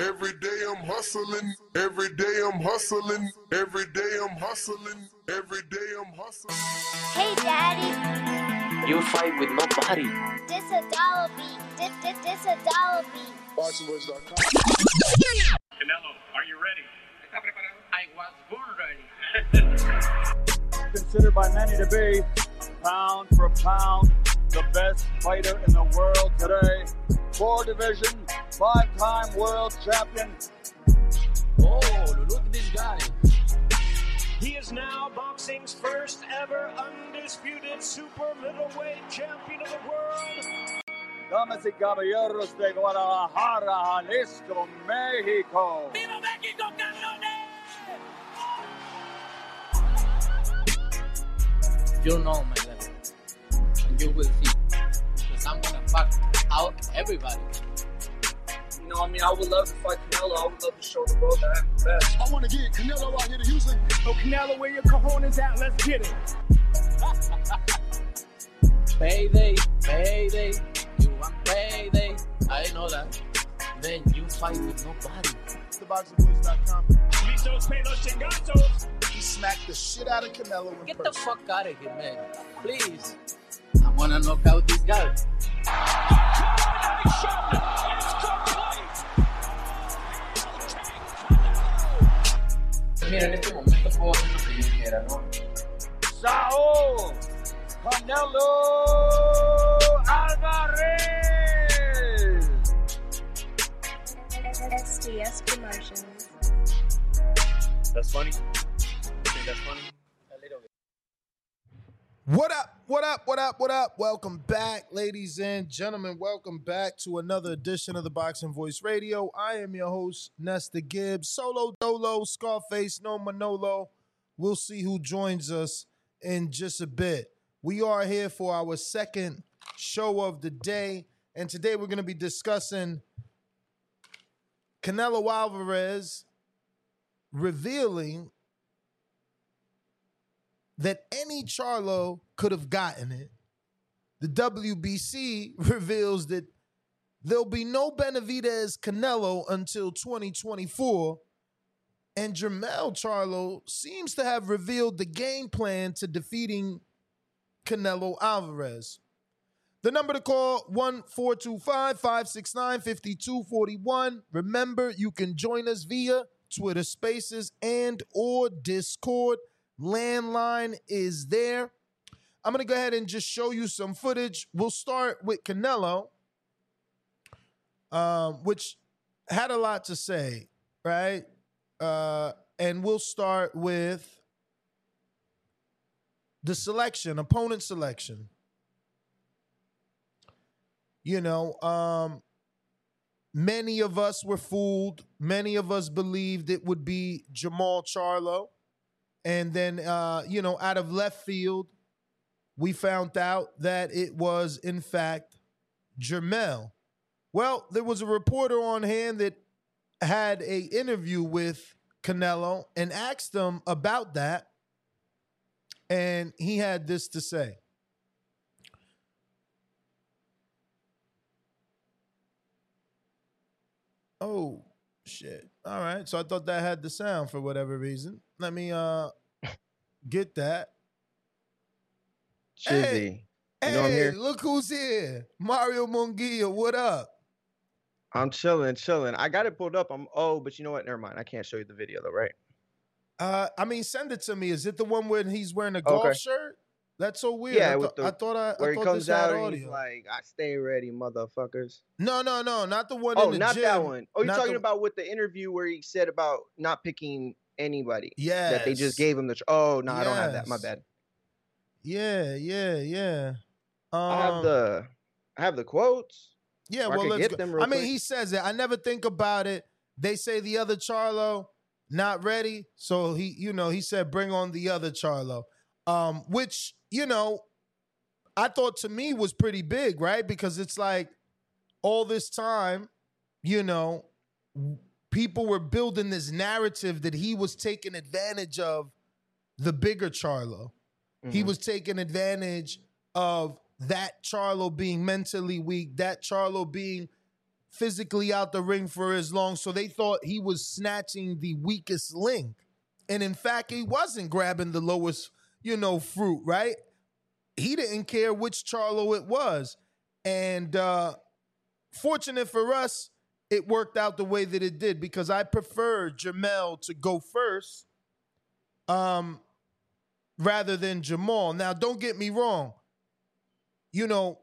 Every day I'm hustling, every day I'm hustling, every day I'm hustling, every day I'm hustling. Hey, Daddy. You fight with nobody. This a dollar beat. This, this, this a dollar beat. BoxingVoice.com. Canelo, are you ready? I was born ready. considered by many to be pound for pound the best fighter in the world today. Four division, five time world champion. Oh, look at this guy. He is now boxing's first ever undisputed super middleweight champion of the world. Damas y caballeros de Guadalajara, Jalisco, Mexico. ¡Viva México, cabrones! You know, my God. And you will see. Because I'm gonna fuck out everybody. You know, I mean, I would love to fight Canelo. I would love to show the world that I'm the best. I want to get Canelo out here to Houston. So Canelo, where your cojones at? Let's get it. Payday, payday. You want payday. I know that. Then you fight with nobody. TheBoxingVoice.com. Listos, pelos, chingatos. He smacked the shit out of Canelo in Get the fuck out of here, man. Please. I wanna knock out this guy. Mira, en este momento puedo hacer lo que yo quiera, ¿no? Saul Canelo Alvarez. SDS Promotions. That's funny. You think that's funny? A little bit. What up? What up? What up? What up? Welcome back, ladies and gentlemen. Welcome back to another edition of the Boxing Voice Radio. I am your host, Nesta Gibbs. Solo Dolo, Scarface, no Manolo. We'll see who joins us in just a bit. We are here for our second show of the day, and today we're going to be discussing Canelo Alvarez revealing that any Charlo could have gotten it. The WBC reveals that there'll be no Benavidez Canelo until 2024. And Jermell Charlo seems to have revealed the game plan to defeating Canelo Alvarez. The number to call 1-425-569-5241. Remember, you can join us via Twitter Spaces and or Discord. Landline is there. I'm going to go ahead and just show you some footage. We'll start with Canelo, um, which had a lot to say, right? Uh, and we'll start with the selection, opponent selection. You know, um, many of us were fooled. Many of us believed it would be Jamal Charlo. And then, uh, you know, out of left field, we found out that it was, in fact, Jermell. Well, there was a reporter on hand that had a interview with Canelo and asked him about that. And he had this to say. Oh, shit. All right. So I thought that had the sound for whatever reason. Let me uh get that. Chizzy. Hey, You know hey, look who's here. Mario Munguia, what up? I'm chilling, chilling. I got it pulled up. I'm oh, but you know what? Never mind. I can't show you the video though, right? Uh I mean send it to me. Is it the one where he's wearing a golf Okay. shirt? That's so weird. Yeah, I, thought- the- I thought I, Where I he thought comes this out and he's like, "I stay ready, motherfuckers." no, no, no, not the one Oh, in the not gym. that one. Oh, you're Not talking the- about with the interview where he said about not picking anybody. Yes. That they just gave him the. Tr- oh no, I don't have that. My bad. Yeah, yeah, yeah. Um, I have the. I have the quotes. Yeah, Or I well, let's get go. them real I mean, quick. he says it. I never think about it. They say the other Charlo not ready. So he, you know, he said, bring on the other Charlo. Um, which, you know, I thought to me was pretty big, right? Because it's like all this time, you know, people were building this narrative that he was taking advantage of the bigger Charlo. He Mhm. was taking advantage of that Charlo being mentally weak, that Charlo being physically out the ring for as long. So they thought he was snatching the weakest link. And in fact, he wasn't grabbing the lowest, you know, fruit, right? He didn't care which Charlo it was. And uh fortunate for us, it worked out the way that it did because I preferred Jamel to go first um rather than Jamal. Now, don't get me wrong. You know,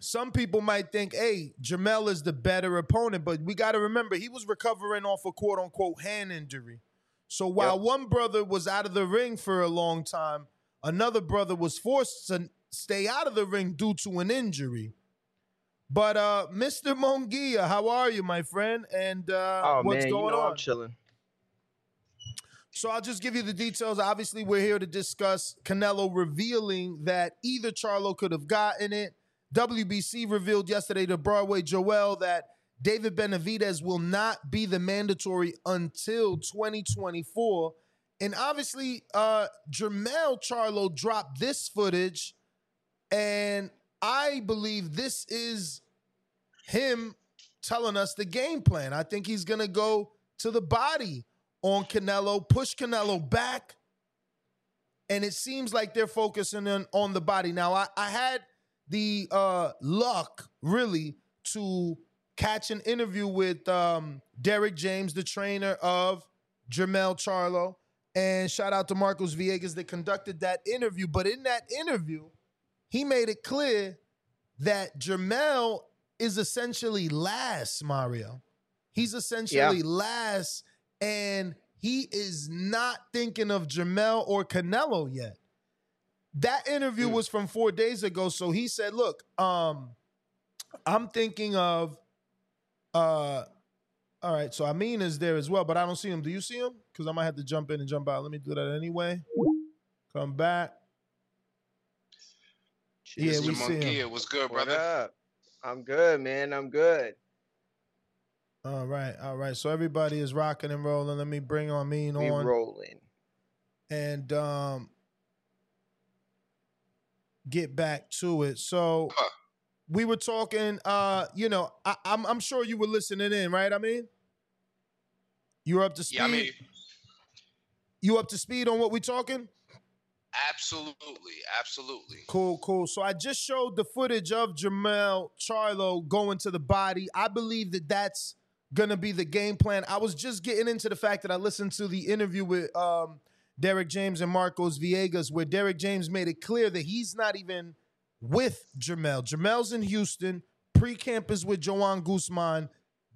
some people might think, hey, Jamel is the better opponent, but we got to remember he was recovering off a quote unquote hand injury. So while one brother was out of the ring for a long time, another brother was forced to stay out of the ring due to an injury. But uh, Mr. Munguia, how are you, my friend? And uh, Oh what's man, you going know on? I'm chilling. So I'll just give you the details. Obviously, we're here to discuss Canelo revealing that either Charlo could have gotten it. WBC revealed yesterday to Broadway Joel that David Benavidez will not be the mandatory until 2024. And obviously, uh, Jermell Charlo dropped this footage, and I believe this is him telling us the game plan. I think he's gonna go to the body on Canelo, push Canelo back, and it seems like they're focusing on, on the body. Now, I, I had the uh, luck really to catch an interview with um, Derek James, the trainer of Jamel Charlo, and shout out to Marcos Villegas that conducted that interview. But in that interview, he made it clear that Jamel is essentially last, Mario. He's essentially last, and he is not thinking of Jamel or Canelo yet. That interview was from four days ago. So he said, look, um, I'm thinking of uh all right, so Amin is there as well, but I don't see him. Do you see him? Because I might have to jump in and jump out. Let me do that anyway. Come back. Yeah, we see him. Munguia, what's good, What brother? up? I'm good, man. I'm good. All right, all right. So everybody is rocking and rolling. Let me bring Amin We on. rolling. and um get back to it. So we were talking uh you know, I, I'm I'm sure you were listening in, right? I mean, you were up to speed. Yeah, I mean, you up to speed on what we're talking? absolutely, absolutely. Cool, cool. So I just showed the footage of Jamel Charlo going to the body. I believe that that's gonna be the game plan. I was just getting into the fact that I listened to the interview with um, Derek James and Marcos Villegas, where Derek James made it clear that he's not even with Jamel. Jamel's in Houston. Pre-camp is with Joan Guzman.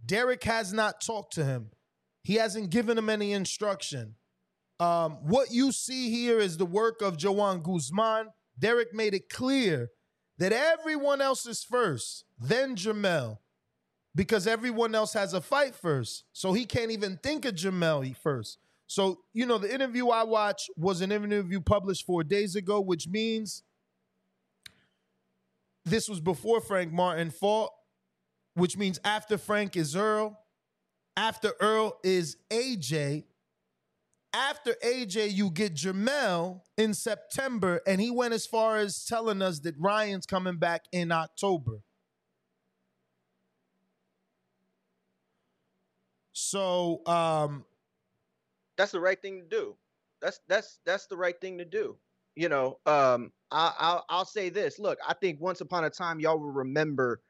Derek has not talked to him. He hasn't given him any instruction. Um, what you see here is the work of Joan Guzman. Derek made it clear that everyone else is first, then Jamel, because everyone else has a fight first. So he can't even think of Jamel first. So, you know, the interview I watched was an interview published four days ago, which means this was before Frank Martin fought, which means after Frank is Errol, after Errol is AJ, after AJ, you get Jamel in September, and he went as far as telling us that Ryan's coming back in October. So, um, That's the right thing to do. That's that's that's the right thing to do. You know, um, I, I'll I'll say this. Look, I think once upon a time y'all will remember,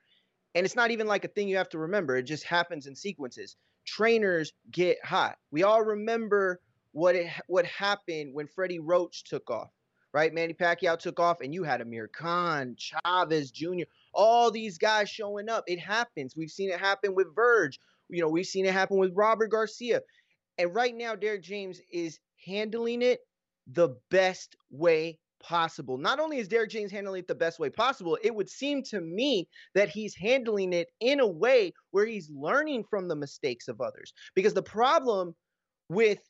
and it's not even like a thing you have to remember. It just happens in sequences. Trainers get hot. We all remember what it what happened when Freddie Roach took off, right? Manny Pacquiao took off, and you had Amir Khan, Chavez Jr., all these guys showing up. It happens. We've seen it happen with Verge. You know, we've seen it happen with Robert Garcia. And right now, Derek James is handling it the best way possible. Not only is Derek James handling it the best way possible, it would seem to me that he's handling it in a way where he's learning from the mistakes of others. Because the problem with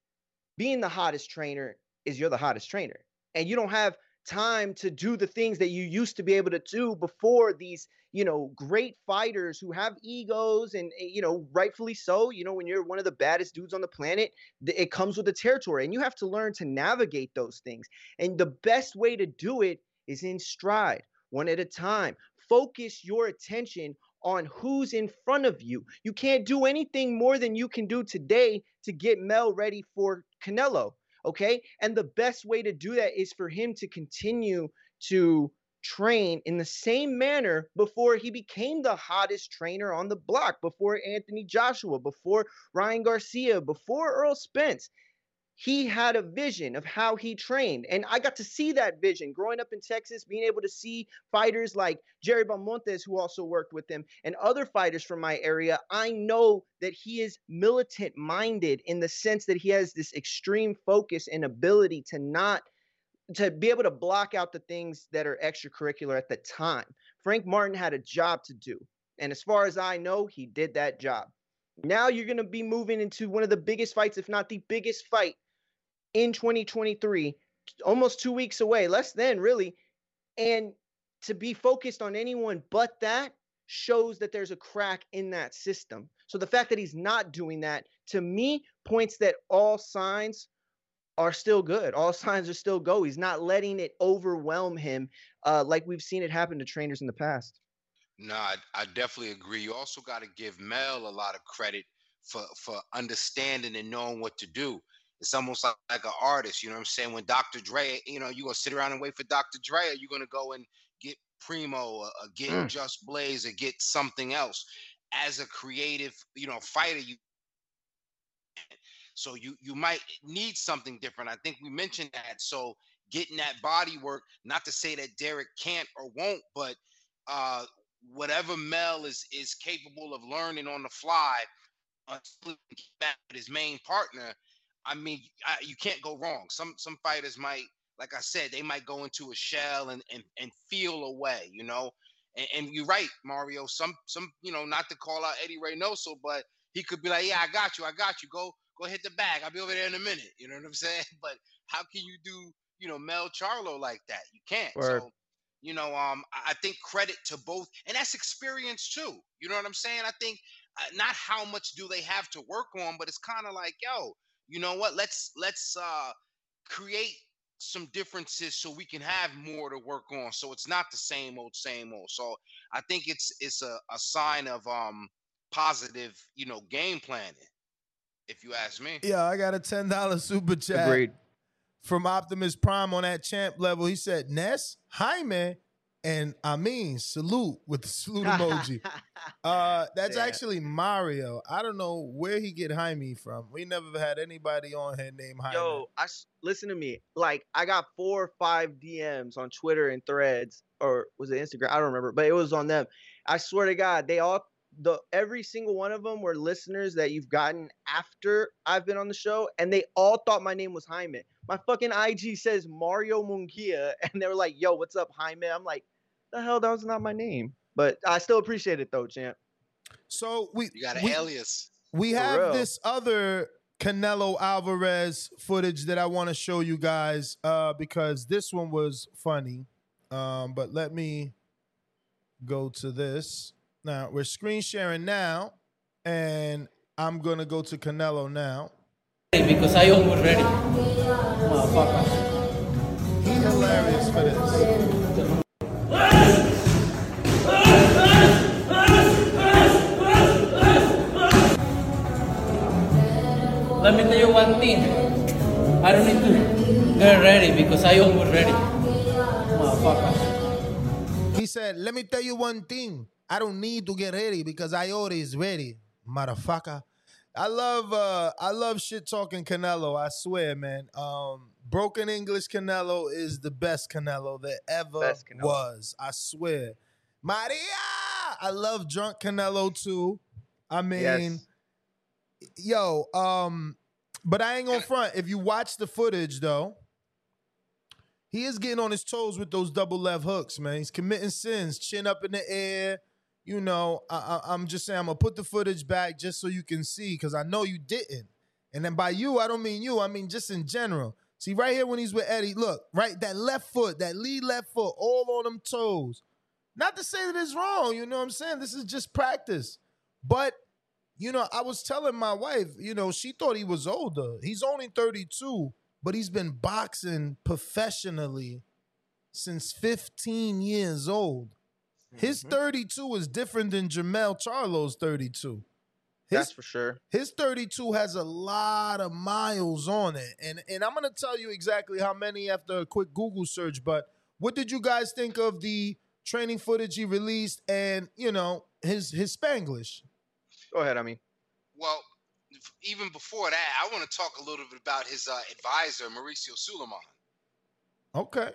being the hottest trainer is you're the hottest trainer and you don't have time to do the things that you used to be able to do before these you know great fighters who have egos and eh, you know rightfully so you know when you're one of the baddest dudes on the planet it comes with the territory and you have to learn to navigate those things and the best way to do it is in stride one at a time. Focus your attention on who's in front of you. You can't do anything more than you can do today to get mel ready for canelo okay? And the best way to do that is for him to continue to train in the same manner before he became the hottest trainer on the block before anthony joshua before ryan garcia before errol spence he had a vision of how he trained and i got to see that vision growing up in texas being able to see fighters like jerry belmontes who also worked with him and other fighters from my area. I know that he is militant minded in the sense that he has this extreme focus and ability to not to be able to block out the things that are extracurricular at the time. Frank martin had a job to do and as far as i know he did that job. Now you're going to be moving into one of the biggest fights if not the biggest fight in 2023, almost two weeks away, less than really. And to be focused on anyone but that shows that there's a crack in that system. So the fact that he's not doing that to me points that all signs are still good. All signs are still go. He's not letting it overwhelm him uh, like we've seen it happen to trainers in the past. No, I, I definitely agree. You also got to give Mel a lot of credit for for understanding and knowing what to do. It's almost like, like an artist, you know what I'm saying? When Dr. Dre, you know, you gonna sit around and wait for Dr. Dre, or you gonna go and get Primo, or, or get Mm. Just Blaze, or get something else. As a creative, you know, fighter, you so you you might need something different. I think we mentioned that. So getting that body work, not to say that Derek can't or won't, but uh whatever Mel is is capable of learning on the fly until he gets back with his main partner. I mean, I, you can't go wrong. Some some fighters might, like I said, they might go into a shell and and, and feel away, you know. And, and you're right, Mario. Some some you know, not to call out Eddie Reynoso, but he could be like, yeah, I got you, I got you. Go go hit the bag. I'll be over there in a minute. You know what I'm saying? But how can you do, you know, Mel Charlo like that? You can't. Word. So you know, um, I think credit to both, and that's experience too. You know what I'm saying? I think uh, not how much do they have to work on, but it's kind of like, yo, you know what? Let's let's uh, create some differences so we can have more to work on. So it's not the same old, same old. So I think it's it's a, a sign of um positive, you know, game planning. If you ask me. Yeah, I got a ten dollar super chat Agreed. from Optimus Prime on that champ level. He said, "Ness, Jaime, and I mean salute with the salute emoji." Uh, that's Yeah. actually Mario. I don't know where he get Jaime from. We never had anybody on here named Jaime. Yo, I listen to me. Like I got four or five DMs on Twitter and Threads, or was it Instagram? I don't remember, but it was on them. I swear to God, they all the every single one of them were listeners that you've gotten after I've been on the show, and they all thought my name was Jaime. My fucking IG says Mario Munguia, and they were like, "Yo, what's up, Jaime?" I'm like, "The hell, that was not my name." But I still appreciate it though, champ. So we You got an we, alias. we For have real. this other Canelo Alvarez footage that I want to show you guys uh, because this one was funny. Um, but let me go to this. Now we're screen sharing now, and I'm gonna go to Canelo now. Because I almost ready. Motherfucker. He hilarious for this. Let me tell you one thing. I don't need to get ready because I almost ready. Motherfucker. He said, "Let me tell you one thing. I don't need to get ready because I always ready, motherfucker." I love uh I love shit talking Canelo. I swear, man. Um, broken English Canelo is the best Canelo that ever Canelo. was. I swear, Maria. I love drunk Canelo too. I mean, Yes. Yo, um, but I ain't gonna front. If you watch the footage though, he is getting on his toes with those double left hooks, man. He's committing sins, chin up in the air. You know, I, I, I'm just saying, I'm gonna put the footage back just so you can see, because I know you didn't. And then by you, I don't mean you. I mean just in general. See, right here when he's with Eddie, look, right, that left foot, that lead left foot, all on them toes. Not to say that it's wrong, you know what I'm saying? This is just practice. But, you know, I was telling my wife, you know, she thought he was older. He's only 32, but he's been boxing professionally since 15 years old. His mm-hmm. 32 is different than Jamel Charlo's 32. His, That's for sure. his 32 has a lot of miles on it. And and I'm gonna tell you exactly how many after a quick Google search. But what did you guys think of the training footage he released and you know his his Spanglish? Go ahead, I mean. Well, even before that, I want to talk a little bit about his uh, advisor, Mauricio Sulaiman. Okay.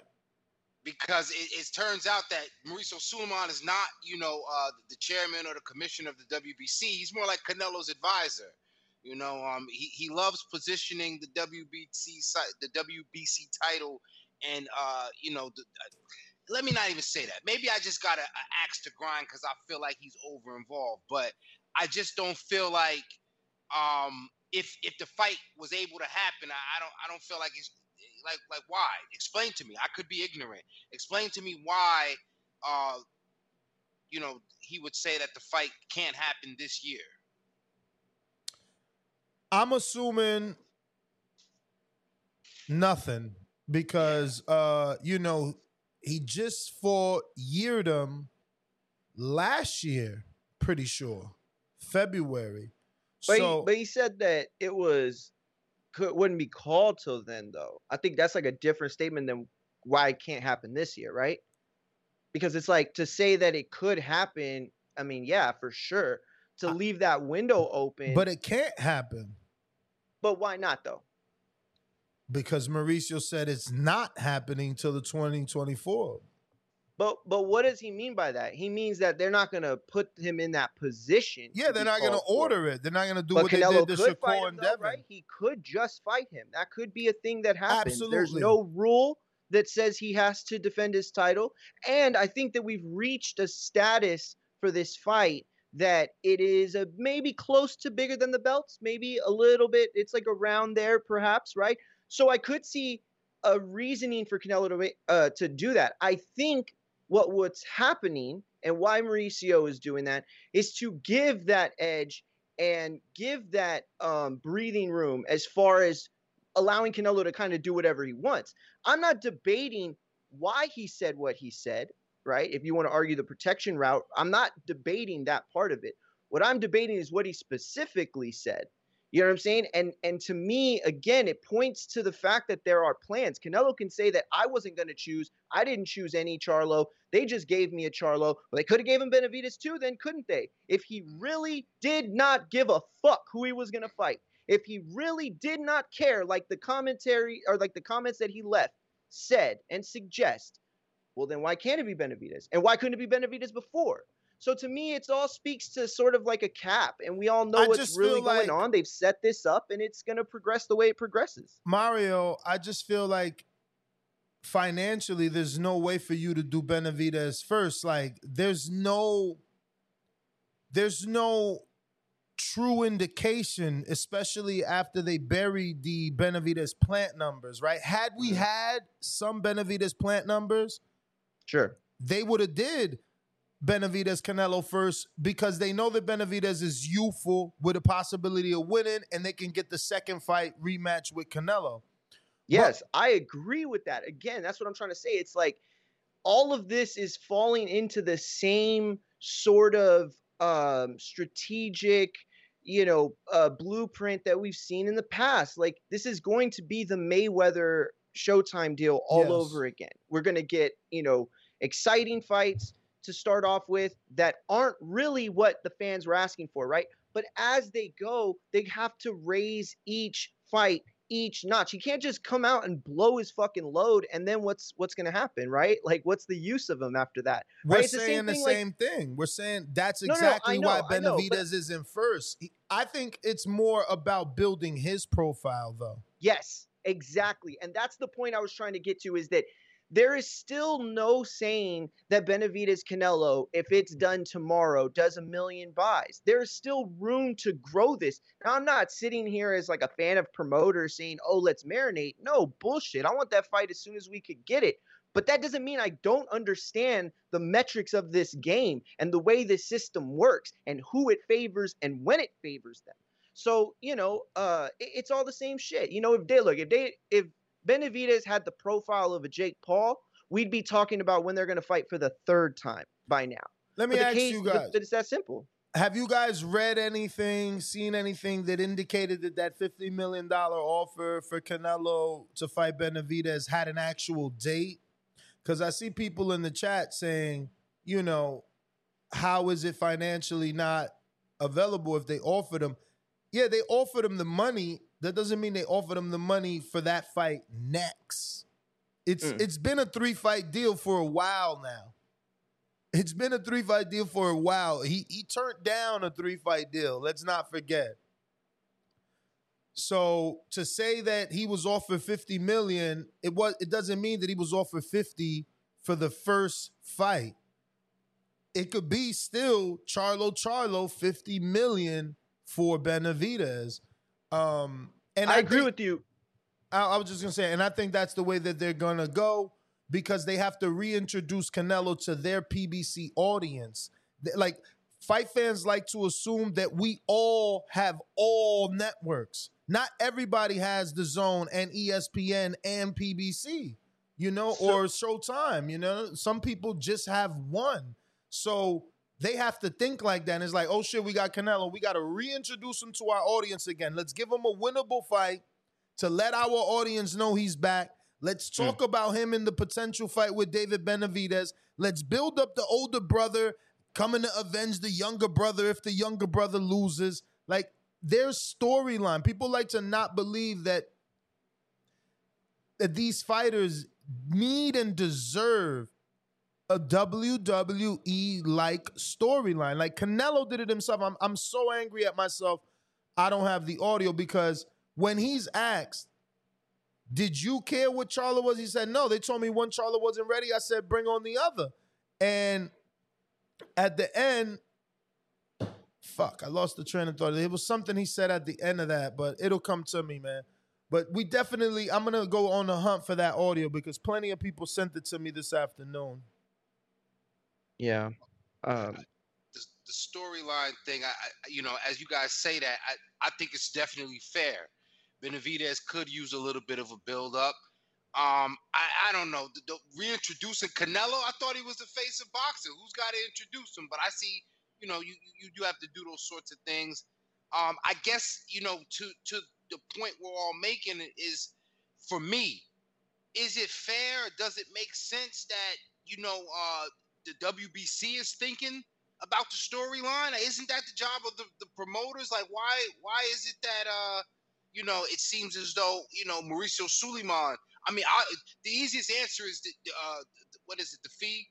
because it, it turns out that Mauricio Sulaiman is not, you know, uh, the chairman or the commissioner of the WBC. He's more like Canelo's advisor. You know, um, he, he loves positioning the WBC si- the WBC title, and uh, you know, the, uh, let me not even say that. Maybe I just got a, a axe to grind because I feel like he's over involved, but I just don't feel like um, if if the fight was able to happen, I, I don't I don't feel like it's like like why? Explain to me. I could be ignorant. Explain to me why uh you know he would say that the fight can't happen this year. I'm assuming nothing because uh, you know, he just fought Yildirim last year, pretty sure. February. But, so he, but he said that it was could wouldn't be called till then though. I think that's like a different statement than why it can't happen this year, right? Because it's like to say that it could happen. I mean, yeah, for sure. To leave that window open, but it can't happen but why not though? because Mauricio said it's not happening till the 2024. But but what does he mean by that? He means that they're not gonna put him in that position. Yeah, they're not going to order it. They're not going to do but what Canelo they did to could fight Shakur and though, Devin. right? He could just fight him. That could be a thing that happens. There's no rule that says he has to defend his title, and I think that we've reached a status for this fight that it is a maybe close to bigger than the belts, maybe a little bit. It's like around there, perhaps, right? So I could see a reasoning for Canelo to uh, to do that. I think what what's happening and why Mauricio is doing that is to give that edge and give that um, breathing room as far as allowing Canelo to kind of do whatever he wants. I'm not debating why he said what he said, right? If you want to argue the protection route, I'm not debating that part of it. What I'm debating is what he specifically said. You know what I'm saying? And and to me, again, it points to the fact that there are plans. Canelo can say that I wasn't going to choose. I didn't choose any Charlo. They just gave me a Charlo. Well, they could have gave him Benavidez too, then couldn't they? If he really did not give a fuck who he was going to fight, if he really did not care, like the commentary or like the comments that he left said and suggest, well, then why can't it be Benavidez? And why couldn't it be Benavidez before? So to me, it all speaks to sort of like a cap, and we all know I what's really feel going on. They've set this up, and it's going to progress the way it progresses. Mario, I just feel like financially, there's no way for you to do Benavidez first. Like, there's no, there's no true indication, especially after they buried the Benavidez plant numbers, right? Had we mm-hmm. had some Benavidez plant numbers, sure, they would have did Benavidez Canelo first because they know that Benavidez is youthful with a possibility of winning, and they can get the second fight rematch with Canelo. Yes, I agree with that. Again, that's what I'm trying to say. It's like all of this is falling into the same sort of um, strategic, you know, uh, blueprint that we've seen in the past. Like this is going to be the Mayweather Showtime deal all Yes. over again. We're going to get, you know, exciting fights to start off with that aren't really what the fans were asking for, right? But as they go, they have to raise each fight each notch. He can't just come out and blow his fucking load and then what's what's going to happen, right? Like what's the use of him after that? We're right? It's the saying same the thing, like- same thing. We're saying that's No, no, exactly why know, know, Benavidez is in first. He- I think it's more about building his profile, though. Yes, exactly. And that's the point I was trying to get to is that there is still no saying that Benavidez Canelo, if it's done tomorrow, does a million buys. There's still room to grow this. Now, I'm not sitting here as like a fan of promoters saying, oh, let's marinate. No, bullshit. I want that fight as soon as we could get it. But that doesn't mean I don't understand the metrics of this game and the way this system works and who it favors and when it favors them. So, you know, uh, it, it's all the same shit. You know, if they look, if they, if Benavidez had the profile of a Jake Paul, we'd be talking about when they're going to fight for the third time by now. Let me ask case- you guys. it's that simple. Have you guys read anything, seen anything that indicated that that $50 million offer for Canelo to fight Benavidez had an actual date? Because I see people in the chat saying, you know, how is it financially not available if they offered him? Yeah, they offered him the money. That doesn't mean they offered him the money for that fight next. It's Mm. it's been a three fight deal for a while now. It's been a three fight deal for a while. He he turned down a three fight deal. Let's not forget. So to say that he was offered 50 million, it was it doesn't mean that he was offered 50 for the first fight. It could be still Charlo Charlo 50 million for Benavidez. Um and I, I, agree think- with you. I, I was just gonna say, and I think that's the way that they're gonna go because they have to reintroduce Canelo to their PBC audience. Like fight fans like to assume that we all have all networks. Not everybody has the Zone and ESPN and PBC, you know, or Showtime. You know, some people just have one. So they have to think like that. And it's like, oh shit, we got Canelo. We got to reintroduce him to our audience again. Let's give him a winnable fight to let our audience know he's back. Let's hmm. talk about him in the potential fight with David Benavidez. Let's build up the older brother coming to avenge the younger brother if the younger brother loses. Like their storyline. People like to not believe that that these fighters need and deserve a WWE like storyline. Like Canelo did it himself. I'm I'm so angry at myself. I don't have the audio because when he's asked, did you care what Charlo was? He said, no. They told me one Charlo wasn't ready. I said, bring on the other. And at the end, fuck, I lost the train of thought. It was something he said at the end of that, but it'll come to me, man. But we definitely, I'm gonna go on the hunt for that audio because plenty of people sent it to me this afternoon. Yeah. Um, the, the storyline thing, I, I, you know, as you guys say that, I, I think it's definitely fair. Benavidez could use a little bit of a build up. Um, I, I don't know. The, the reintroducing Canelo, I thought he was the face of boxing. Who's got to introduce him? But I see, you know, you you do have to do those sorts of things. Um, I guess you know to to the point we're all making is for me. Is it fair? Does it make sense that you know uh, the WBC is thinking about the storyline? Isn't that the job of the, the promoters? Like, why why is it that uh, you know it seems as though you know Mauricio Sulaiman? I mean, I, the easiest answer is the, uh, the- what is it? The fee,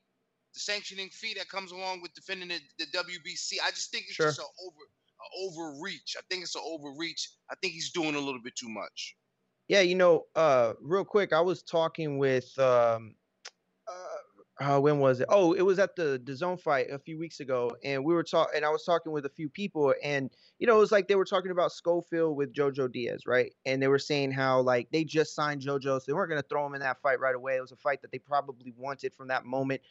the sanctioning fee that comes along with defending the, the WBC. I just think it's Sure. just an over a overreach. I think it's an overreach. I think he's doing a little bit too much. Yeah, you know, uh, real quick, I was talking with um, uh, when was it? Oh, it was at the the zone fight a few weeks ago, and we were talking, and I was talking with a few people, and you know, it was like they were talking about Schofield with JoJo Diaz, right? And they were saying how like they just signed JoJo, so they weren't gonna throw him in that fight right away. It was a fight that they probably wanted from that moment,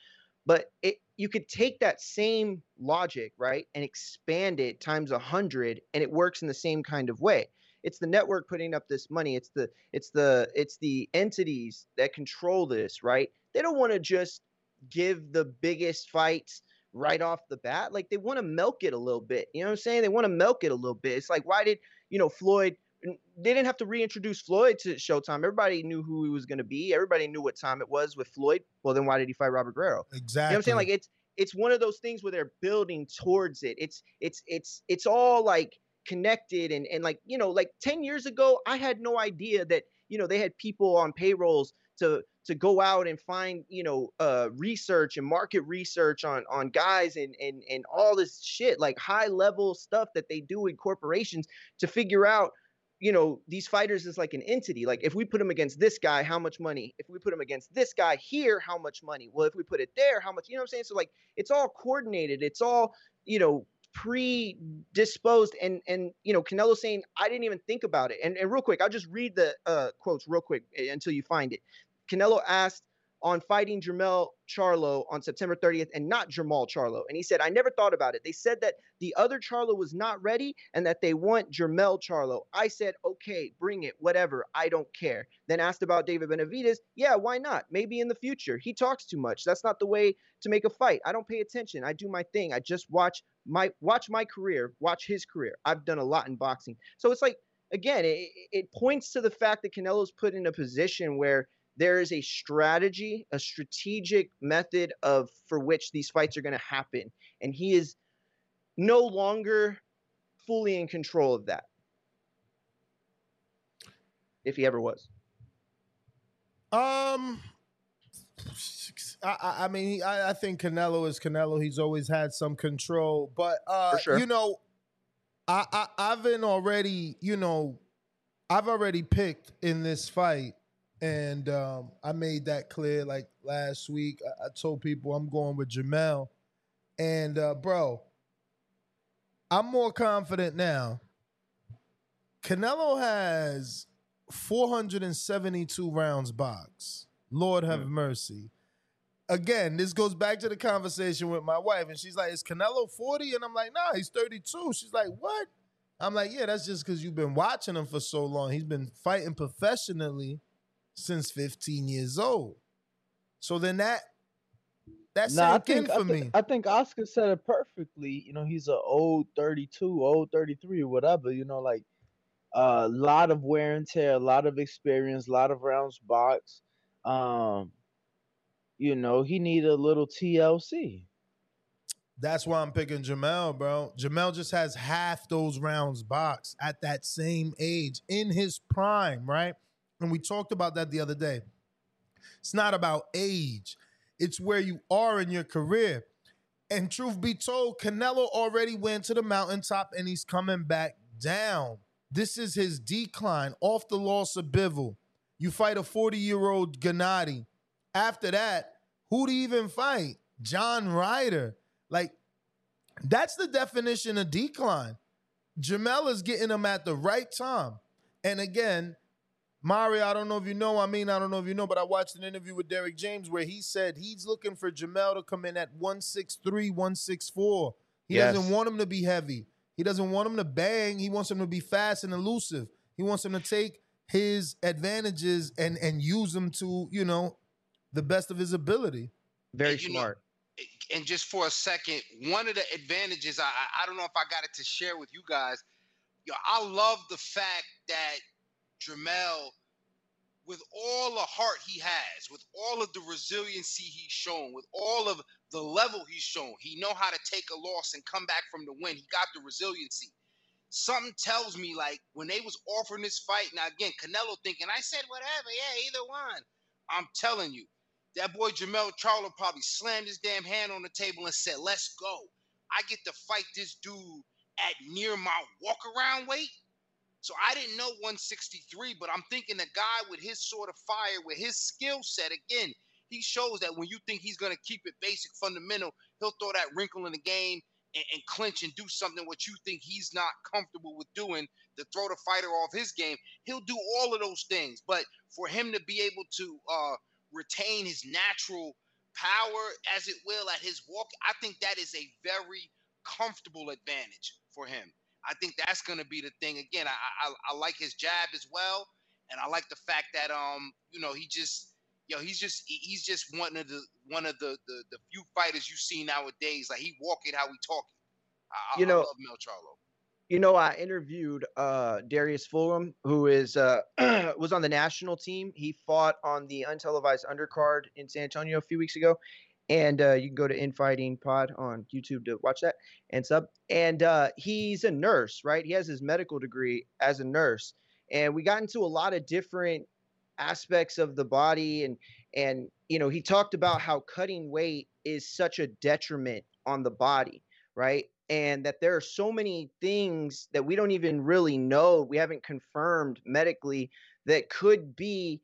but it you could take that same logic, right, and expand it times a hundred, and it works in the same kind of way it's the network putting up this money it's the it's the it's the entities that control this right they don't want to just give the biggest fights right off the bat like they want to milk it a little bit you know what i'm saying they want to milk it a little bit it's like why did you know floyd they didn't have to reintroduce floyd to showtime everybody knew who he was going to be everybody knew what time it was with floyd well then why did he fight robert guerrero Exactly. you know what I'm saying? Like it's it's one of those things where they're building towards it. It's it's it's it's all like connected and and like you know like 10 years ago I had no idea that you know they had people on payrolls to to go out and find you know uh research and market research on on guys and and and all this shit like high level stuff that they do in corporations to figure out you know these fighters is like an entity. Like if we put him against this guy how much money? If we put him against this guy here how much money? Well if we put it there how much you know what i'm saying? So like it's all coordinated. It's all you know predisposed and and you know Canelo saying I didn't even think about it. And, and real quick I'll just read the uh, quotes real quick until you find it Canelo asked on fighting Jermell Charlo on September 30th and not Jermall Charlo. And he said, I never thought about it. They said that the other Charlo was not ready and that they want Jermell Charlo. I said, okay, bring it, whatever. I don't care. Then asked about David Benavidez. Yeah, why not? Maybe in the future. He talks too much. That's not the way to make a fight. I don't pay attention. I do my thing. I just watch my watch my career, watch his career. I've done a lot in boxing. So it's like again, it, it points to the fact that Canelo's put in a position where there is a strategy, a strategic method of for which these fights are going to happen, and he is no longer fully in control of that. If he ever was. Um, I, I mean, I, I think Canelo is Canelo. He's always had some control, but uh, sure. you know, I, I I've been already, you know, I've already picked in this fight and um, I made that clear like last week. I, I told people I'm going with Jamel. And uh, bro, I'm more confident now. Canelo has 472 rounds box. Lord have Mm. mercy. Again, this goes back to the conversation with my wife, and she's like, "Is Canelo 40?" And I'm like, "Nah, he's 32." She's like, "What?" I'm like, "Yeah, that's just because you've been watching him for so long. He's been fighting professionally since 15 years old. So then that that Nah, I think, for I, me. think, I think Oscar said it perfectly. You know, he's an old 32, old 33 or whatever. You know, like a lot of wear and tear, a lot of experience, a lot of rounds box. Um, you know, he need a little TLC. That's why I'm picking Jamel, bro. Jamel just has half those rounds boxed at that same age in his prime, right? And we talked about that the other day. It's not about age, it's where you are in your career. And truth be told, Canelo already went to the mountaintop and he's coming back down. This is his decline off the loss of Bivol. You fight a 40 year old Gennady. After that, who do you even fight? John Ryder. Like, that's the definition of decline. Jamel is getting him at the right time. And again, Mario, I don't know if you know, I mean, I don't know if you know, but I watched an interview with Derek James where he said he's looking for Jamel to come in at 163, 164. He Yes. doesn't want him to be heavy. He doesn't want him to bang. He wants him to be fast and elusive. He wants him to take his advantages and and use them to, you know, the best of his ability. Very And, you know, smart. and just for a second, one of the advantages I I- I don't know if I got it to share with you guys. Yo, I love the fact that Dramel, with all the heart he has, with all of the resiliency he's shown, with all of the level he's shown, he know how to take a loss and come back from the win. He got the resiliency. Something tells me like when they was offering this fight, now again, Canelo thinking, I said whatever, yeah, either one. I'm telling you, that boy Jamel Charlo probably slammed his damn hand on the table and said, Let's go. I get to fight this dude at near my walk around weight. So I didn't know 163, but I'm thinking a guy with his sort of fire, with his skill set, again, he shows that when you think he's going to keep it basic, fundamental, he'll throw that wrinkle in the game and, and clinch and do something what you think he's not comfortable with doing to throw the fighter off his game. He'll do all of those things. But for him to be able to uh, retain his natural power, as it will, at his walk, I think that is a very comfortable advantage for him. I think that's going to be the thing. Again, I, I I like his jab as well, and I like the fact that um you know he just yo he's just he's just one of the one of the the, the few fighters you see nowadays. Like he walking how he talk it. I, I- You know- I love Mel Charlo. You know, I interviewed uh, Darius Fulghum, who is uh, was on the national team. He fought on the untelevised undercard in San Antonio a few weeks ago, and uh, you can go to Infighting Pod on YouTube to watch that and sub. And uh, he's a nurse, right? He has his medical degree as a nurse, and we got into a lot of different aspects of the body, and and you know, he talked about how cutting weight is such a detriment on the body, right? and that there are so many things that we don't even really know, we haven't confirmed medically that could be,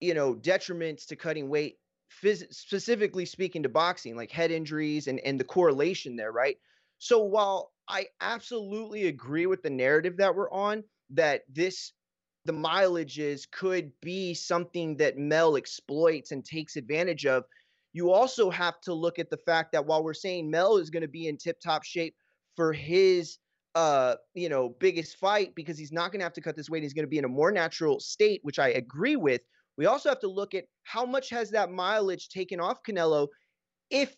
you know, detriments to cutting weight, phys- specifically speaking to boxing, like head injuries and, and the correlation there, right? So while I absolutely agree with the narrative that we're on, that this the mileages could be something that Mel exploits and takes advantage of. You also have to look at the fact that while we're saying Mel is going to be in tip top shape for his uh you know biggest fight because he's not going to have to cut this weight he's going to be in a more natural state which i agree with we also have to look at how much has that mileage taken off canelo if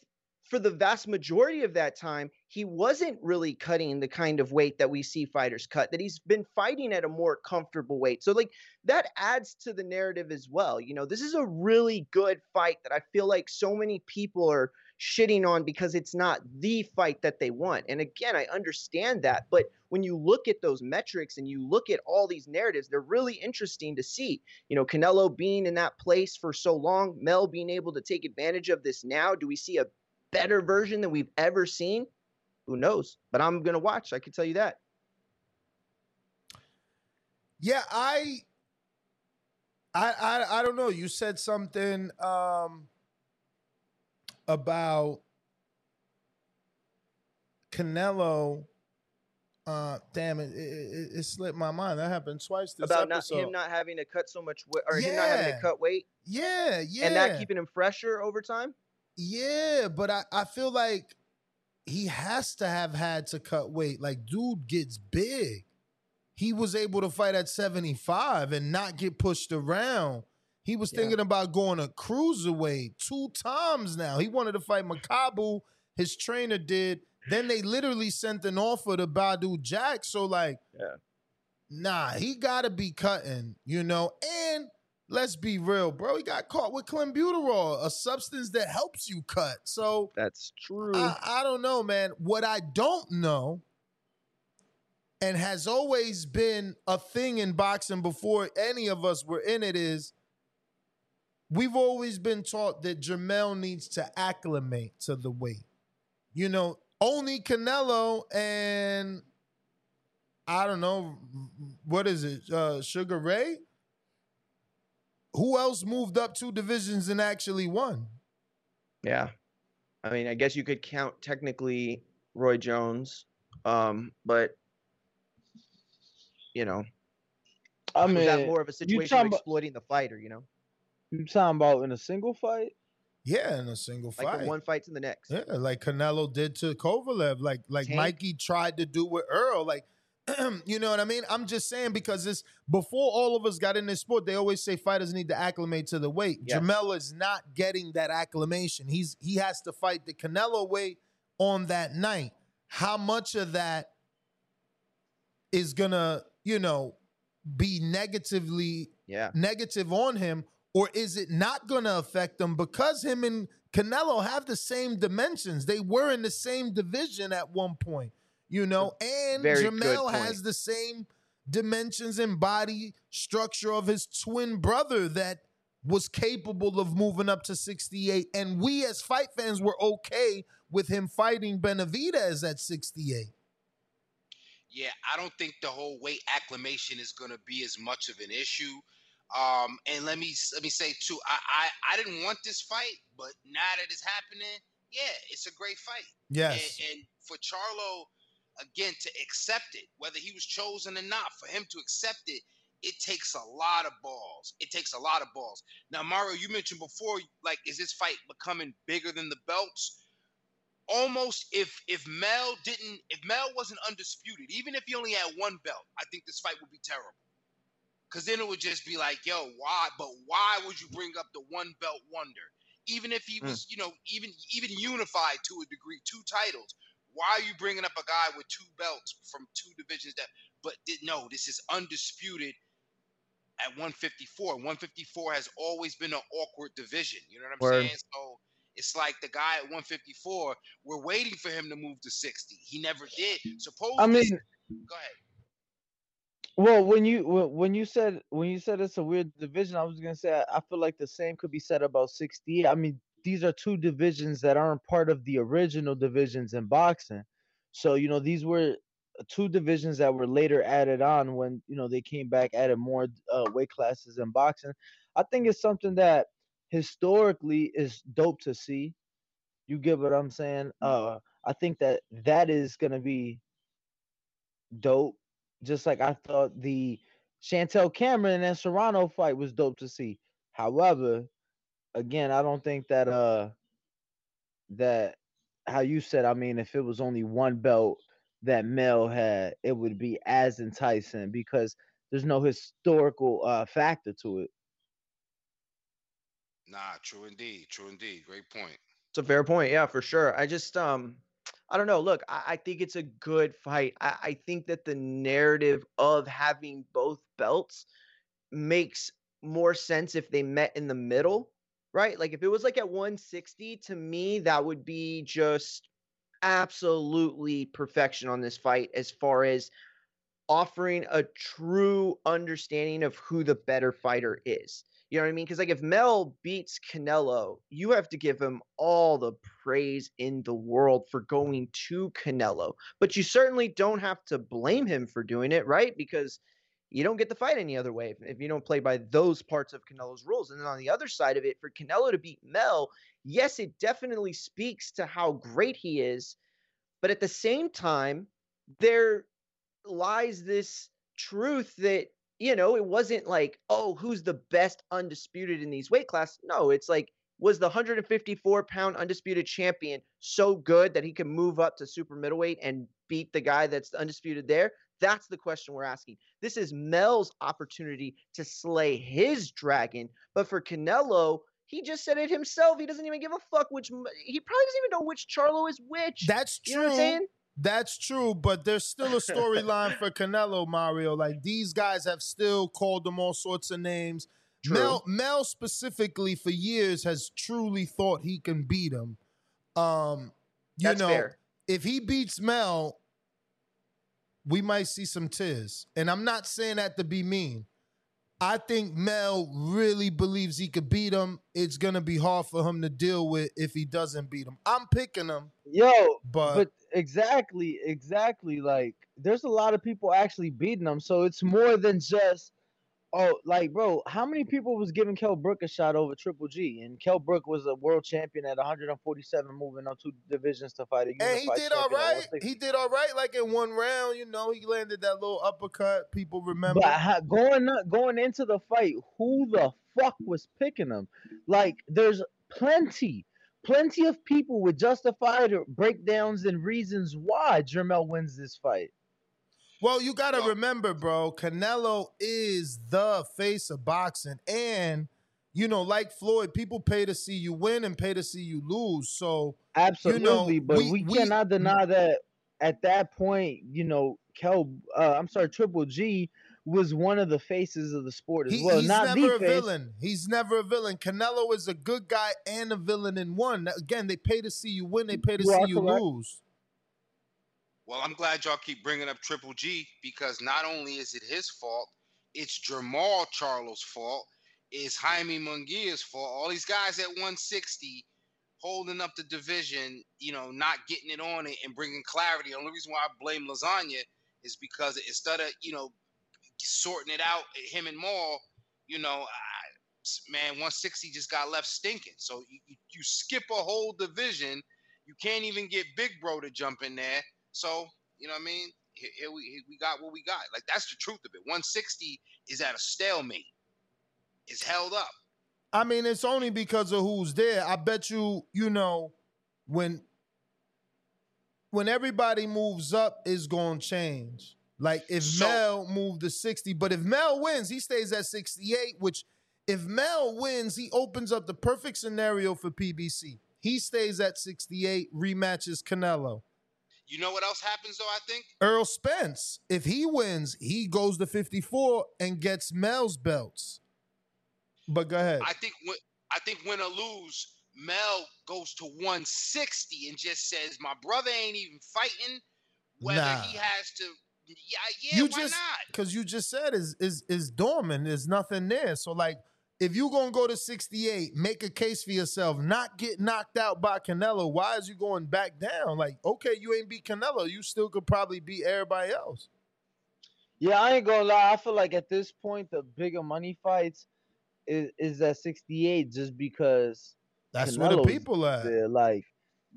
for the vast majority of that time, he wasn't really cutting the kind of weight that we see fighters cut, that he's been fighting at a more comfortable weight. So, like, that adds to the narrative as well. You know, this is a really good fight that I feel like so many people are shitting on because it's not the fight that they want. And again, I understand that. But when you look at those metrics and you look at all these narratives, they're really interesting to see. You know, Canelo being in that place for so long, Mel being able to take advantage of this now. Do we see a better version than we've ever seen? Who knows? But I'm gonna watch. I can tell you that. Yeah, I, I, I, I don't know. You said something um, about Canelo. Uh, damn it, it, it, slipped my mind. That happened twice this About not, episode. him not having to cut so much weight, or him not having to cut weight, yeah, yeah, and that keeping him fresher over time. Yeah, but I, I feel like he has to have had to cut weight. Like, dude gets big. He was able to fight at 75 and not get pushed around. He was Yeah. thinking about going to cruiserweight two times now. He wanted to fight Makabu. His trainer did. Then they literally sent an offer to Badu Jack. So, like, Yeah. nah, he got to be cutting, you know? And let's be real, bro. He got caught with clenbuterol, a substance that helps you cut. So That's true. I, I don't know, man. What I don't know, and has always been a thing in boxing before any of us were in it, is we've always been taught that Jermell needs to acclimate to the weight. You know, only Canelo and I don't know what is it, uh, Sugar Ray. Who else moved up two divisions and actually won? Yeah. I mean, I guess you could count technically Roy Jones, um, but you know, I was mean, that more of a situation of talking about exploiting the fighter? You know, you talking about in a single fight? Yeah, in a single like fight. from one fight to the next. Yeah, like Canelo did to Kovalev, like like Tank. Mikey tried to do with Errol. Like, you know what I mean? I'm just saying because this before all of us got in this sport, they always say fighters need to acclimate to the weight. Yes. Jermell is not getting that acclimation. He's he has to fight the Canelo weight on that night. How much of that is gonna, you know, be negatively Yeah. negative on him, or is it not going to affect him because him and Canelo have the same dimensions? They were in the same division at one point, you know, and Very Jermell has the same dimensions and body structure of his twin brother that was capable of moving up to 68. And we as fight fans were okay with him fighting Benavidez at 68. Yeah, I don't think the whole weight acclimation is going to be as much of an issue. Um, and let me let me say too, I, I I didn't want this fight, but now that it's happening, yeah, it's a great fight. Yes. And, and for Charlo, again, to accept it, whether he was chosen or not, for him to accept it, it takes a lot of balls. It takes a lot of balls. Now, Mario, you mentioned before, like, is this fight becoming bigger than the belts? Almost. If if Mel didn't, if Mel wasn't undisputed, even if he only had one belt, I think this fight would be terrible. Because then it would just be like, yo, why? But why would you bring up the one belt wonder? Even if he Hmm. was, you know, even even unified to a degree, two titles. Why are you bringing up a guy with two belts from two divisions? That, but did, no, this is undisputed at 154. 154 has always been an awkward division. You know what I'm Word. saying? So it's like the guy at 154. We're waiting for him to move to 60. He never did. Suppose. I mean, go ahead. Well, when you when when you said when you said it's a weird division, I was gonna say I, I feel like the same could be said about 68. I mean, these are two divisions that aren't part of the original divisions in boxing. So you know these were two divisions that were later added on when you know they came back added more uh, weight classes in boxing. I think it's something that historically is dope to see. You get what I'm saying? Uh, I think that that is gonna be dope. Just like I thought the Chantel Cameron and Serrano fight was dope to see. However, again, I don't think that uh that how you said, I mean, if it was only one belt that Mel had, it would be as enticing because there's no historical uh factor to it. Nah, true indeed. True indeed. Great point. It's a fair point. Yeah, for sure. I just um I don't know. Look, I, I think it's a good fight. I, I think that the narrative of having both belts makes more sense if they met in the middle, right? Like if it was like at 160, to me, that would be just absolutely perfection on this fight as far as offering a true understanding of who the better fighter is. You know what I mean? Because like if Mel beats Canelo, you have to give him all the praise in the world for going to Canelo. But you certainly don't have to blame him for doing it, right? Because you don't get the fight any other way if, if you don't play by those parts of Canelo's rules. And then on the other side of it, for Canelo to beat Mel, yes, it definitely speaks to how great he is. But at the same time, there lies this truth that you know, it wasn't like, oh, who's the best undisputed in these weight classes? No, it's like, was the 154 pound undisputed champion so good that he can move up to super middleweight and beat the guy that's undisputed there? That's the question we're asking. This is Mel's opportunity to slay his dragon. But for Canelo, he just said it himself. He doesn't even give a fuck which, he probably doesn't even know which Charlo is which. That's You know what I'm true. saying? That's true, but there's still a storyline for Canelo Mario. Like these guys have still called them all sorts of names. Mel Mel specifically for years has truly thought he can beat him. Um, you That's know, fair. if he beats Mel, we might see some tears. And I'm not saying that to be mean. I think Mel really believes he could beat him. It's gonna be hard for him to deal with if he doesn't beat him. I'm picking him. Yo, But- but exactly, exactly. Like, there's a lot of people actually beating him, so it's more than just. Oh, like, bro, how many people was giving Kell Brook a shot over Triple G? And Kell Brook was a world champion at 147, moving on two divisions to fight a And he did all right. 160. He did all right. Like in one round, you know, he landed that little uppercut. People remember. But going up- going into the fight, who the fuck was picking him? Like, there's plenty, plenty of people with justified breakdowns and reasons why Jermell wins this fight. Well, you got to remember, bro, Canelo is the face of boxing. And, you know, like Floyd, people pay to see you win and pay to see you lose. So, Absolutely, you know, but we, cannot deny that at that point, you know, Kell, uh, I'm sorry, Triple G was one of the faces of the sport as he- well. he's Not never the a face. villain. He's never a villain. Canelo is a good guy and a villain in one. Again, they pay to see you win, they pay to You see you correct. lose. Well, I'm glad y'all keep bringing up Triple G because not only is it his fault, it's Jermall Charlo's fault, it's Jaime Munguia's fault. All these guys at 160 holding up the division, you know, not getting it on it and bringing clarity. The only reason why I blame Lasagna is because instead of, you know, sorting it out, him and Maul, you know, I, man, 160 just got left stinking. So you, you, skip a whole division. You can't even get Big Bro to jump in there. So, you know what I mean? Here, here we, here we got what we got. Like, that's the truth of it. 160 is at a stalemate. It's held up. I mean, it's only because of who's there. I bet you, you know, when when everybody moves up, it's gonna change. Like if Mel moved to 60, but if Mel wins, he stays at 68, which if Mel wins, he opens up the perfect scenario for PBC. He stays at 68, rematches Canelo. You know what else happens, though, I think? Errol Spence, if he wins, he goes to 54 and gets Mel's belts. But go ahead. I think when I think win or lose, Mel goes to 160 and just says, "My brother ain't even fighting. Whether Nah. he has to, yeah, yeah, you why just not?" because you just said is is is dormant. There's nothing there. So like if you gonna go to 68, make a case for yourself, not get knocked out by Canelo. Why is you going back down? Like, okay, you ain't beat Canelo, you still could probably beat everybody else. Yeah, I ain't gonna lie. I feel like at this point, the bigger money fights is is at 68, just because That's where the people at. there. Like,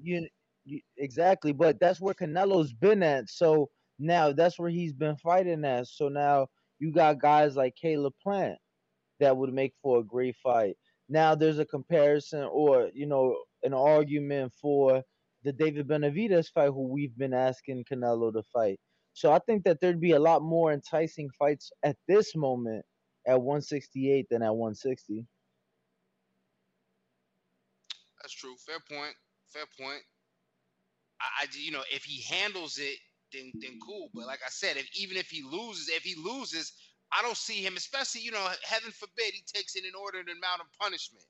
you, you exactly, but that's where Canelo's been at. So now that's where he's been fighting at. So now you got guys like Caleb Plant that would make for a great fight. Now there's a comparison or you know an argument for the David Benavidez fight, who we've been asking Canelo to fight. So I think that there'd be a lot more enticing fights at this moment at 168 than at 160. That's true. Fair point. Fair point. I, I you know, if he handles it, then then cool. But like I said, if even if he loses, if he loses, I don't see him, especially, you know, heaven forbid he takes in an inordinate amount of punishment.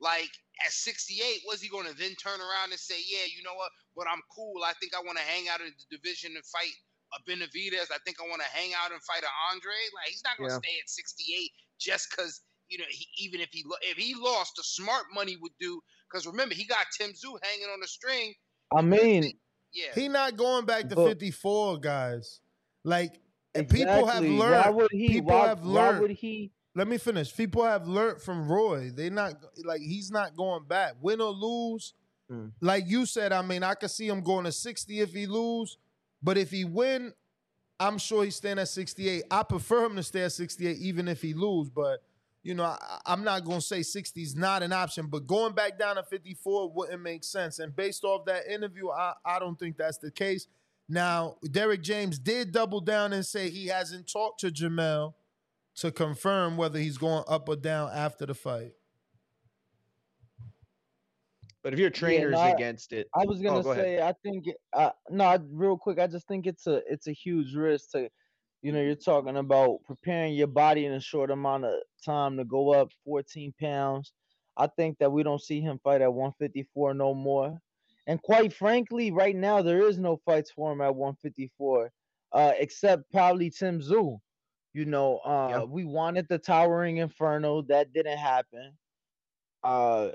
Like at 68, was he going to then turn around and say, yeah, you know what? But I'm cool. I think I want to hang out in the division and fight a Benavidez. I think I want to hang out and fight a Andre. Like he's not going to Yeah. stay at 68 just because you know he, even if he lo- if he lost, the smart money would do. Because remember, he got Tim Tszyu hanging on the string. I mean, Yeah, He not going back to But- 54, guys. Like and people have learned. Why would he? People why, have why learned. would he? Let me finish. People have learned from Roy. They not like he's not going back. Win or lose, Mm. like you said. I mean, I could see him going to 60 if he lose, but if he win, I'm sure he's staying at 68. I prefer him to stay at 68 even if he lose. But you know, I, I'm not gonna say 60 is not an option. But going back down to 54 wouldn't make sense. And based off that interview, I, I don't think that's the case. Now, Derrick James did double down and say he hasn't talked to Jermell to confirm whether he's going up or down after the fight. But if your trainer's no, against it, I was Oh, gonna go ahead. say, I think, uh, no, I- real quick, I just think it's a it's a huge risk to, you know, you're talking about preparing your body in a short amount of time to go up 14 pounds. I think that we don't see him fight at 154 no more. And quite frankly, right now there is no fights for him at 154, uh, except probably Tim Tszyu. You know, uh, we wanted the Towering Inferno, that didn't happen. Uh,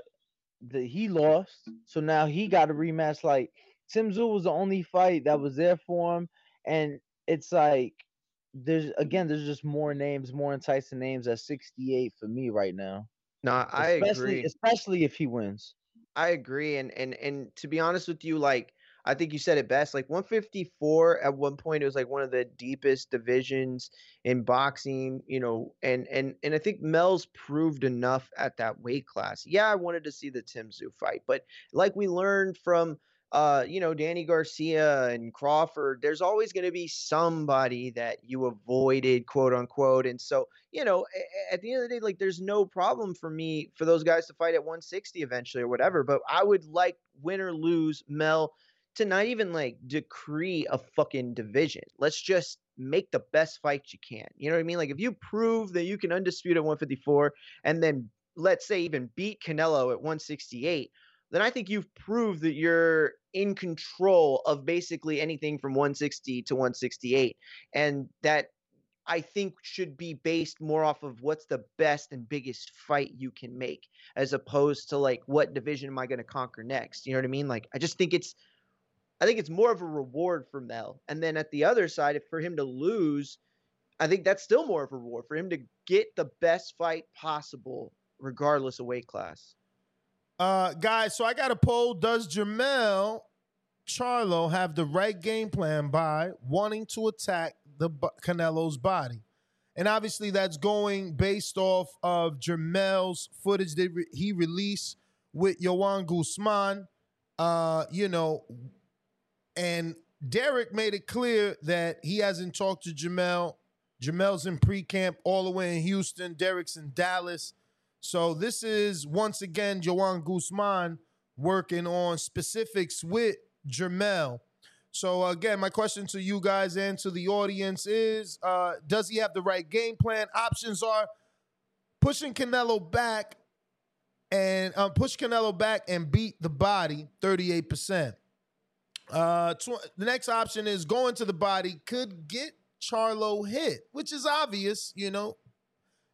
the, he lost, so now he got a rematch. Like Tim Tszyu was the only fight that was there for him, and it's like there's again there's just more names, more enticing names at 68 for me right now. No, I especially agree. especially if he wins. I agree, and and and to be honest with you, like I think you said it best. Like 154 at one point, it was like one of the deepest divisions in boxing, you know, and and and I think Mel's proved enough at that weight class. Yeah, I wanted to see the Tim Tszyu fight, but like we learned from uh, you know, Danny Garcia and Crawford, there's always going to be somebody that you avoided, quote unquote. And so, you know, at the end of the day, like there's no problem for me for those guys to fight at 160 eventually or whatever. But I would like win or lose Mel to not even like decree a fucking division. Let's just make the best fight you can. You know what I mean? Like if you prove that you can undispute at 154 and then let's say even beat Canelo at 168, then I think you've proved that you're in control of basically anything from 160 to 168. And that I think should be based more off of what's the best and biggest fight you can make, as opposed to like what division am I going to conquer next? You know what I mean? Like I just think it's, I think it's more of a reward for Mel. And then at the other side, if for him to lose, I think that's still more of a reward for him to get the best fight possible, regardless of weight class. Uh, guys, so I got a poll. Does Jermell Charlo have the right game plan by wanting to attack the Canelo's body? And obviously, that's going based off of Jermell's footage that he released with Joan Guzman. Uh, you know, and Derrick made it clear that he hasn't talked to Jermell. Jermell's in pre-camp all the way in Houston. Derrick's in Dallas. So this is once again Joan Guzman working on specifics with Jermell. So again, my question to you guys and to the audience is: uh, Does he have the right game plan? Options are pushing Canelo back and uh, push Canelo back and beat the body, thirty-eight percent. Uh, tw- the next option is going to the body could get Charlo hit, which is obvious, you know.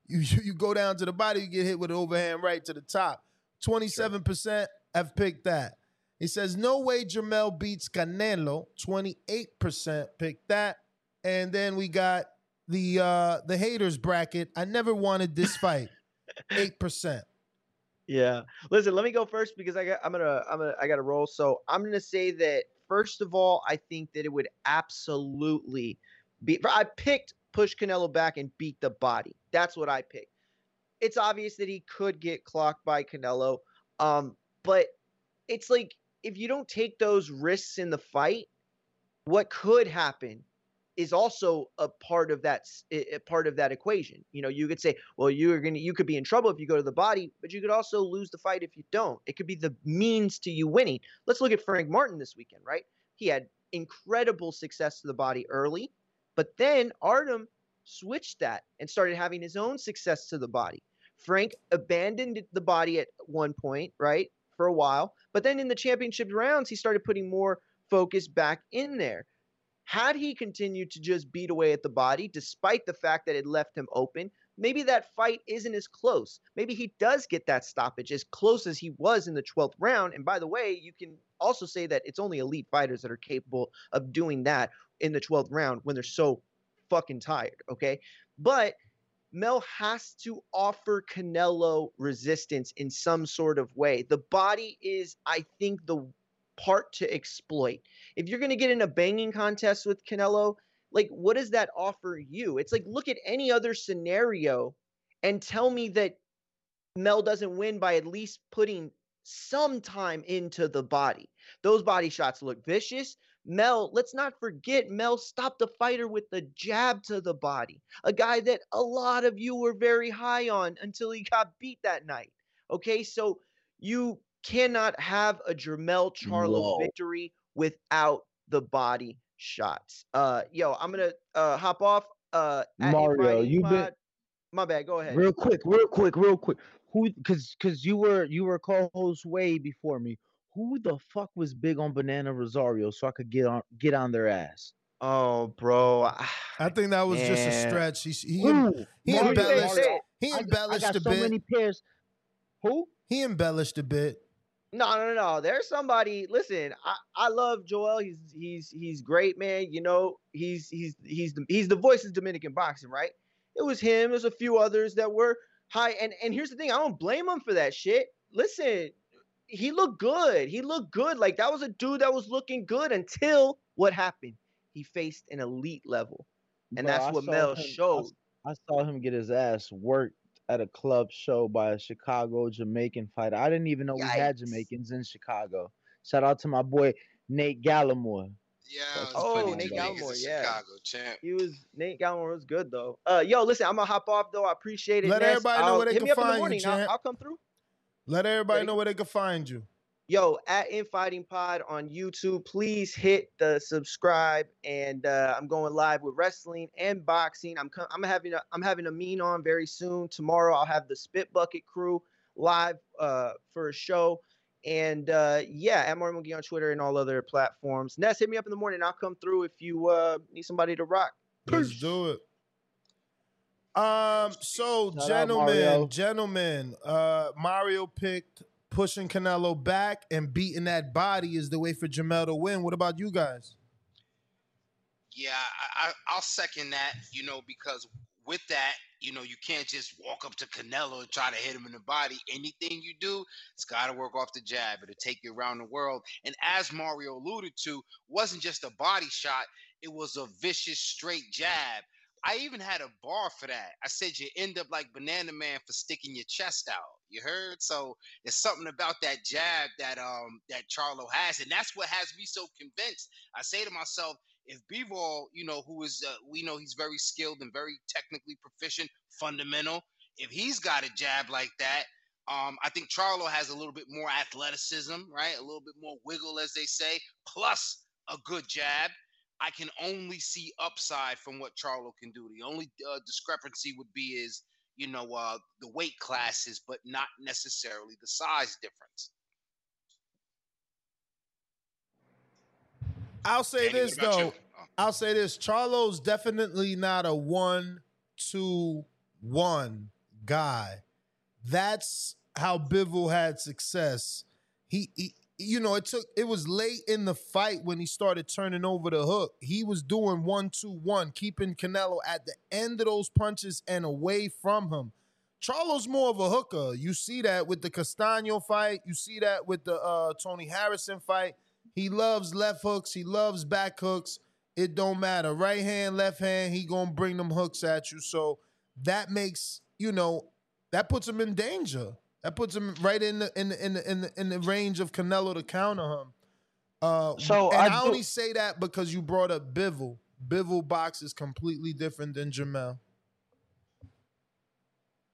You, you go down to the body, you get hit with an overhand right to the top. 27% have picked that. He says, no way Jermell beats Canelo. 28% picked that. And then we got the uh the haters bracket. I never wanted this fight. 8%. Yeah. Listen, let me go first because I got I'm gonna I'm gonna I gotta roll. So I'm gonna say that first of all, I think that it would absolutely be I picked push Canelo back and beat the body. That's what I picked. It's obvious that he could get clocked by Canelo. Um, but it's like if you don't take those risks in the fight, what could happen is also a part of that i- part of that equation. You know, you could say, well, you're gonna you could be in trouble if you go to the body, but you could also lose the fight if you don't. It could be the means to you winning. Let's look at Frank Martin this weekend, right? He had incredible success to the body early, but then Artem switched that and started having his own success to the body. Frank abandoned the body at one point, right, for a while, but then in the championship rounds, he started putting more focus back in there. Had he continued to just beat away at the body, despite the fact that it left him open, maybe that fight isn't as close. Maybe he does get that stoppage as close as he was in the 12th round. And by the way, you can also say that it's only elite fighters that are capable of doing that in the 12th round when they're so fucking tired, okay? But Mel has to offer Canelo resistance in some sort of way. The body is, I think, the part to exploit. If you're going to get in a banging contest with Canelo, like what does that offer you? It's like look at any other scenario and tell me that Mel doesn't win by at least putting some time into the body. Those body shots look vicious. Mel, let's not forget, Mel stopped the fighter with the jab to the body. A guy that a lot of you were very high on until he got beat that night. Okay, so you cannot have a Jermell Charlo Whoa. victory without the body shots. Uh yo, I'm gonna uh hop off. Uh Mario, you've been my bad, go ahead. real quick, real quick, real quick. Who? Because because you were you were co-host way before me. Who the fuck was big on Banana Rosario so I could get on get on their ass? Oh, bro. I think that was just a stretch. He, he, Who? he Mario, embellished. Mario, He I embellished I got a so bit. many pairs. Who? He embellished a bit. No, no, no. There's somebody. Listen, I, I love Joel. He's he's he's great, man. You know, he's he's he's the he's the voice of Dominican boxing, right? It was him. There's a few others that were high. And and here's the thing, I don't blame him for that shit. Listen, he looked good. He looked good. Like that was a dude that was looking good until what happened. He faced an elite level, and Bro, that's I what Mel him- I showed. s- I saw him get his ass worked at a club show by a Chicago Jamaican fighter. I didn't even know we had Jamaicans in Chicago. Shout out to my boy Nate Gallimore. Yeah, Oh, Nate Jamaicans Gallimore, yeah. Chicago, champ. He was Nate Gallimore was good though. Uh, yo, listen, I'm gonna hop off though. I appreciate it. Let Ness. everybody know I'll- where they hit can me up in find the you, morning. I'll, champ. I'll come through. Let everybody Ready? know where they can find you. Yo, at Infighting Pod on YouTube, please hit the subscribe. And uh, I'm going live with wrestling and boxing. I'm com- I'm having a I'm having a mean on very soon. Tomorrow I'll have the Spit Bucket crew live uh, for a show. And uh, yeah, at Martin McGee on Twitter and all other platforms. Ness, hit me up in the morning. I'll come through if you uh, need somebody to rock. Let's do it. Um, so Shout gentlemen, Mario. gentlemen, uh, Mario picked pushing Canelo back and beating that body is the way for Jermell to win. What about you guys? Yeah, I, I, I'll second that. You know, because with that, you know, you can't just walk up to Canelo and try to hit him in the body. Anything you do, it's got to work off the jab. It'll take you around the world. And as Mario alluded to, wasn't just a body shot; it was a vicious straight jab. I even had a bar for that. I said you end up like Banana Man for sticking your chest out. You heard? So it's something about that jab that um that Charlo has, and that's what has me so convinced. I say to myself, if Bivol, you know, who is uh, we know he's very skilled and very technically proficient, fundamental. If he's got a jab like that, um, I think Charlo has a little bit more athleticism, right? A little bit more wiggle, as they say, plus a good jab. I can only see upside from what Charlo can do. The only uh, discrepancy would be is, you know, uh, the weight classes, but not necessarily the size difference. I'll say Danny, this though. Oh. I'll say this. Charlo's definitely not a one, two, one guy. That's how Bivol had success. He, he you know, it took it was late in the fight when he started turning over the hook. He was doing one, two, one, keeping Canelo at the end of those punches and away from him. Charlo's more of a hooker. You see that with the Castano fight. You see that with the uh, Tony Harrison fight. He loves left hooks. He loves back hooks. It don't matter. Right hand, left hand, he gonna bring them hooks at you. So that makes, you know, that puts him in danger. That puts him right in the in the in the in the, in the range of Canelo to counter him. Uh, So, and I I, do- only say that because you brought up Bivol. Bivol box is completely different than Jermell.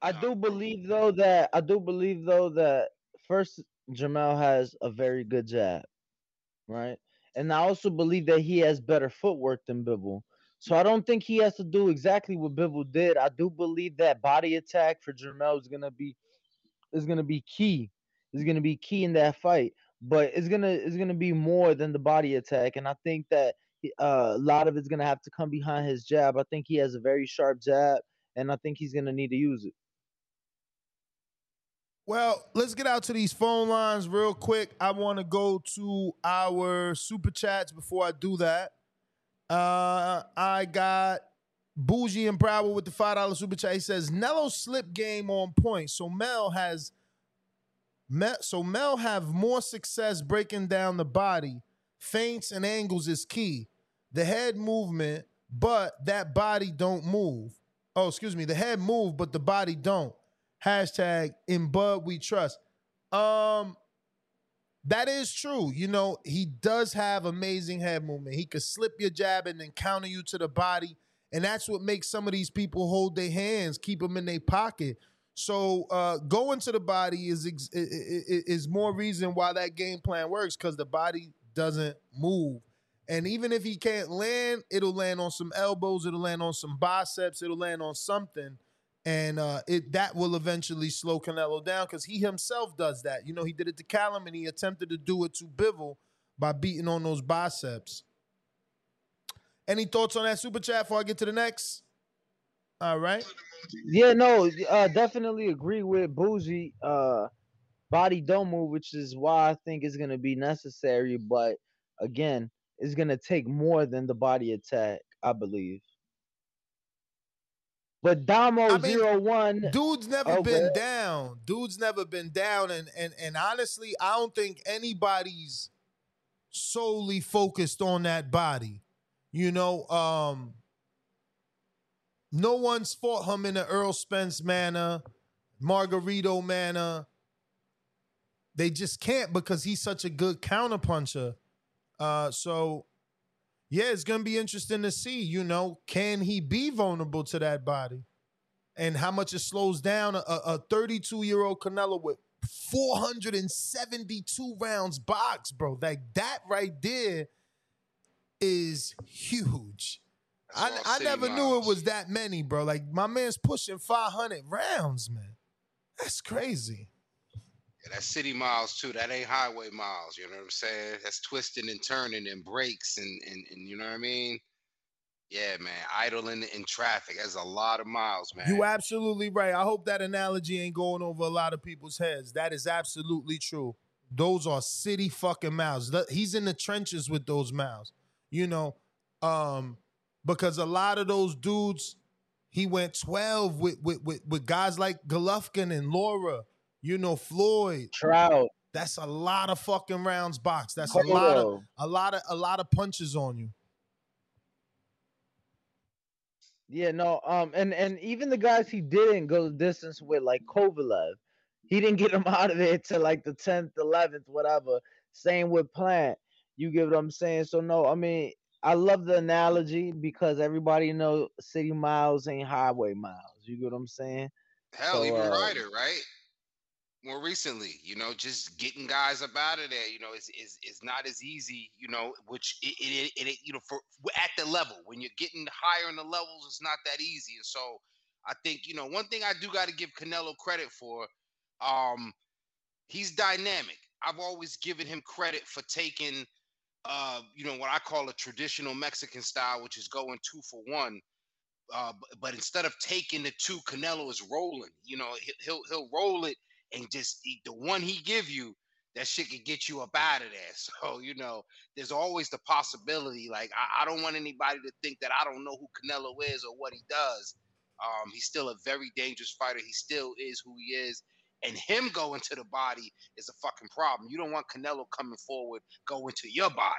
I do believe though that I do believe though that first Jermell has a very good jab, right? And I also believe that he has better footwork than Bivol. So I don't think he has to do exactly what Bivol did. I do believe that body attack for Jermell is gonna be is gonna be key. Is gonna be key in that fight. But it's gonna it's gonna be more than the body attack. And I think that uh, a lot of it's gonna have to come behind his jab. I think he has a very sharp jab, and I think he's gonna need to use it. Well, let's get out to these phone lines real quick. I want to go to our super chats before I do that. Uh, I got Bougie and Bravo with the five dollar super chat. He says Nello's slip game on point. So Mel has Mel, so Mel have more success breaking down the body. Feints and angles is key. The head movement, but that body don't move. Oh, excuse me. The head move, but the body don't. Hashtag in Bud we trust. Um, that is true. You know, he does have amazing head movement. He could slip your jab and then counter you to the body. And that's what makes some of these people hold their hands, keep them in their pocket. So uh, going to the body is ex- is more reason why that game plan works because the body doesn't move. And even if he can't land, it'll land on some elbows, it'll land on some biceps, it'll land on something, and uh, it that will eventually slow Canelo down because he himself does that. You know, he did it to Callum, and he attempted to do it to Bivol by beating on those biceps. Any thoughts on that super chat before I get to the next? All right. Yeah, no, uh, definitely agree with Boozy. Uh, body don't move, which is why I think it's gonna be necessary. But again, it's gonna take more than the body attack, I believe. But Damo I mean, zero one, Dude's never Oh, been down. Dude's never been down, and and and honestly, I don't think anybody's solely focused on that body. You know, um, no one's fought him in an Errol Spence manner, Margarito manner. They just can't because he's such a good counterpuncher. Uh, so yeah, it's gonna be interesting to see. You know, can he be vulnerable to that body, and how much it slows down a 32 year old Canelo with 472 rounds box, bro. Like that right there is huge. I, I never knew it was that many, bro. Like my man's pushing 500 rounds, man. That's crazy. Yeah, that's city miles too. That ain't highway miles. You know what I'm saying? That's twisting and turning and brakes and and, and you know what I mean? Yeah, man. Idling in traffic. That's a lot of miles, man. You absolutely right. I hope that analogy ain't going over a lot of people's heads. That is absolutely true. Those are city fucking miles. He's in the trenches with those miles. You know, um, because a lot of those dudes, he went 12 with with with, with guys like Golovkin and Lara, you know, Floyd. Trout. That's a lot of fucking rounds box. That's a lot of a lot of a lot of punches on you. Yeah, no, um, and and even the guys he didn't go the distance with, like Kovalev, he didn't get him out of there to like the tenth, eleventh, whatever. Same with Plant. You get what I'm saying? So no, I mean, I love the analogy because everybody know city miles ain't highway miles. You get what I'm saying? Hell, So, even uh, Ryder, right? More recently, you know, just getting guys up out of there, you know, is is is not as easy, you know, which it, it, it, it you know, for at the level when you're getting higher in the levels, it's not that easy. And so, I think you know, one thing I do got to give Canelo credit for, um, he's dynamic. I've always given him credit for taking, uh, you know, what I call a traditional Mexican style, which is going two for one Uh, but instead of taking the two, Canelo is rolling. You know, he- he'll he'll roll it and just he- the one he give you, that shit could get you up out of there. So you know, there's always the possibility. Like I, I don't want anybody to think that I don't know who Canelo is or what he does. Um, he's still a very dangerous fighter. He still is who he is. And him going to the body is a fucking problem. You don't want Canelo coming forward, going to your body.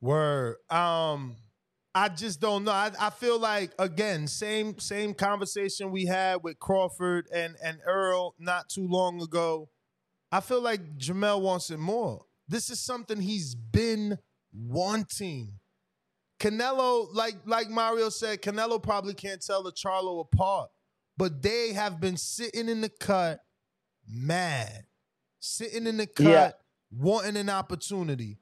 Word. Um, I just don't know. I, I feel like again, same same conversation we had with Crawford and and Errol not too long ago. I feel like Jermell wants it more. This is something he's been wanting. Canelo, like like Mario said, Canelo probably can't tell the Charlo apart, but they have been sitting in the cut, mad, sitting in the cut, Yeah. wanting an opportunity.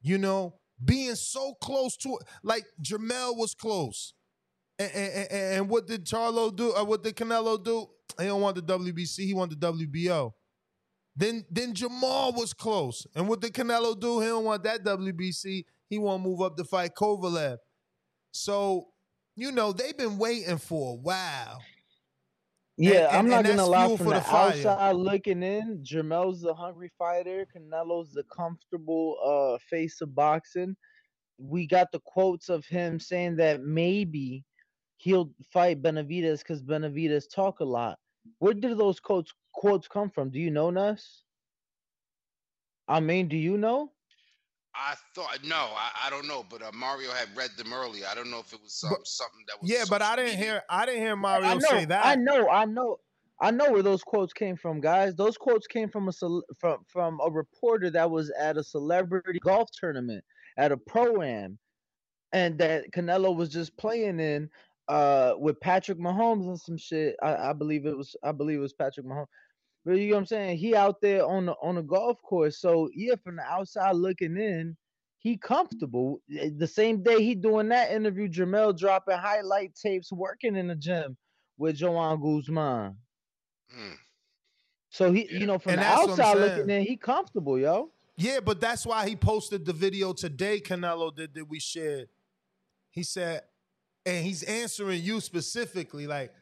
You know, being so close to it, like Jermell was close. And, and, and- and what did Charlo do? Or what did Canelo do? He don't want the WBC. He want the WBO. Then then Jermall was close. And what did Canelo do? He don't want that WBC. He want to move up to fight Kovalev. So, you know, they've been waiting for a while. Yeah, And- I'm and- not and gonna lie. From for the, the outside looking in, Jermell's the hungry fighter. Canelo's the comfortable uh, face of boxing. We got the quotes of him saying that maybe he'll fight Benavidez because Benavidez talk a lot. Where did those quotes quotes come from? Do you know, Nuss? I mean, do you know? I thought no, I, I don't know, but uh, Mario had read them earlier. I don't know if it was um, But- something that was Yeah, but I didn't media. hear I didn't hear I Mario know, say that. I know, I know, I know where those quotes came from, guys. Those quotes came from a cel- from from a reporter that was at a celebrity golf tournament at a pro am, and that Canelo was just playing in uh with Patrick Mahomes and some shit. I, I believe it was I believe it was Patrick Mahomes. But you know what I'm saying? He out there on the on the golf course. So yeah, from the outside looking in, he comfortable. Eh, The same day he doing that interview, Jermell dropping highlight tapes, working in the gym with Joan Guzman. Hmm. So he, you know, from And the that's what I'm outside looking in, he comfortable, yo. Yeah, but that's why he posted the video today, Canelo did that we shared. He said, and he's answering you specifically, like,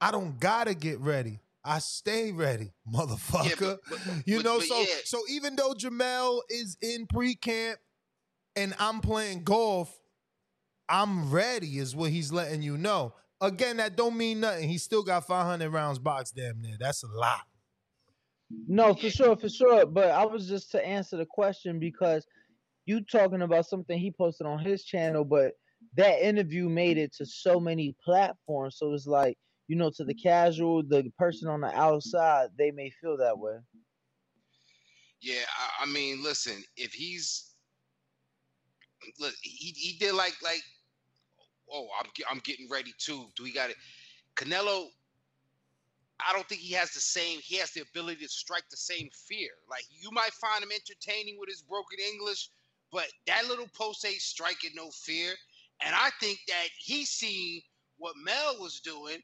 I don't gotta get ready. I stay ready, motherfucker. you but- know, but so yeah. so even though Jermell is in pre-camp and I'm playing golf, I'm ready, is what he's letting you know. Again, that don't mean nothing. He still got 500 rounds boxed damn near. That's a lot. No, for sure, for sure. But I was just to answer the question because you talking about something he posted on his channel, but that interview made it to so many platforms. So it's like, you know, to the mm-hmm. casual, the person on the outside, they may feel that way. Yeah, I, I mean, listen, if he's look, he he did like like oh, I'm I'm getting ready too. Do we got it? Canelo I don't think he has the same he has the ability to strike the same fear. Like you might find him entertaining with his broken English, but that little post ain't striking no fear. And I think that he seen what Mel was doing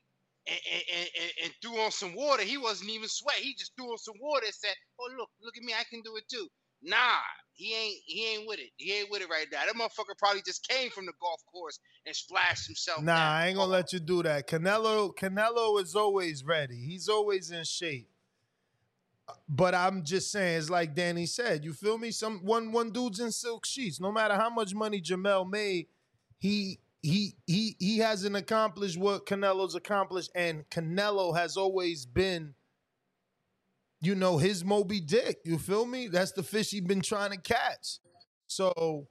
and, and, and, and threw on some water. He wasn't even sweat. He just threw on some water and said, "Oh look, look at me, I can do it too." Nah, he ain't he ain't with it. He ain't with it right now. That motherfucker probably just came from the golf course and splashed himself. Nah, down. I ain't gonna let you do that. Canelo, Canelo is always ready. He's always in shape. But I'm just saying, it's like Danny said. You feel me? Some one one dude's in silk sheets. No matter how much money Jermell made, he he he he hasn't accomplished what Canelo's accomplished, and Canelo has always been, you know, his Moby Dick. You feel me? That's the fish he's been trying to catch. So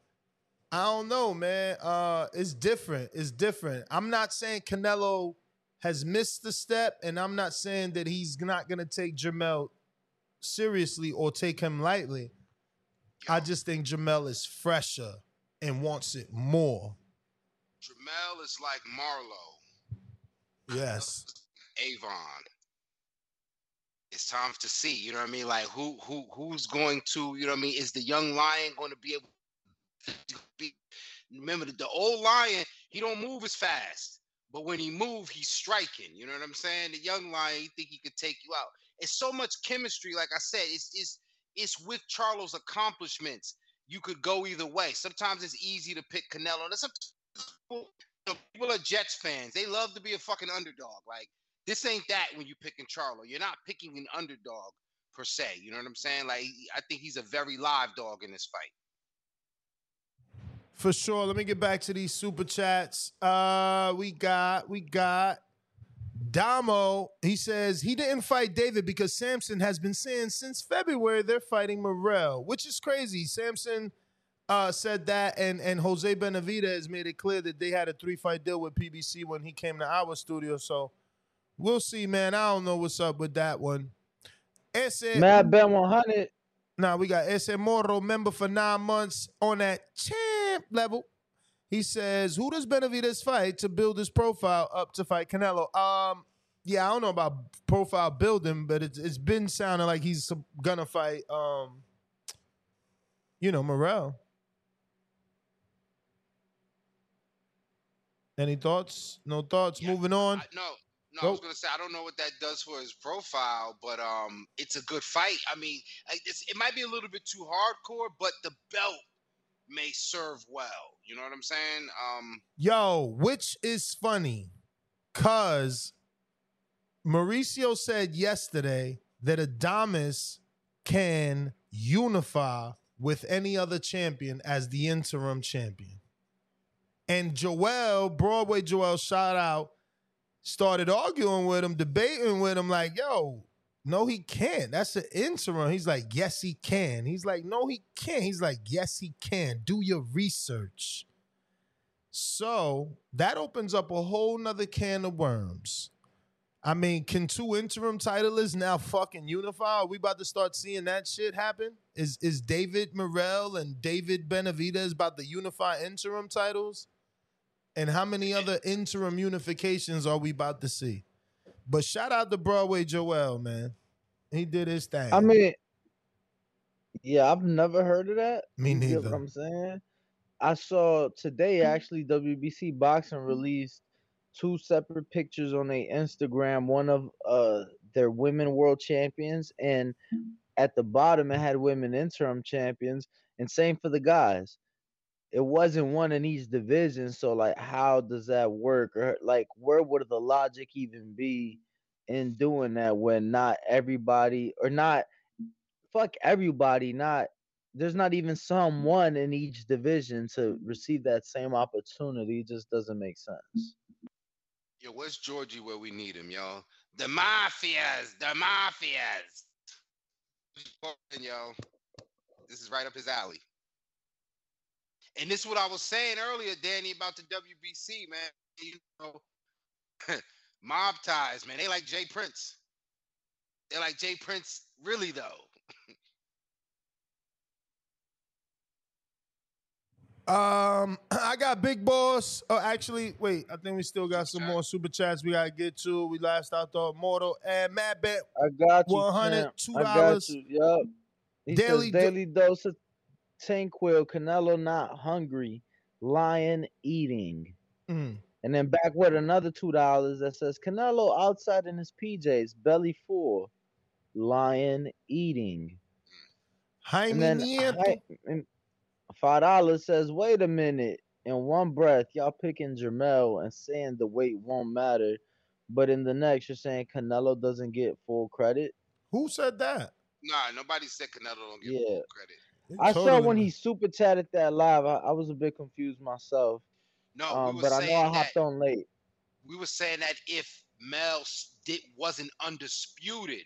I don't know, man. Uh, it's different. It's different. I'm not saying Canelo has missed the step, and I'm not saying that he's not gonna take Jermell seriously or take him lightly. I just think Jermell is fresher and wants it more. Jermell is like Marlo, Yes. Avon. It's time to see. You know what I mean? Like who who who's going to? You know what I mean? Is the young lion going to be able to be? Remember, the, the old lion, he don't move as fast, but when he move, he's striking. You know what I'm saying? The young lion, he think he could take you out. It's so much chemistry. Like I said, it's it's it's with Charlo's accomplishments. You could go either way. Sometimes it's easy to pick Canelo. And sometimes people know, people are Jets fans. They love to be a fucking underdog. Like this ain't that when you picking Charlo. You're not picking an underdog per se. You know what I'm saying? Like I think he's a very live dog in this fight. For sure. Let me get back to these super chats. Uh we got we got Damo. He says he didn't fight David because Sampson has been saying since February they're fighting Morrell, which is crazy. Sampson uh, said that, and and Jose Benavidez made it clear that they had a three fight deal with PBC when he came to our studio. So we'll see, man. I don't know what's up with that one. Ese, Mad Ben 100. Now we got Ese Moro member for nine months on that champ level. He says, "Who does Benavidez fight to build his profile up to fight Canelo?" Um, yeah, I don't know about profile building, but it's it's been sounding like he's gonna fight, um, you know, Morrell. Any thoughts? No thoughts. Moving on. I, no, no, I was gonna say I don't know what that does for his profile, but um, it's a good fight. I mean, it's, it might be a little bit too hardcore, but the belt may serve well. You know what I'm saying? Um, Yo, which is funny, cause Mauricio said yesterday that Adames can unify with any other champion as the interim champion. And Joel, Broadway Joel, shout out, started arguing with him, debating with him, like, yo, no, he can't. That's an interim. He's like, yes, he can. He's like, no, he can't. He's like, yes, he can. Do your research. So that opens up a whole nother can of worms. I mean, can two interim titleists now fucking unify? Are we about to start seeing that shit happen? Is is David Morrell and David Benavidez about to unify interim titles? And how many other interim unifications are we about to see? But shout out to Broadway Joel, man. He did his thing. I mean, yeah, I've never heard of that. Me You get neither. what I'm saying? I saw today actually WBC Boxing released two separate pictures on their Instagram. One of uh their women world champions, and at the bottom it had women interim champions, and same for the guys. It wasn't one in each division, so like, how does that work? Or like, where would the logic even be in doing that when not everybody or not fuck everybody, not there's not even someone in each division to receive that same opportunity. It just doesn't make sense. yo, where's Georgie where we need him, y'all? The mafias, the mafias. Yo, this is right up his alley. And this is what I was saying earlier, Danny, about the WBC, man. You know, mob ties, man. They like J Prince. They like J Prince, really though. Um, I got Big Boss. Oh, actually, wait. I think we still got some more super chats we gotta get to. We last out thought Mortal and Matt Bet. I got you. One hundred champ. two I got dollars. you. Yup. He Daily says do- daily dose of Tanquil, Canelo not hungry, lion eating. Mm. And then back with another two dollars that says Canelo outside in his PJs, belly full, lion eating. Jaime And then Nieto. And five dollars says, wait a minute. In one breath, y'all picking Jermell and saying the weight won't matter, but in the next, you're saying Canelo doesn't get full credit. Who said that? Nah, nobody said Canelo don't get Yeah. full credit. I saw when he super chatted that live. I, I was a bit confused myself. No, um, we were but I know I hopped that on late. we were saying that if Mel did, wasn't undisputed,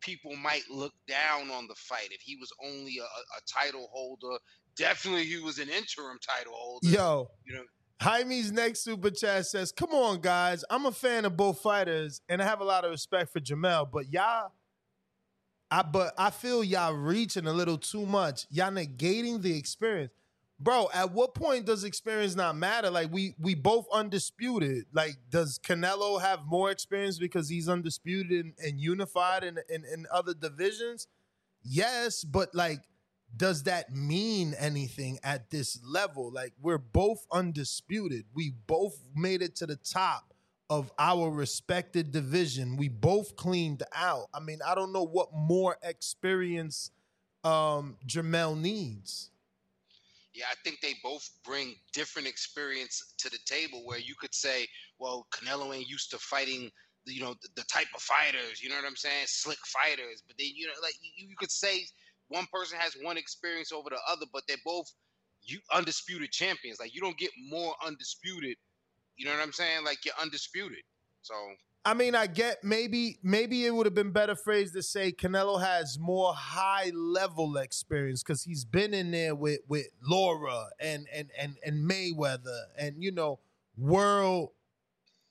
people might look down on the fight. If he was only a, a a title holder, definitely he was an interim title holder. Yo, you know, Jaime's next super chat says, "Come on, guys. I'm a fan of both fighters, and I have a lot of respect for Jermell, but y'all." I but I feel y'all reaching a little too much. Y'all negating the experience. Bro, at what point does experience not matter? Like we we both undisputed. Like, does Canelo have more experience because he's undisputed and, and unified in, in in other divisions? Yes, but like, does that mean anything at this level? Like, we're both undisputed. We both made it to the top of our respected division. We both cleaned out. I mean, I don't know what more experience um Jermell needs. Yeah, I think they both bring different experience to the table. Where you could say, well, Canelo ain't used to fighting, you know, the, the type of fighters. You know what I'm saying? Slick fighters. But then you know, like you, you could say one person has one experience over the other, but they're both you undisputed champions. Like you don't get more undisputed. You know what I'm saying? Like you're undisputed. So I mean, I get maybe maybe it would have been better phrase to say Canelo has more high level experience because he's been in there with with Lara and and and and Mayweather and you know world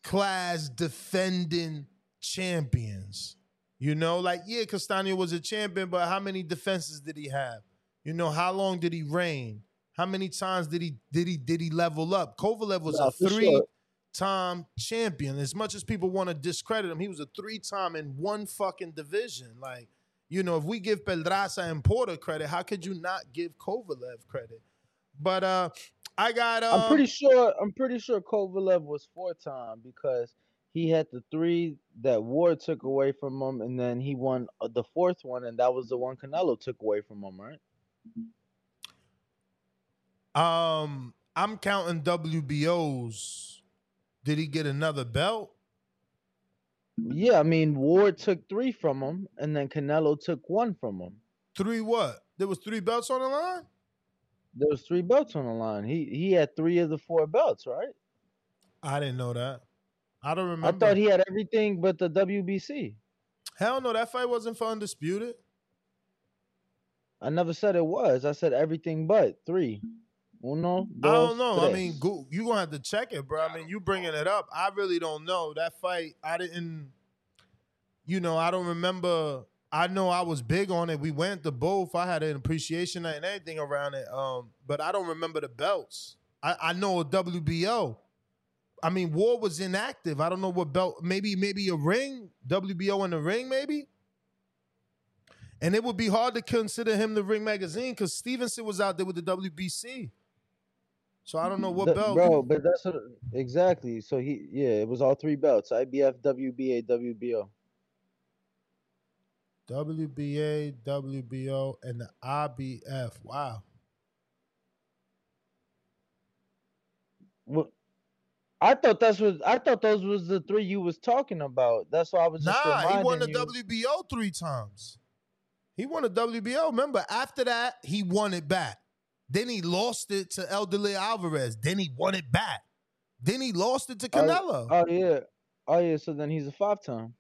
class defending champions. You know, like yeah, Castaño was a champion, but how many defenses did he have? You know, how long did he reign? How many times did he did he did he level up? Kovalev was Yeah, a three sure. Time champion. As much as people want to discredit him, he was a three time in one fucking division. Like, you know, if we give Pedraza and Porter credit, how could you not give Kovalev credit? But uh I got um, I'm pretty sure. I'm pretty sure Kovalev was four time because he had the three that Ward took away from him, and then he won uh, the fourth one, and that was the one Canelo took away from him, right? um I'm counting WBOs. Did he get another belt? Yeah, I mean Ward took three from him, and then Canelo took one from him. Three what? There was three belts on the line? There was three belts on the line. He he had three of the four belts, right? I didn't know that. I don't remember. I thought he had everything but the WBC. Hell no, that fight wasn't for undisputed. I never said it was. I said everything but three. Uno, I don't know. I mean, go, you gonna have to check it, bro. I mean, you bringing it up. I really don't know that fight. I didn't. You know, I don't remember. I know I was big on it. We went to both. I had an appreciation and everything around it. Um, but I don't remember the belts. I, I know a WBO. I mean, Ward was inactive. I don't know what belt. Maybe maybe a ring. WBO in the ring, maybe. And it would be hard to consider him the ring magazine because Stevenson was out there with the WBC. So I don't know what The- belt. bro. But that's what, exactly. So he, yeah, it was all three belts: IBF, WBA, WBO. WBA, WBO, and the IBF. Wow. What? I thought that's what I thought those was the three you was talking about. That's why I was just Nah, he won the you. WBO three times. He won the WBO. Remember, after that, he won it back. Then he lost it to Eleider Alvarez. Then he won it back. Then he lost it to Oh, Canelo. Oh, yeah, oh yeah. So then he's a five time.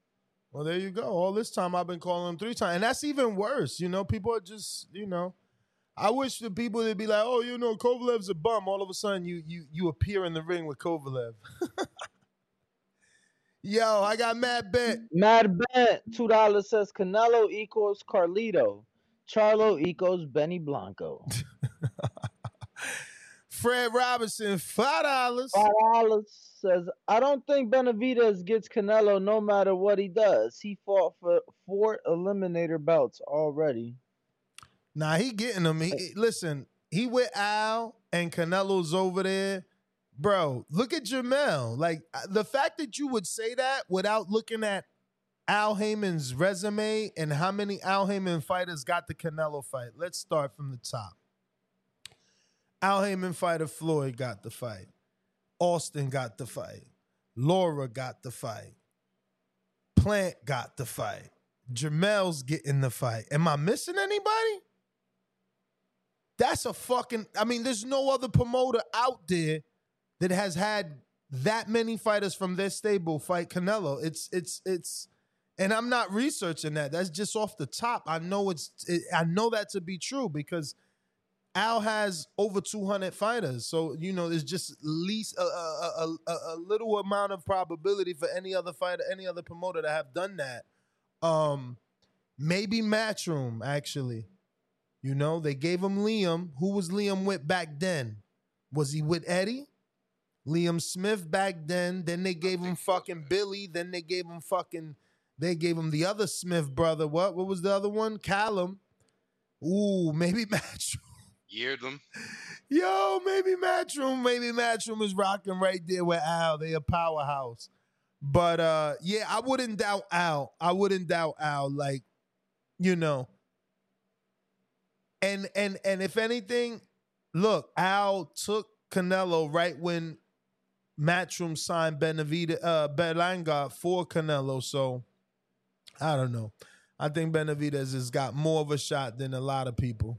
Well, there you go. All this time I've been calling him three times. And that's even worse. You know, people are just, you know. I wish the people would be like, oh, you know, Kovalev's a bum. All of a sudden you you you appear in the ring with Kovalev. Yo, I got mad bet. Mad Bet two dollars says Canelo equals Carlito, Charlo equals Benny Blanco. Fred Robinson, five dollars. Five dollars says I don't think Benavidez gets Canelo no matter what he does. He fought for four eliminator belts already. Nah, he getting them. He, listen, he with Al and Canelo's over there. Bro, look at Jermell. Like the fact that you would say that without looking at Al Haymon's resume and how many Al Haymon fighters got the Canelo fight. Let's start from the top. Al Haymon fighter Floyd got the fight. Austin got the fight. Lara got the fight. Plant got the fight. Jermell's getting the fight. Am I missing anybody? That's a fucking. I mean, there's no other promoter out there that has had that many fighters from their stable fight Canelo. It's it's it's, and I'm not researching that. That's just off the top. I know it's. It, I know that to be true because Al has over 200 fighters. So you know, there's just least a, a, a, a, little amount of probability for any other fighter, any other promoter to have done that. Um, maybe Matchroom actually. You know, they gave him Liam. Who was Liam with back then? Was he with Eddie? Liam Smith back then. Then they gave him fucking Billy. Then they gave him fucking. They gave him the other Smith brother. What? What was the other one? Callum. Ooh, maybe Matchroom. Yildirim. Yo, maybe Matchroom. Maybe Matchroom is rocking right there with Al. They a powerhouse. But uh, yeah, I wouldn't doubt Al. I wouldn't doubt Al. Like, you know. And and and if anything, look, Al took Canelo right when Matchroom signed Benavide, uh, Berlanga for Canelo. So I don't know. I think Benavidez has got more of a shot than a lot of people.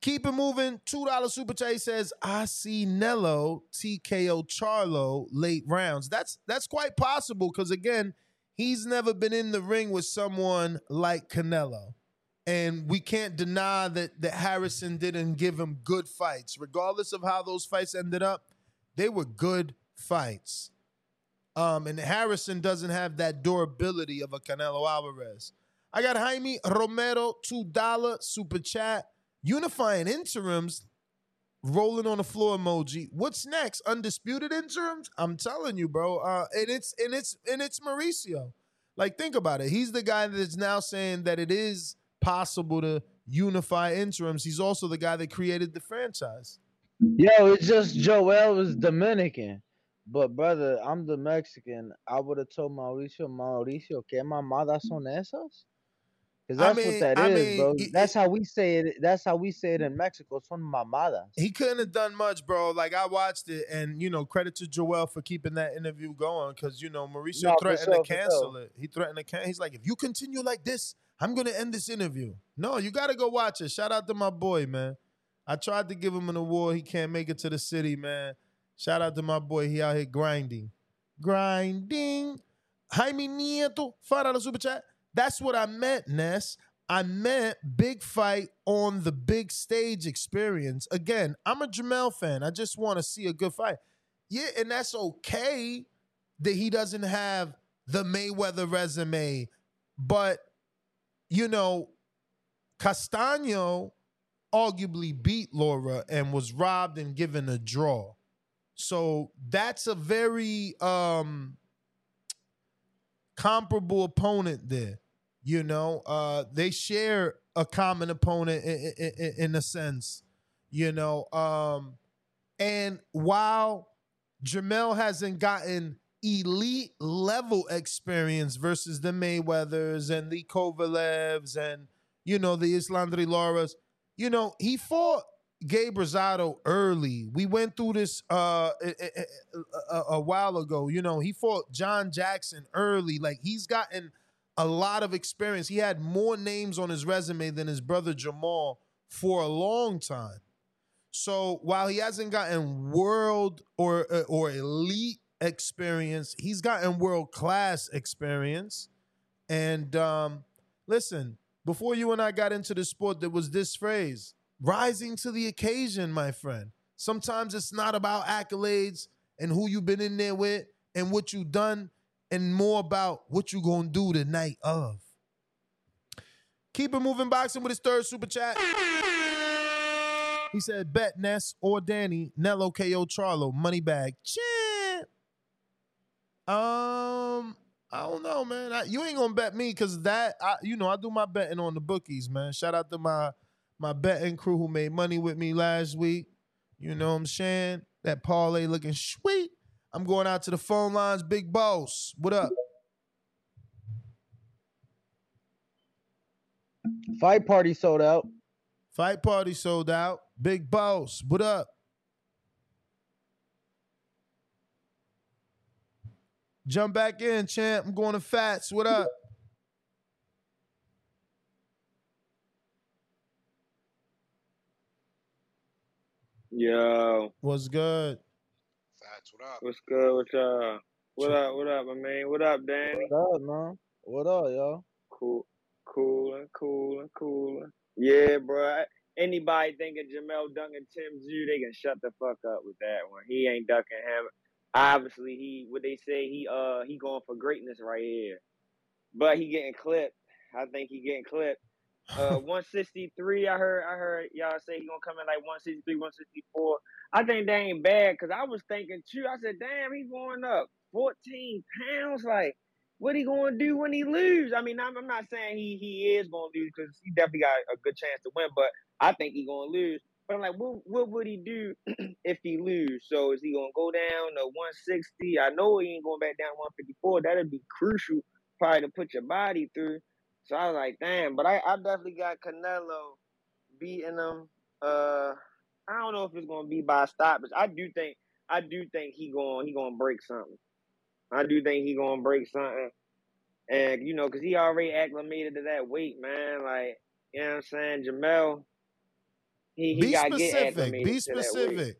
Keep it moving. $2 super chat says, I see Nello TKO Charlo late rounds. That's that's quite possible because again, he's never been in the ring with someone like Canelo. And we can't deny that that Harrison didn't give him good fights. Regardless of how those fights ended up, they were good fights. Um, and Harrison doesn't have that durability of a Canelo Alvarez. I got Jaime Romero, $2 super chat. Unifying interims, rolling on the floor emoji. What's next? Undisputed interims? I'm telling you, bro. Uh, and it's and it's and it's Mauricio. Like, think about it. He's the guy that's now saying that it is possible to unify interims. He's also the guy that created the franchise. Yo, it's just Joel was Dominican. But brother, I'm the Mexican. I would have told Mauricio, Mauricio, que mamadas son esas? Because I that's mean- what that I is, mean, bro. it- That's how we say it. That's how we say it in Mexico. Son mamadas. He couldn't have done much, bro. Like I watched it, and you know, credit to Joel for keeping that interview going, because you know Mauricio No, threatened sure, to cancel sure. it. He threatened to cancel. He's like, if you continue like this, I'm gonna end this interview. No, you gotta go watch it. Shout out to my boy, man. I tried to give him an award. He can't make it to the city, man. Shout out to my boy. He out here grinding, grinding. Jaime Nieto, five dollar super chat. That's what I meant, Ness. I meant big fight on the big stage experience. Again, I'm a Jermell fan. I just want to see a good fight. Yeah, and that's okay that he doesn't have the Mayweather resume, but you know, Castano arguably beat Lara and was robbed and given a draw. So that's a very um comparable opponent there. You know, uh, they share a common opponent in, in, in a sense. You know, um, and while Jermell hasn't gotten elite level experience versus the Mayweathers and the Kovalevs and you know the Erislandy Laras, you know he fought Gabe Rosado early. We went through this uh, a, a- a- while ago. You know he fought John Jackson early. Like he's gotten a lot of experience. He had more names on his resume than his brother Jermall for a long time. So while he hasn't gotten world or uh, or elite experience, he's gotten world class experience. And um, listen, before you and I got into the sport, there was this phrase: "rising to the occasion," my friend. Sometimes it's not about accolades and who you've been in there with and what you've done, and more about what you're gonna do the night of. Keep it moving, boxing with his third super chat. He said, bet Ness or Danny, Nello KO Charlo, money bag. Chant. Um, I don't know, man. I, you ain't gonna bet me because that, I, you know, I do my betting on the bookies, man. Shout out to my my betting crew who made money with me last week. You know what I'm saying? That parlay looking sweet. I'm going out to the phone lines. Big boss, what up? Fight party sold out. Fight party sold out. Big boss, what up? Jump back in, champ. I'm going to Fats. What up? Yo, What's good? Fats, what up? what's good with y'all? What up? What up, my man? What up, Danny? What up, man? What up, yo? Cool, cooling, cooling, cooling. Yeah, bro. Anybody thinking Jermell dunking Tim Tszyu, they can shut the fuck up with that one. He ain't ducking him. Obviously, he what they say he uh he going for greatness right here, but he getting clipped. I think he getting clipped. Uh, 163. I heard. I heard y'all say he gonna come in like 163, 164. I think that ain't bad because I was thinking too. I said, damn, he going up 14 pounds. Like, what he gonna do when he lose? I mean, I'm, I'm not saying he he is gonna lose because he definitely got a good chance to win, but I think he gonna lose. But I'm like, what what would he do if he lose? So is he gonna go down to 160? I know he ain't going back down 154. That'd be crucial, probably to put your body through. So I was like, damn. But I, I definitely got Canelo beating him. Uh, I don't know if it's gonna be by stoppage. I do think I do think he going he gonna break something. I do think he gonna break something, and you know, cause he already acclimated to that weight, man. Like you know what I'm saying, Jermell. He he Be specific. Be to that weight. specific.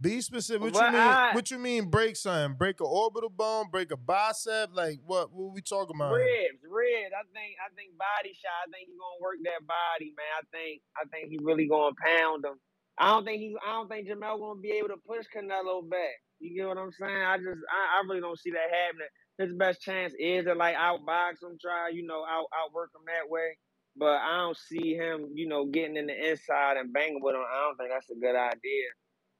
Be specific. What But you mean? I- what you mean? Break something? Break a orbital bone? Break a bicep? Like what? What we talking about? Ribs, ribs. I think I think body shot. I think he's gonna work that body, man. I think I think he really gonna pound him. I don't think he's I don't think Jermell gonna be able to push Canelo back. You get what I'm saying? I just I, I really don't see that happening. His best chance is to like outbox him, try, you know, out outwork him that way. But I don't see him, you know, getting in the inside and banging with him. I don't think that's a good idea.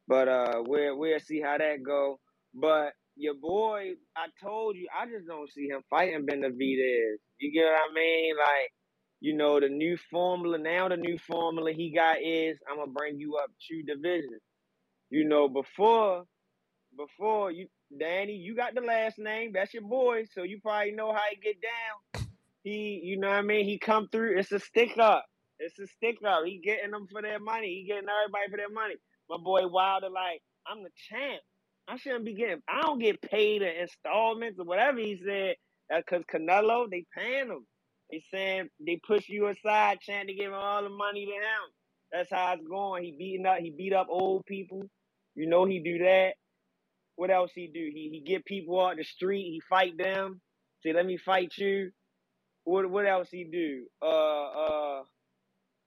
But uh we'll we'll see how that go. But your boy, I told you, I just don't see him fighting Benavidez. You get what I mean? Like, you know, the new formula now the new formula he got is I'm gonna bring you up two divisions. You know, before before you Danny, you got the last name, that's your boy, so you probably know how he get down. He you know what I mean? He come through, it's a stick up. It's a stick up. He getting them for their money. He getting everybody for their money. My boy Wilder, like, I'm the champ. I shouldn't be getting. I don't get paid in installments or whatever he said. Because Canelo, they paying him. They saying they push you aside, trying to give him all the money to him. That's how it's going. He beating up. He beat up old people. You know he do that. What else he do? He he get people out the street. He fight them. Say, let me fight you. What what else he do? Uh uh.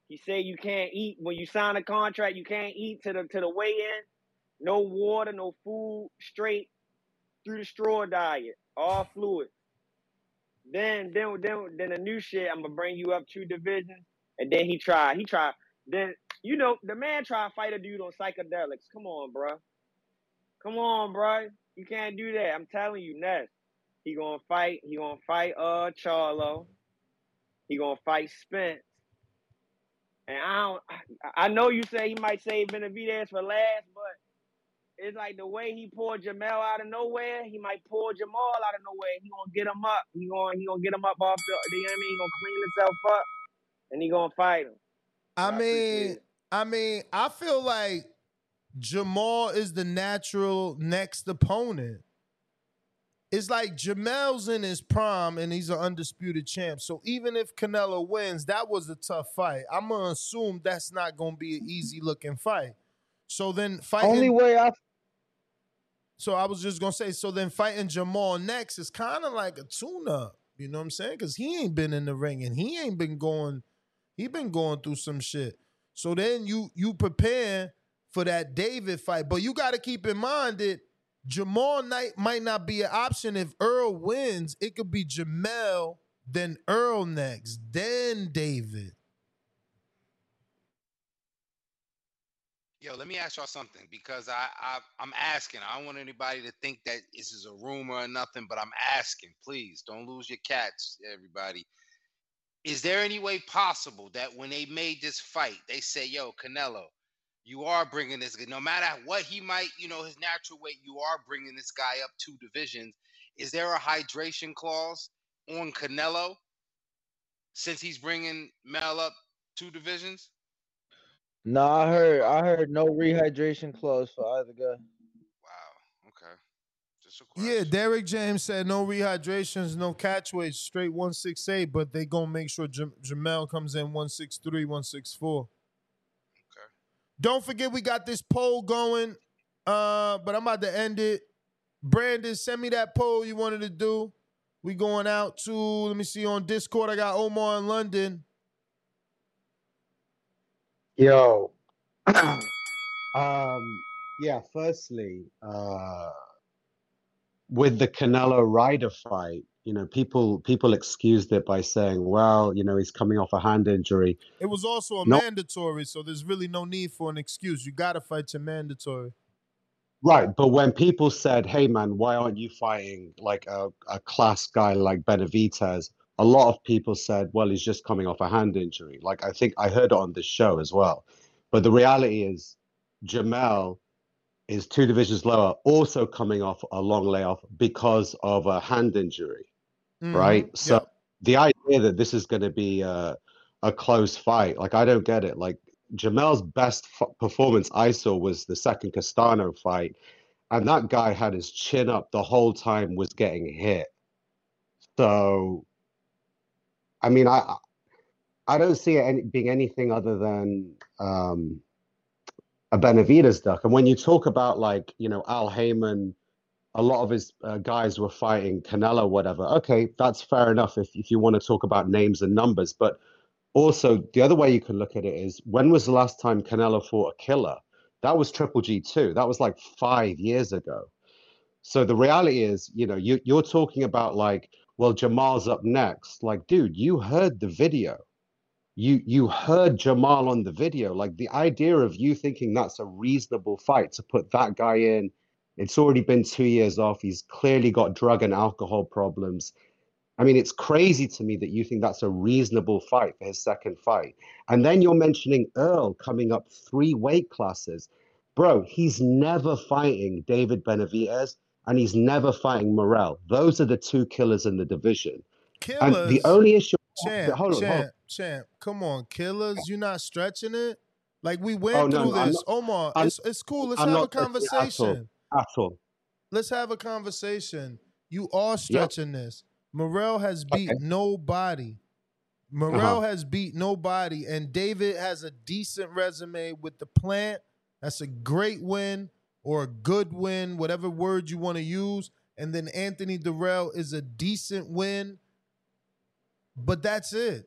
He say you can't eat when you sign a contract. You can't eat to the to the weigh in. No water, no food, straight through the straw diet, all fluid. Then then then then the new shit. I'm gonna bring you up two divisions, and then he tried. He tried. Then you know the man tried to fight a dude on psychedelics. Come on, bro. Come on, bro. You can't do that. I'm telling you, Ness. He gonna fight. He gonna fight uh Charlo. He gonna fight Spence. And I don't. I I know you say he might save Benavidez for last, but it's like the way he pulled Jermell out of nowhere. He might pull Jermall out of nowhere. He gonna get him up. He gonna he gonna get him up off the. You know what I mean? He gonna clean himself up, and he gonna fight him. I I mean. I mean, I feel like Jermall is the natural next opponent. It's like Jermell's in his prime and he's an undisputed champ. So even if Canelo wins, that was a tough fight. I'm gonna assume that's not gonna be an easy looking fight. So then fighting Only way I So I was just gonna say, so then fighting Jermall next is kind of like a tune-up. You know what I'm saying? Because he ain't been in the ring and he ain't been going, he been going through some shit. So then you you prepare for that David fight, but you got to keep in mind that Jermall Knight might not be an option if Errol wins. It could be Jamel, then Errol next, then David. Yo, let me ask y'all something because I, I I'm asking. I don't want anybody to think that this is a rumor or nothing, but I'm asking. Please don't lose your cats, everybody. Is there any way possible that when they made this fight, they say, "Yo, Canelo, you are bringing this. No matter what he might, you know, his natural weight, you are bringing this guy up two divisions." Is there a hydration clause on Canelo since he's bringing Mel up two divisions? No, I heard I heard no rehydration clause for either guy. Wow. Okay. Just a Yeah, Derrick James said no rehydrations, no catch weights, straight 168, but they gonna make sure Jam- Jermell comes in 163, 164. Okay. Don't forget we got this poll going, uh, but I'm about to end it. Brandon, send me that poll you wanted to do. We going out to let me see on Discord. I got Omar in London. Yo. um yeah, firstly, uh with the Canelo Ryder fight, you know, people people excused it by saying, well, you know, he's coming off a hand injury. It was also a No. mandatory, so there's really no need for an excuse. You gotta fight your mandatory. Right, but when people said, "Hey, man, why aren't you fighting like a, a class guy like Benavidez?" A lot of people said, "Well, he's just coming off a hand injury." Like I think I heard it on this show as well. But the reality is, Jermell is two divisions lower, also coming off a long layoff because of a hand injury, right? Mhm, So the idea that this is going to be a, a close fight, like I don't get it. Like Jermell's best f- performance I saw was the second Castano fight, and that guy had his chin up the whole time, was getting hit. So, I mean, I I don't see it any, being anything other than um, a Benavidez duck. And when you talk about like you know Al Haymon, a lot of his uh, guys were fighting Canelo, whatever. Okay, that's fair enough if if you want to talk about names and numbers, but also the other way you can look at it is when was the last time Canelo fought a killer? That was Triple G two. That was like five years ago. So the reality is, you know, you you're talking about like, well, Jermall's up next. Like, dude, you heard the video. You you heard Jermall on the video. Like the idea of you thinking that's a reasonable fight to put that guy in. It's already been two years off. He's clearly got drug and alcohol problems. I mean, it's crazy to me that you think that's a reasonable fight for his second fight. And then you're mentioning Errol coming up three weight classes. Bro, he's never fighting David Benavidez and he's never fighting Morrell. Those are the two killers in the division. And the only issue, champ, hold on, hold on. champ, champ. Come on, killers. You're not stretching it. Like we went Oh no, through no, this. not. Omar, I'm, it's it's cool. Let's I'm have a it at all. conversation. At all. Let's have a conversation. You are Yep. stretching this. Morrell has beat Okay. nobody. Morrell Uh-huh. has beat nobody, and David has a decent resume with the plant. That's a great win or a good win, whatever word you want to use. And then Anthony Dirrell is a decent win, but that's it.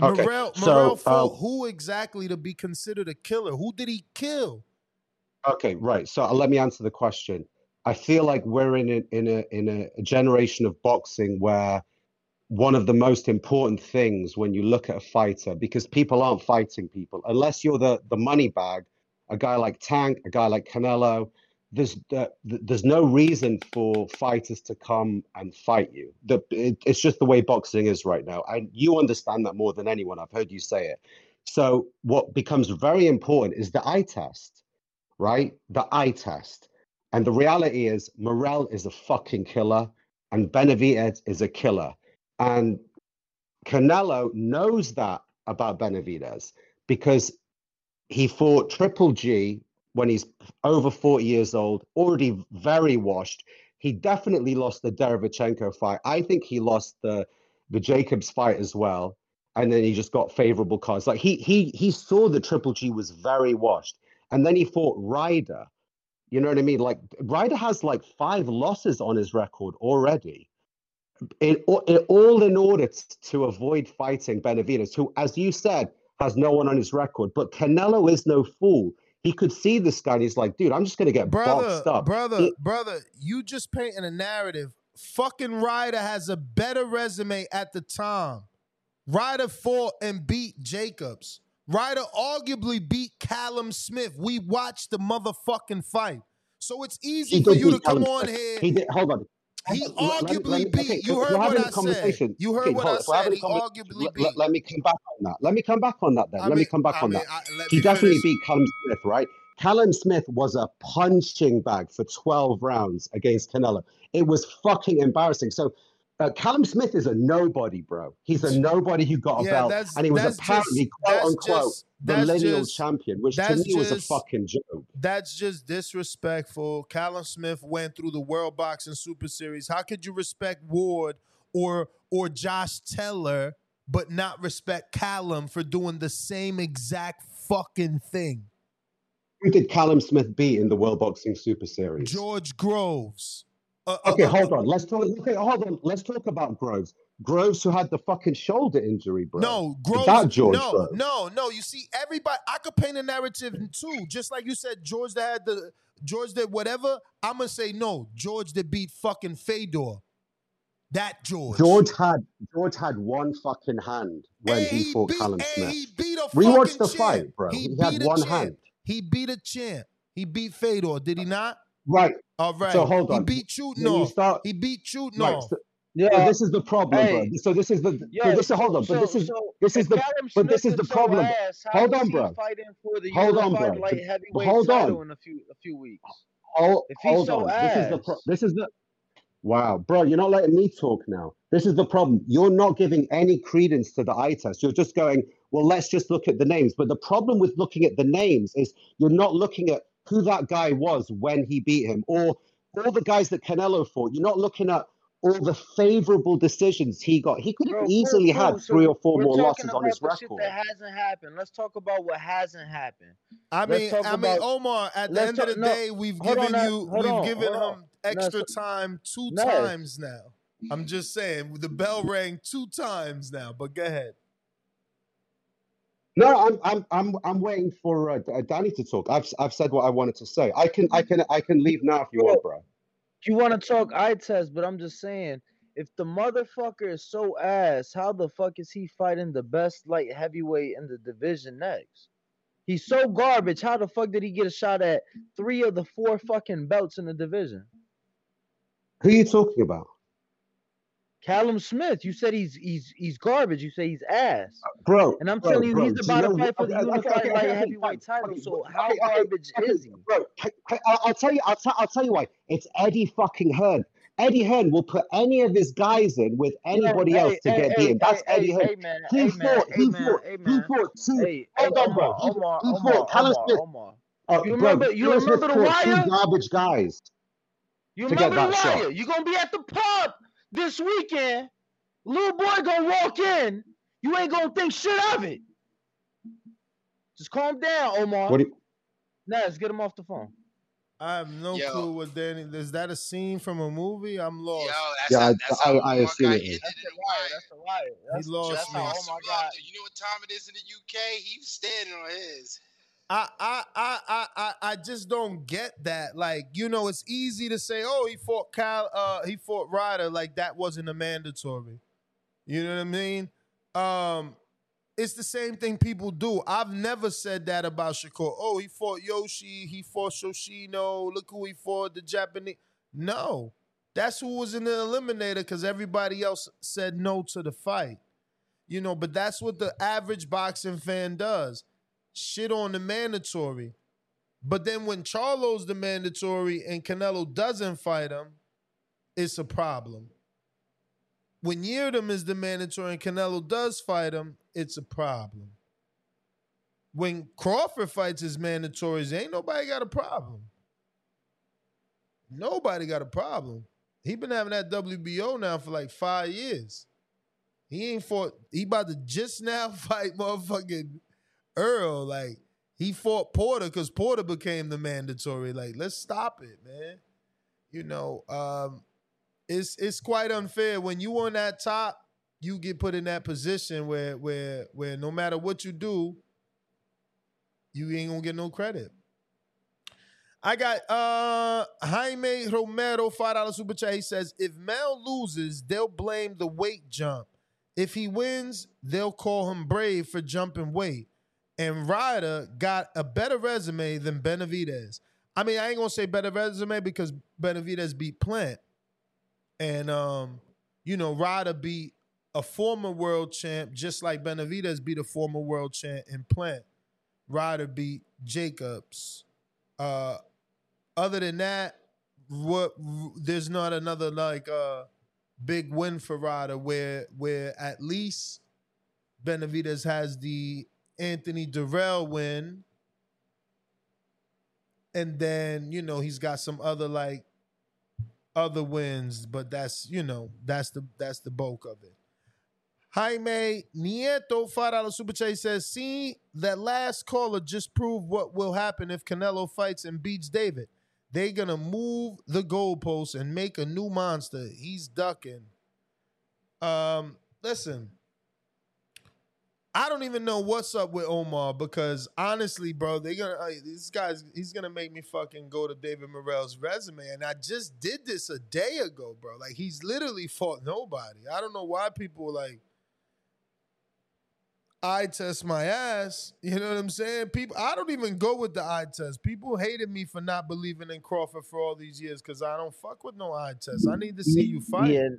Okay. Morrell, So, Morrell uh, fought who exactly to be considered a killer? Who did he kill? Okay, right. So uh, let me answer the question. I feel like we're in a, in a in a generation of boxing where one of the most important things when you look at a fighter, because people aren't fighting people unless you're the the money bag, a guy like Tank, a guy like Canelo. There's uh, there's no reason for fighters to come and fight you. The, it, it's just the way boxing is right now, and you understand that more than anyone. I've heard you say it. So what becomes very important is the eye test right? The eye test. And the reality is, Morrell is a fucking killer, and Benavidez is a killer. And Canelo knows that about Benavidez because he fought Triple G when he's over 40 years old, already very washed. He definitely lost the Derevyanchenko fight. I think he lost the the Jacobs fight as well. And then he just got favorable cards. Like he he he saw that Triple G was very washed. And then he fought Ryder. You know what I mean? Like Ryder has like five losses on his record already. It, it all in order to avoid fighting Benavidez, who, as you said, has no one on his record. But Canelo is no fool. He could see this guy and he's like, dude, I'm just gonna get brother, boxed up. brother, He- brother, you just painting a narrative. Fucking Ryder has a better resume at the time. Ryder fought and beat Jacobs. Ryder arguably beat Callum Smith. We watched the motherfucking fight. So it's easy he for you to Callum come on Smith. here. He did. Hold on. He Hold on, let- let me- arguably me- beat. okay, You heard what I said. conversation. You heard okay, what I said. having a He arguably let, beat. let- me come back on that. Let me come back on that then. I let me come back I on mean, that. I- he definitely finish. beat Callum Smith, right? Callum Smith was a punching bag for 12 rounds against Canelo. It was fucking embarrassing. So uh, Callum Smith is a nobody, bro. He's a nobody who got a Yeah, belt, and he was apparently just quote unquote just the just champion, which to me was a fucking joke. that's just disrespectful. Callum Smith went through the World Boxing Super Series. How could you respect Ward or or Josh Taylor but not respect Callum for doing the same exact fucking thing? Who did Callum Smith beat in the World Boxing Super Series? George Groves. Uh, uh, Okay, uh, hold on. Let's talk. Okay, hold on. Let's talk about Groves. Groves, who had the fucking shoulder injury, bro. No, Groves. That George no, Groves. no, no. You see, everybody. I could paint a narrative too. Just like you said, George that had the George that whatever. I'm gonna say no. George that beat fucking Fedor. That George. George had George had one fucking hand when And he, fought beat- Callum Smith. he beat a Rewatch fucking the champ. fight, bro. He He, had one champ. hand. He beat a champ. He beat Fedor. Did he not? Right. All right. So hold on. He on. beat When you Chudinov. start, He beat Chudinov. right. So, Yeah. so this is the problem, Hey. bro. So this is the. Yeah, so this is hold so- on, but this is so this is the. Callum But this is the so problem. ass, hold on, bro. fighting for the Hold on, bro. light But- heavyweight hold on. in a few a few weeks? Hold, If hold so on. This is the pro- this is the wow, bro. You're not letting me talk now. This is the problem. You're not giving any credence to the eye test. You're just going, well, let's just look at the names. But the problem with looking at the names is you're not looking at who that guy was when he beat him, or all the guys that Canelo fought. You're not looking at all the favorable decisions he got. He could have Bro, cool, easily had cool. three or four more losses on his the shit record. that hasn't happened. Let's talk about what hasn't happened. I mean, talk I mean, Omar. At the end talk- of the no, day, we've hold on, given you, hold we've on, given him on. Ness, extra time two Ness. times now. I'm just saying, the bell rang two times now. But go ahead. No, I'm I'm I'm I'm waiting for uh, Danny to talk. I've I've said what I wanted to say. I can I can I can leave now if you want, bro. You want to talk eye test, but I'm just saying, if the motherfucker is so ass, how the fuck is he fighting the best light heavyweight in the division next? He's so garbage. How the fuck did he get a shot at three of the four fucking belts in the division? Who are you talking about? Callum Smith, you said he's he's he's garbage. You say he's ass. Bro, And I'm bro, telling you, bro, he's about to fight for the okay, okay, unified okay, okay, heavyweight title. So Okay, how okay, garbage okay, is he? Bro, I'll, I'll tell you. I'll, t- I'll tell you why. It's Eddie fucking Hearn. Eddie Hearn will put any of his guys in with anybody Hey, else to hey, get hey, beaten. That's hey, Eddie Hearn. hey, hey, man, fought. hey, He fought. hey, He fought two. Hey, hey, Hold on, bro. He, Omar, he Omar, fought. Callum Smith. Uh, You bro, remember? You remember the fought two garbage guys. You remember the wire? shot. You gonna be at the pub this weekend. Little boy gonna walk in. You ain't gonna think shit of it. Just calm down, Omar. What do you, Nas, get him off the phone. I have no Yo. clue what Danny. Is that a scene from a movie? I'm lost. Yo, that's Yeah, how, I- that's I- how I assume got it is. That's in the the wire. wire. That's the wire. He lost that's me. how Yes, Omar bro. you know what time it is in the UK? He was standing on his. I, I I I I just don't get that. Like, you know, it's easy to say, oh, he fought Kyle, uh, he fought Ryder, like that wasn't a mandatory. You know what I mean? Um, it's the same thing people do. I've never said that about Shakur. Oh, he fought Yoshi, he fought Yoshino, look who he fought, the Japanese. No. That's who was in the eliminator because everybody else said no to the fight. You know, but that's what the average boxing fan does shit on the mandatory. But then when Charlo's the mandatory and Canelo doesn't fight him, it's a problem. When Yildirim is the mandatory and Canelo does fight him, it's a problem. When Crawford fights his mandatories, ain't nobody got a problem. Nobody got a problem. He been having that WBO now for like five years. He ain't fought. He about to just now fight motherfucking Errol. Like he fought Porter because Porter became the mandatory. Like let's stop it, man. You know, um, it's it's quite unfair when you on that top. You get put in that position where where where no matter what you do, you ain't gonna get no credit. I got uh Jaime Romero, five dollar super chat. He says if Mel loses, they'll blame the weight jump. If he wins, they'll call him brave for jumping weight. And Ryder got a better resume than Benavidez. I mean, I ain't gonna say better resume because Benavidez beat Plant, and um, you know, Ryder beat a former world champ, just like Benavidez beat a former world champ in Plant. Ryder beat Jacobs. Uh, other than that, what there's not another like uh big win for Ryder where where at least Benavidez has the Anthony Dirrell win. And then, you know, he's got some other like other wins, but that's, you know, that's the that's the bulk of it. Jaime Nieto, five dollar super chat says, "See that last caller just proved what will happen if Canelo fights and beats David. They're gonna move the goalposts and make a new monster. He's ducking. Um, listen, I don't even know what's up with Omar because honestly, bro, they gonna uh, this guy's he's gonna make me fucking go to David Morrell's resume, and I just did this a day ago, bro. Like he's literally fought nobody. I don't know why people like eye test my ass. You know what I'm saying? People, I don't even go with the eye test. People hated me for not believing in Crawford for all these years because I don't fuck with no eye test. I need to see you fight. Yeah,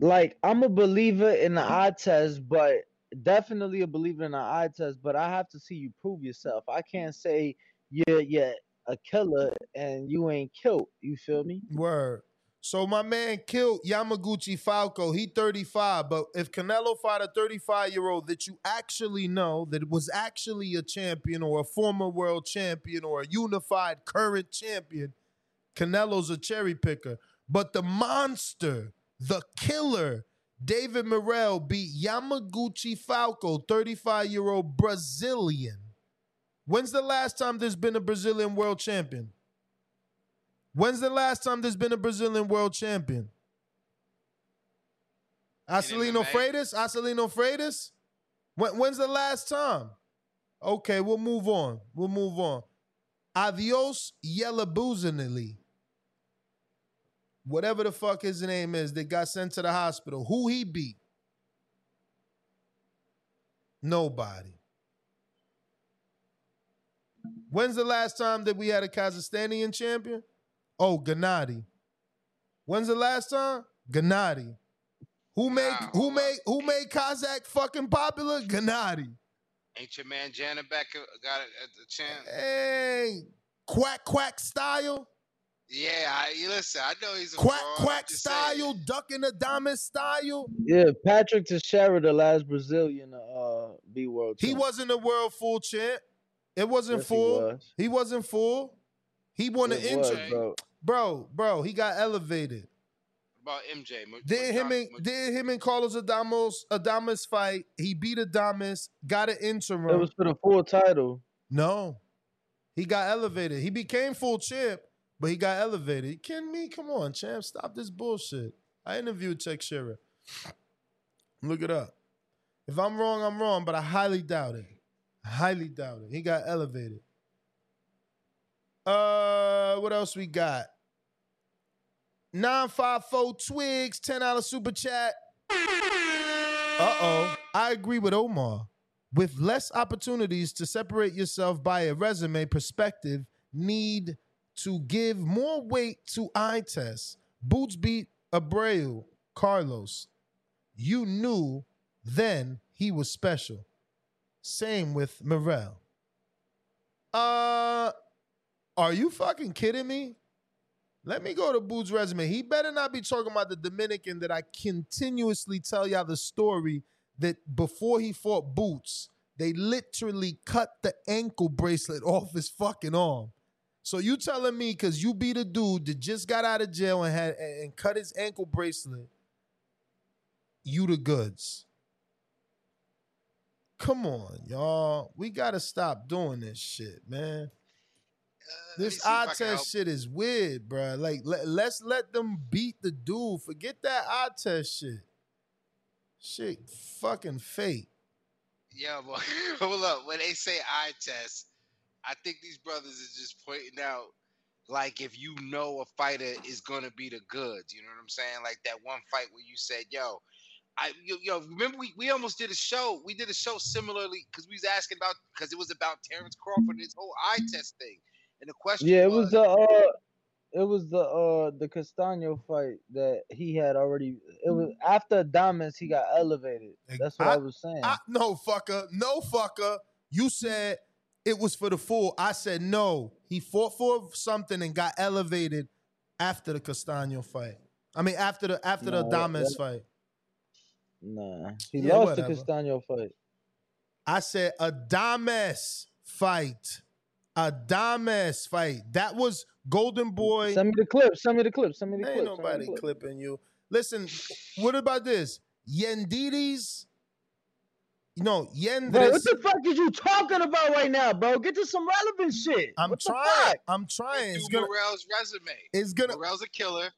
like I'm a believer in the eye test, but definitely a believer in the eye test. But I have to see you prove yourself. I can't say you're you're a killer and you ain't killed. You feel me? Word. So my man killed Yamaguchi Falcão. He 35. But if Canelo fought a 35 year old that you actually know that was actually a champion or a former world champion or a unified current champion, Canelo's a cherry picker. But the monster, the killer, David Morrell beat Yamaguchi Falcão, 35 year old Brazilian. When's the last time there's been a Brazilian world champion? When's the last time there's been a Brazilian world champion? Acelino Freitas? Acelino Freitas? When, when's the last time? Okay, we'll move on. We'll move on. Adios Yelabuzanili. Whatever the fuck his name is that got sent to the hospital. Who he beat? Nobody. When's the last time that we had a Kazakhstanian champion? Oh, Gennady. When's the last time? Gennady. Who made who made who made Kazakh fucking popular? Gennady. Ain't your man Zhanibek uh, got it at the chance? Hey, quack quack style, Yeah, I, listen. I know he's a quack fraud, quack just saying. style, ducking Adames style. Yeah, Patrick Teixeira, the last Brazilian uh, B world He wasn't a world full champ. It wasn't Yes, he full. was. He wasn't full. He won an It was, injury, bro. bro. Bro, he got elevated. About MJ. Mo- Did him Mojo- and did him and Carlos Adames Adames fight? He beat Adames, got an interim. It was for the full title. No, he got elevated. He became full champ, but he got elevated. Kidding me? Come on, champ, stop this bullshit. I interviewed Teixeira. Look it up. If I'm wrong, I'm wrong, but I highly doubt it. I highly doubt it. He got elevated. Uh, what else we got? 954 Twigs, $10 super chat. Uh-oh. I agree with Omar. With less opportunities to separate yourself by a resume perspective, need to give more weight to eye tests. Boots beat Abreu, Carlos. You knew then he was special. Same with Morrell. Uh, are you fucking kidding me? Let me go to Boots' resume. He better not be talking about the Dominican that I continuously tell y'all the story that before he fought Boots, they literally cut the ankle bracelet off his fucking arm. So you telling me because you beat a dude that just got out of jail and had and cut his ankle bracelet, you the goods. Come on, y'all. We gotta stop doing this shit, man. This Uh, see eye test shit is weird, bro. Like, let, let's let them beat the dude. Forget that eye test shit. Shit, fucking fake. Yeah, but hold up. When they say eye test, I think these brothers is just pointing out, like, if you know a fighter is gonna be the goods, you know what I'm saying? Like that one fight where you said, "Yo, I, yo, yo remember we, we almost did a show. We did a show similarly because we was asking about because it was about Terrence Crawford and his whole eye test thing, and the question Yeah, it was the uh, it was the uh the Castano fight that he had already. It was after Diamonds he got elevated. That's what I, was saying. I, no, fucker. No, fucker. You said it was for the fool. I said no. He fought for something and got elevated after the Castano fight. I mean, after the after the No, Adames that- fight. nah, he Yeah, lost whatever. the Castano fight. I said Adames fight. Adames fight. That was Golden Boy. Send me the clip. Send me the clip. Send me the Ain't clip. send me the nobody clip. clipping you. Listen, what about this? Yendides. No, Bro, Yendris. what the fuck is you talking about right now, bro? Get to some relevant shit. I'm What the trying. fuck? I'm trying. It's do gonna. Morrell's resume. It's gonna. Morrell's a killer.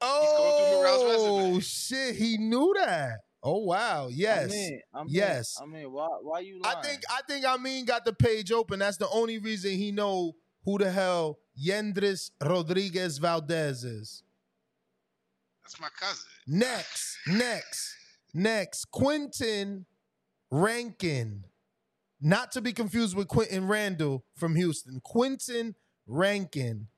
Oh shit! He knew that. Oh wow! Yes. I mean, I mean, yes. I mean, why? Why you lying? I think I think I mean got the page open. That's the only reason he know who the hell Yendris Rodriguez Valdez is. That's my cousin. Next, next, next, Quentin Rankin. Not to be confused with Quentin Randall from Houston. Quentin Rankin.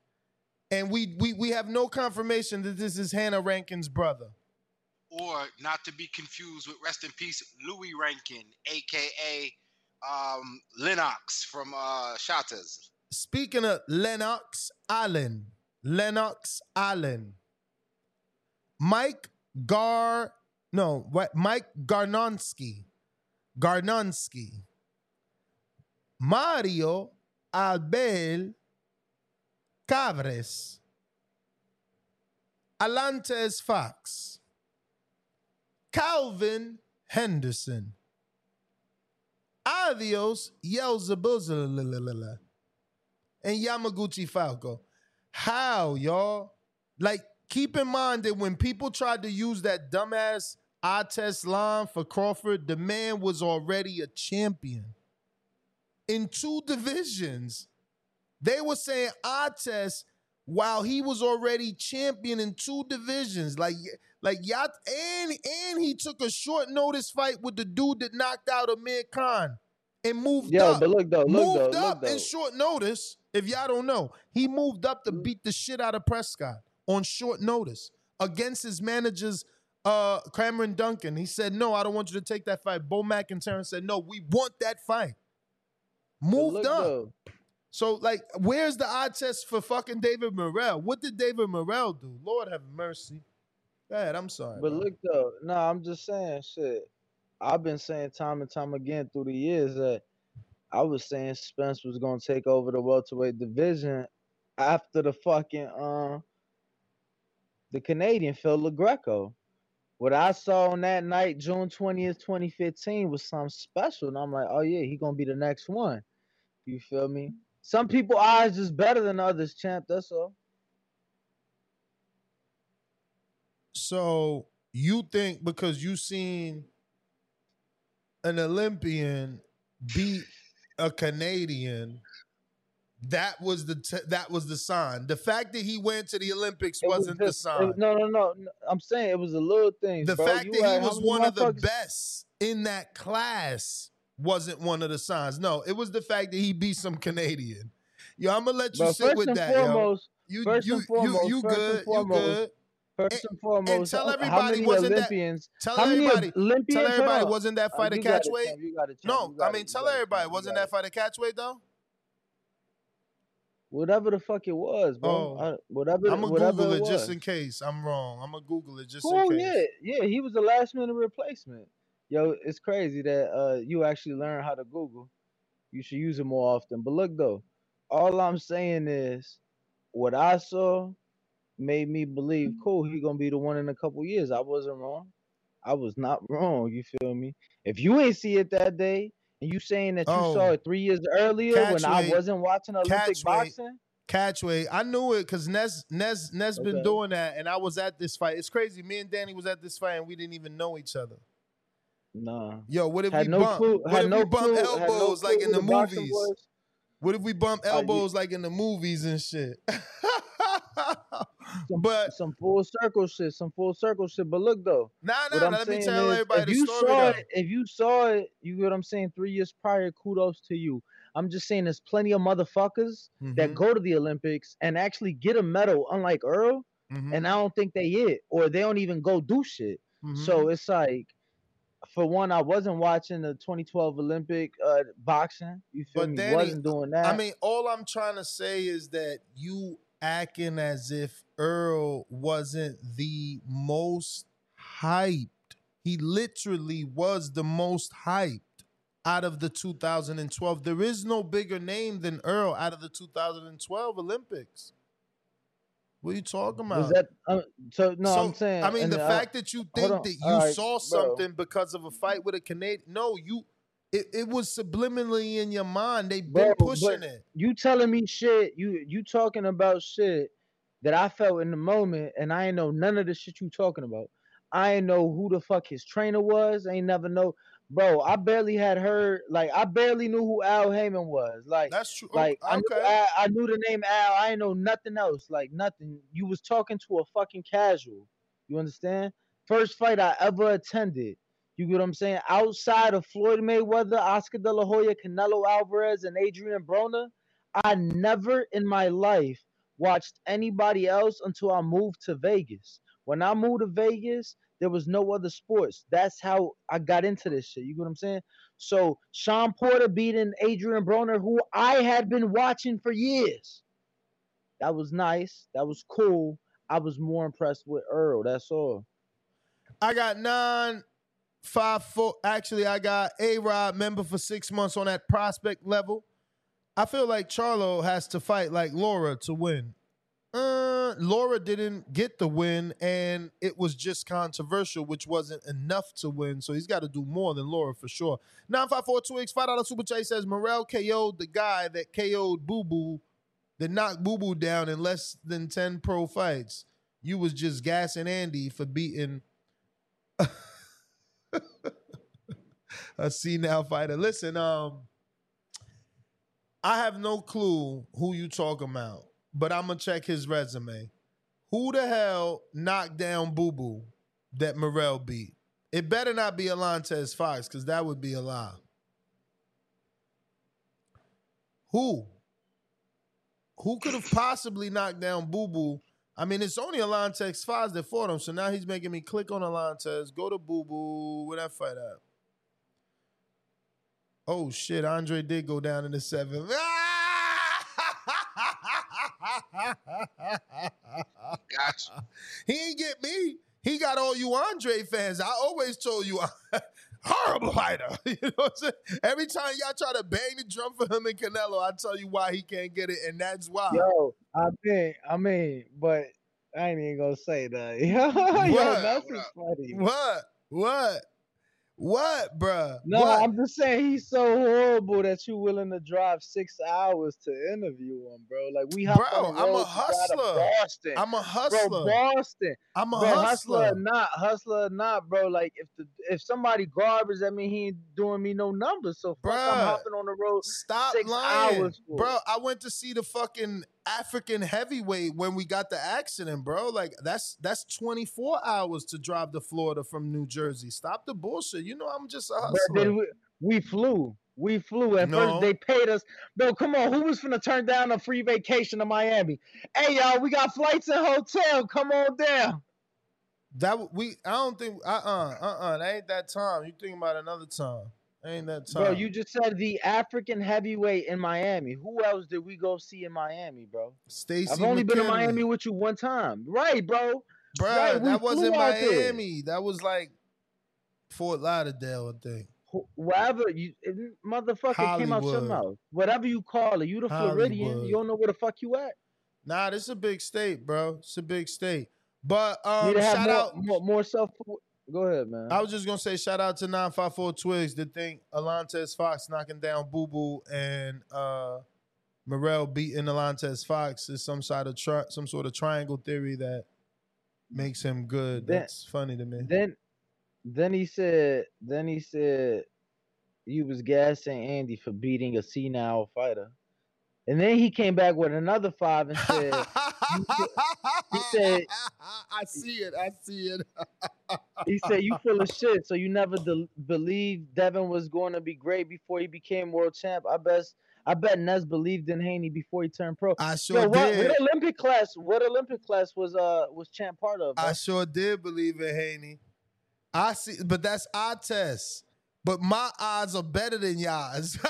And we we we have no confirmation that this is Hannah Rankin's brother. or not to be confused with rest in peace Louis Rankin, aka um, Lennox from uh, Shottas. Speaking of Lennox Allen, Lennox Allen. Mike Gar no what Mike Gavronski. Gavronski. Mario Albel Cabres. Alantez Fox. Calvin Henderson. Adios Yelzebuzalala. And Yamaguchi Falcão. How, y'all? Like, keep in mind that when people tried to use that dumbass eye test line for Crawford, the man was already a champion in two divisions. They were saying eye test while he was already champion in two divisions. Like, like y'all, and and he took a short notice fight with the dude that knocked out Amir Khan and moved Yo, up. but look though, look moved though, look up in though. short notice. If y'all don't know, he moved up to Mm. beat the shit out of Prescott on short notice against his managers, uh, Cameron Dunkin. He said, "No, I don't want you to take that fight." Bo McIntyre said, "No, we want that fight." Moved up. though, So, like, where's the eye test for fucking David Morrell? What did David Morrell do? Lord have mercy. Go ahead. I'm sorry. but look though, no, I'm just saying shit. I've been saying time and time again through the years that I was saying Spence was gonna take over the welterweight division after the fucking uh the Canadian Phil Lo Greco. What I saw on that night, June 20th, 2015, was something special. And I'm like, oh yeah, he gonna be the next one. You feel me? Some people eyes just better than others, champ. That's all. So you think because you seen an Olympian beat a Canadian, that was the t- that was the sign. The fact that he went to the Olympics It was wasn't the just- it- sign. no, no, no, no. I'm saying it was a little thing. The bro. fact You that he was one of the best in that class wasn't one of the signs. No, it was the fact that he beat some Canadian. Yo, I'm gonna let you Bro, sit with and that, foremost, yo. You first you and foremost, you you first and good, you good. First and foremost, tell how- everybody wasn't that- Olympians? Tell how many everybody, Olympians? tell everybody wasn't that Uh, fight a you got it, catchweight? champ, you got it, champ, No, I mean tell everybody wasn't that fight a catchweight though? Whatever the fuck it was, bro. Oh. I- whatever, I'm gonna whatever Google it, it just in case I'm wrong. I'm gonna Google it just Cool, in case. yeah, yeah. He was the last minute replacement. Yo, it's crazy that uh you actually learn how to Google. You should use it more often. But look though, all I'm saying is what I saw made me believe, cool, he gonna be the one in a couple years. I wasn't wrong. I was not wrong. You feel me? If you ain't see it that day, and you saying that you saw Oh. it three years earlier when I wasn't watching Olympic catchweight- boxing, Catchweight. I knew it because Nez Nez Nez been doing that, and I was at this fight. It's crazy. Me and Danny was at this fight, and we didn't even know each other. nah. Yo, what if Had we no bump? clue- what had if no we bump clue- had no elbows like in the the movies? What if we bump Uh, elbows like in the movies and shit? but some full circle shit, some full circle shit. But look though, Nah, nah, I'm let me tell is, everybody if the you story, saw though. it, if you saw it, you get what I'm saying. Three years prior, kudos to you. I'm just saying, there's plenty of motherfuckers that Mhm. go to the Olympics and actually get a medal, unlike Errol. Mhm. And I don't think they it, or they don't even go do shit. Mm-hmm. So it's like, for one, I wasn't watching the 2012 Olympic uh, boxing. You feel But me? Danny, wasn't doing that. I mean, all I'm trying to say is that you acting as if Errol wasn't the most hyped. He literally was the most hyped out of the 2012. There is no bigger name than Errol out of the 2012 Olympics. What are you talking about? that uh, so? No, I'm saying. I mean, the I- fact that you think that you alright, saw bro. something because of a fight with a Canadian, no, you, it, it was subliminally in your mind. They've been Bro, pushing it. You telling me shit? You you talking about shit that I felt in the moment, and I ain't know none of the shit you talking about. I ain't know who the fuck his trainer was. I ain't never know, bro. I barely had heard, like I barely knew who Al Haymon was. Like that's true. Oh, like I, knew okay. Al, I knew the name Al. I ain't know nothing else. Like nothing. You was talking to a fucking casual. You understand? First fight I ever attended. You get what I'm saying? Outside of Floyd Mayweather, Oscar De La Hoya, Canelo Alvarez, and Adrian Broner, I never in my life watched anybody else until I moved to Vegas. When I moved to Vegas, there was no other sports. That's how I got into this shit. You get what I'm saying? So Sean Porter beating Adrian Broner, who I had been watching for years. That was nice. That was cool. I was more impressed with Errol. That's all. I got nine, five, four. Actually, I got A Rod member for six months on that prospect level. I feel like Charlo has to fight like Lara to win. Uh, Lara didn't get the win, and it was just controversial, which wasn't enough to win. So he's got to do more than Lara for sure. Nine five four two X five dollar super chat says Morrell KO'd the guy that KO'd Boo Boo, that knocked Boo Boo down in less than ten pro fights. You was just gassing Andy for beating a C now fighter. Listen, um, I have no clue who you talking about, but I'm gonna check his resume. Who the hell knocked down Boo Boo that Morrell beat? It better not be Alantez Fox, because that would be a lie. Who? Who could have possibly knocked down Boo Boo? I mean, it's only Alantez Fox that fought him, so now he's making me click on Alantez, go to Boo Boo, where that fight at? Oh shit, Andre did go down in the seventh. Gotcha. He ain't get me. He got all you Andre fans. I always told you, horrible fighter. You know what I'm saying? Every time y'all try to bang the drum for him and Canelo, I tell you why he can't get it, and that's why. Yo, I mean, I mean, but I ain't even gonna say that. Yo, What? that's funny. What? What? What, bruh? No, what? I'm just saying he's so horrible that you're willing to drive six hours to interview him, bro. Like we hop Bro, on the I'm a road drive to hustler. Boston. I'm a hustler. Bro, Boston. I'm a bro, hustler. or not, hustler or not, bro. Like if the if somebody garbage, that mean he ain't doing me no numbers. So fuck, I'm Bruh, hopping on the road Stop six lying, hours for. bro. I went to see the fucking African heavyweight when we got the accident, bro. Like that's that's 24 hours to drive to Florida from New Jersey. Stop the bullshit. You know I'm just a hustler. we, we flew. We flew. At No. first, they paid us. Bro, come on. Who was gonna turn down a free vacation to Miami? Hey, y'all, we got flights and hotel. Come on down. That we I don't think uh uh uh uh that ain't that time. You thinking about another time. Ain't that time. Bro, you just said the African heavyweight in Miami. Who else did we go see in Miami, bro? Stacey I've only been to McKinley. Miami with you one time. Right, bro. Bro, Right, that wasn't out there. Miami. That was like Fort Lauderdale, I think. Wh- Wherever you motherfucker came out your mouth. Whatever you call it. You the Floridian. Hollywood. You don't know where the fuck you at. Nah, this is a big state, bro. It's a big state. But um, Need to have shout more, out. more, more self. Go ahead, man. I was just gonna say shout out to 954 Twigs that think Alantez Fox knocking down Boo Boo and uh Morrell beating Alantez Fox is some sort of tri- some sort of triangle theory that makes him good. Then- That's funny to me. Then, then he said, then he said, you was gassing Andy for beating a senile fighter, and then he came back with another five and said, he said, I see it. I see it. he said you full of shit, so you never del- believed Devin was going to be great before he became world champ. I bet. I bet Nez believed in Haney before he turned pro. I sure Yo, what, did. what Olympic class? What Olympic class was uh was champ part of? bro? I sure did believe in Haney. I see, but that's our test. But my odds are better than y'all's.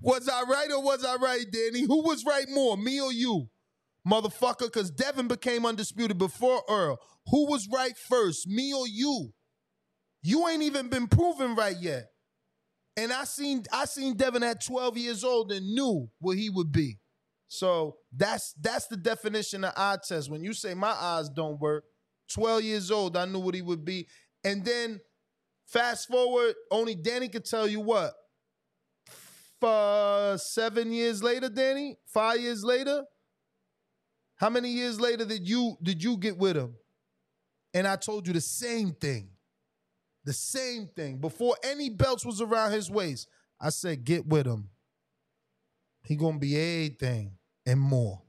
was I right or was I right, Danny? Who was right more, me or you? Motherfucker, because Devin became undisputed before Errol. Who was right first, me or you? You ain't even been proven right yet. And I seen I seen Devin at 12 years old and knew what he would be. So that's that's the definition of eye test. When you say my eyes don't work, 12 years old, I knew what he would be. And then fast forward, only Danny could tell you what. Uh, seven years later, Danny, five years later. How many years later did you did you get with him? And I told you the same thing. The same thing. Before any belts was around his waist, I said, get with him. He gonna be everything and more.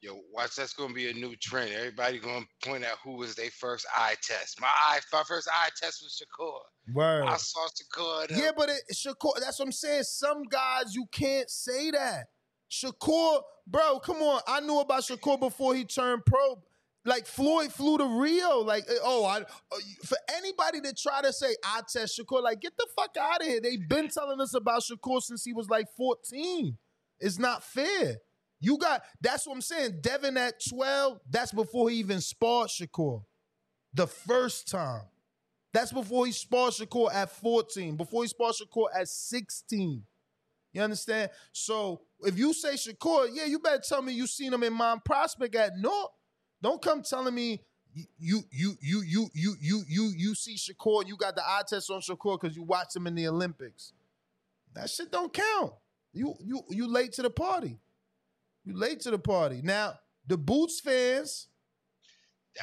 Yo, watch that's gonna be a new trend. Everybody gonna point out who was their first eye test. My eye, my first eye test was Shakur. Word. I saw Shakur. Yeah, but it, Shakur, that's what I'm saying. Some guys you can't say that. Shakur, bro, come on. I knew about Shakur before he turned pro. Like Floyd flew to Rio. Like, eh, oh, I, uh, for anybody to try to say I test Shakur, like, get the fuck out of here. They've been telling us about Shakur since he was like 14. It's not fair. You got that's what I'm saying. Devin at 12, that's before he even sparred Shakur. The first time. That's before he sparred Shakur at 14, before he sparred Shakur at 16. You understand? So if you say Shakur, yeah, you better tell me you seen him in Mount Prospect at North. Don't come telling me you you you you you you you you see Shakur and you got the eye test on Shakur because you watched him in the Olympics. That shit don't count. You you you late to the party. You late to the party. Now the Boots fans.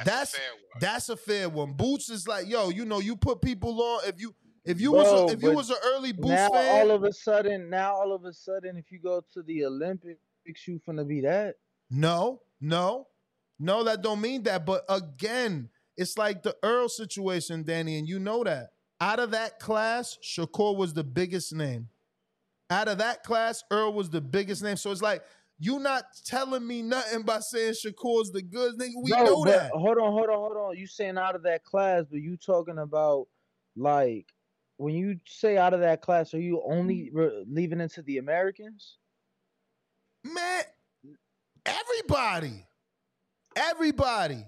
That's a fair one. that's a fair one. Boots is like, yo, you know, you put people on. If you if you Bro, was a, if you was an early Boots now fan, all of a sudden, now all of a sudden, if you go to the Olympics, you finna be that. No, no, no, that don't mean that. But again, it's like the Errol situation, Danny, and you know that. Out of that class, Shakur was the biggest name. Out of that class, Errol was the biggest name. So it's like you not telling me nothing by saying Shakur's the good nigga. We No, know that. Hold on, hold on, hold on. You saying out of that class, but you talking about like when you say out of that class, are you only re- leaving into the Americans? Man, everybody, everybody.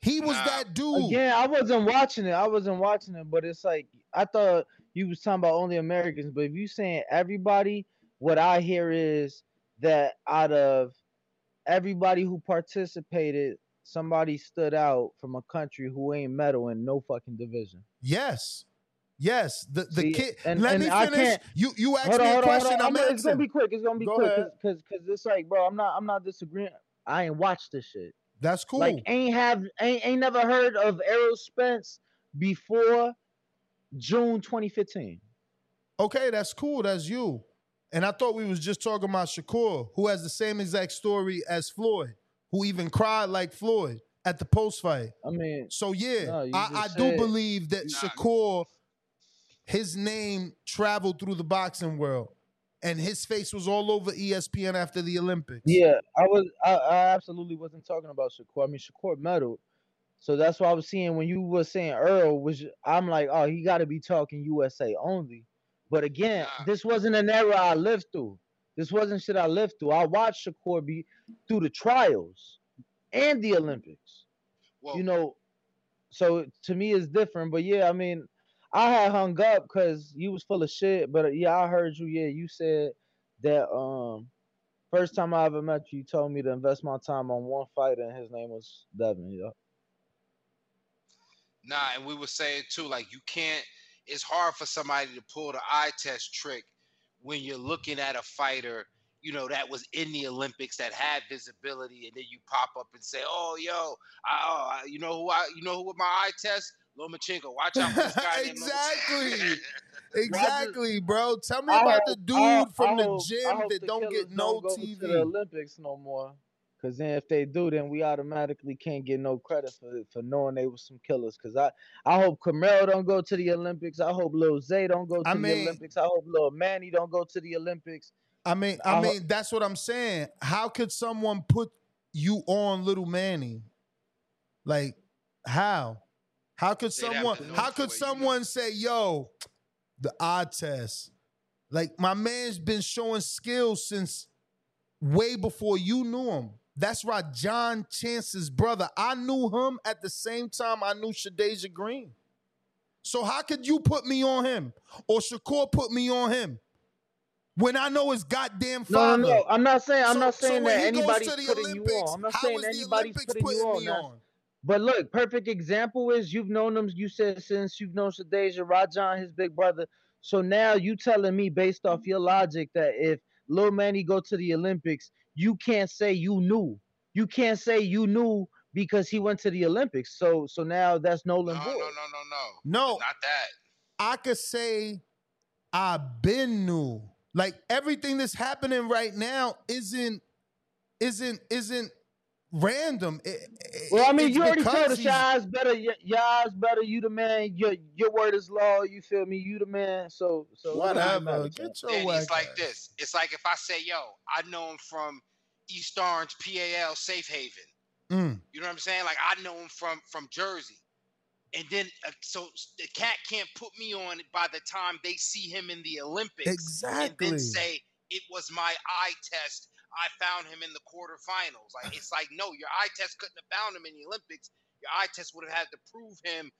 He was that dude. Uh, yeah, I wasn't watching it. I wasn't watching it, but it's like I thought you was talking about only Americans. But if you saying everybody, what I hear is that out of everybody who participated, somebody stood out from a country who ain't medal in no fucking division. Yes. Yes. The the See, kid. and- let and me finish. You you asked me a on, question. on. I'm I'm- It's gonna be quick. It's gonna be Go quick because because it's like, bro, I'm not I'm not disagreeing. I ain't watched this shit. That's cool. Like ain't have ain't ain't never heard of Errol Spence before June 2015. Okay, that's cool. That's you. And I thought we was just talking about Shakur, who has the same exact story as Floyd, who even cried like Floyd at the post fight. I mean, so yeah, no, I, I do believe that Shakur, his name traveled through the boxing world, and his face was all over ESPN after the Olympics. Yeah, I was I, I absolutely wasn't talking about Shakur. I mean Shakur medaled. So that's why I was seeing when you were saying Errol was I'm like, oh, he gotta be talking USA only. But again, this wasn't an era I lived through. This wasn't shit I lived through. I watched Shakur be through the trials and the Olympics. you know, so to me it's different. But yeah, I mean, I had hung up because you was full of shit. But uh, yeah, I heard you. Yeah, you said that um first time I ever met you, you told me to invest my time on one fighter, and his name was Devin. Yeah. Nah, and we were saying too, like you can't. It's hard for somebody to pull the eye test trick when you're looking at a fighter, you know, that was in the Olympics that had visibility, and then you pop up and say, "Oh, yo, I, oh, I- you know who I, you know who with my eye test, Lomachenko. Watch out for this guy exactly. Exactly, bro. Tell me I about hope- the dude I- from I the hope- gym that the don't get no TV. to the Olympics no more. Cause then if they do, then we automatically can't get no credit for for knowing they were some killers. Cause I I hope Camaro don't go to the Olympics. I hope Lil Zay don't go to I the Olympics. I hope Lil Manny don't go to the Olympics. I mean, I, I ho- mean, that's what I'm saying. How could someone put you on Little Manny? Like, how? How could They'd someone? to How could for you. someone say, "Yo, the odd test"? Like my man's been showing skills since way before you knew him. That's right, John Chance's brother. I knew him at the same time I knew Shadeja Green. So how could you put me on him or Shakur put me on him when I know his goddamn father? no, no. I'm not saying I'm So- not saying when that anybody's putting you on. I'm not saying anybody's Olympics putting you on. me on? But look, perfect example is you've known him. You said since you've known Shadeja, Rajan, his big brother. So now you telling me based off your logic that if Lil Manny go to the Olympics, you can't say you knew. You can't say you knew because he went to the Olympics. So so now that's Nolan. and void. No, no, no, no. No, not that. I could say I've been new. Like everything that's happening right now isn't isn't isn't random. It- it- Well, I mean, you already told because us he's- Yaz better. y- Yaz better. You the man. Your your word is law. You feel me? You the man. So so Whatever. matter, Get your Danny, it's like ass. this. It's like if I say, "Yo, I know him from East Orange, PAL, Safe Haven." Mm. You know what I'm saying? Like I know him from from Jersey, and then uh, so the cat can't put me on by the time they see him in the Olympics. And Exactly. then say it was my eye test. I found him in the quarterfinals. Like it's like no, your eye test couldn't have found him in the Olympics. Your eye test would have had to prove him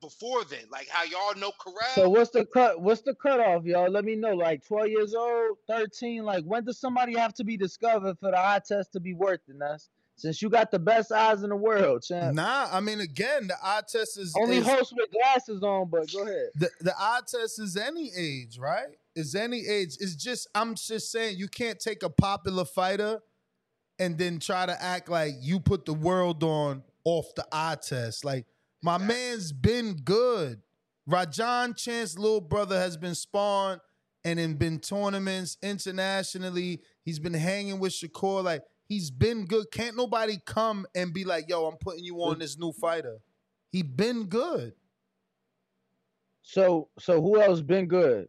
before then. Like how y'all know Corral. So what's the cut? What's the cutoff, y'all? Let me know. Like twelve years old, thirteen. Like when does somebody have to be discovered for the eye test to be worth it? That's since you got the best eyes in the world, champ. Nah, I mean again, the eye test is Only is- host with glasses on, but go ahead. the, the eye test is any age, right? Is any age. It's just I'm just saying you can't take a popular fighter and then try to act like you put the world on off the eye test. Like my man's been good. Rajan Chance little brother has been spawned and in been tournaments internationally. He's been hanging with Shakur. Like he's been good. Can't nobody come and be like, yo, I'm putting you on this new fighter. He been good. So so who else been good?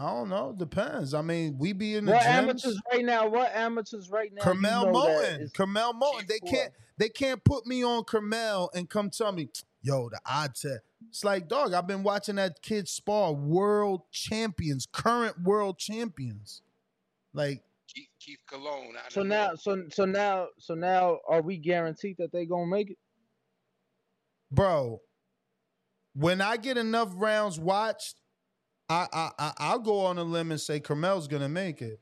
I don't know. Depends. I mean, we be in the What gyms. amateurs right now? What amateurs right now? you Kermel know that Moten. is- Kermel Moten. They can't. They can't put me on Kermel and come tell me, yo, the odd test. It's like, dog. I've been watching that kid spar world champions, current world champions. Like, Keith, Keith Cologne. out So New now, York. so so now, so now, are we guaranteed that they gonna make it? bro, when I get enough rounds watched, I I, I'll go on a limb and say Kermel's gonna make it.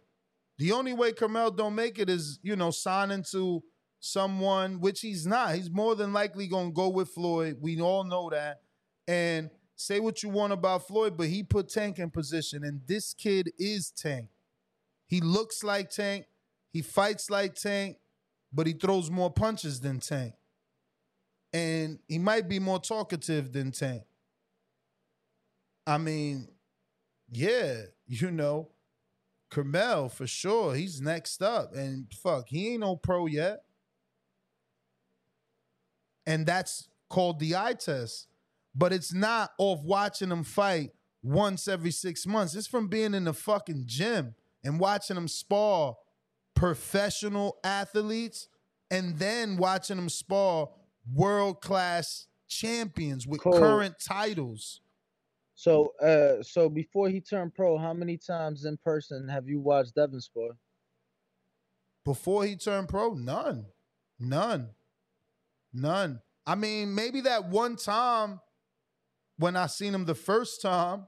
The only way Kermel don't make it is, you know, signing to someone, which he's not. He's more than likely gonna go with Floyd. We all know that. And say what you want about Floyd, but he put Tank in position, and this kid is Tank. He looks like Tank, he fights like Tank, but he throws more punches than Tank. And he might be more talkative than Tank. I mean, yeah, you know, Kermel for sure. He's next up. And fuck, he ain't no pro yet. And that's called the eye test. But it's not off watching him fight once every six months. It's from being in the fucking gym and watching him spar professional athletes and then watching them spar world class champions with current titles. So, uh, so before he turned pro, how many times in person have you watched Devin spar? Before he turned pro, none. None. None. I mean, maybe that one time when I seen him the first time,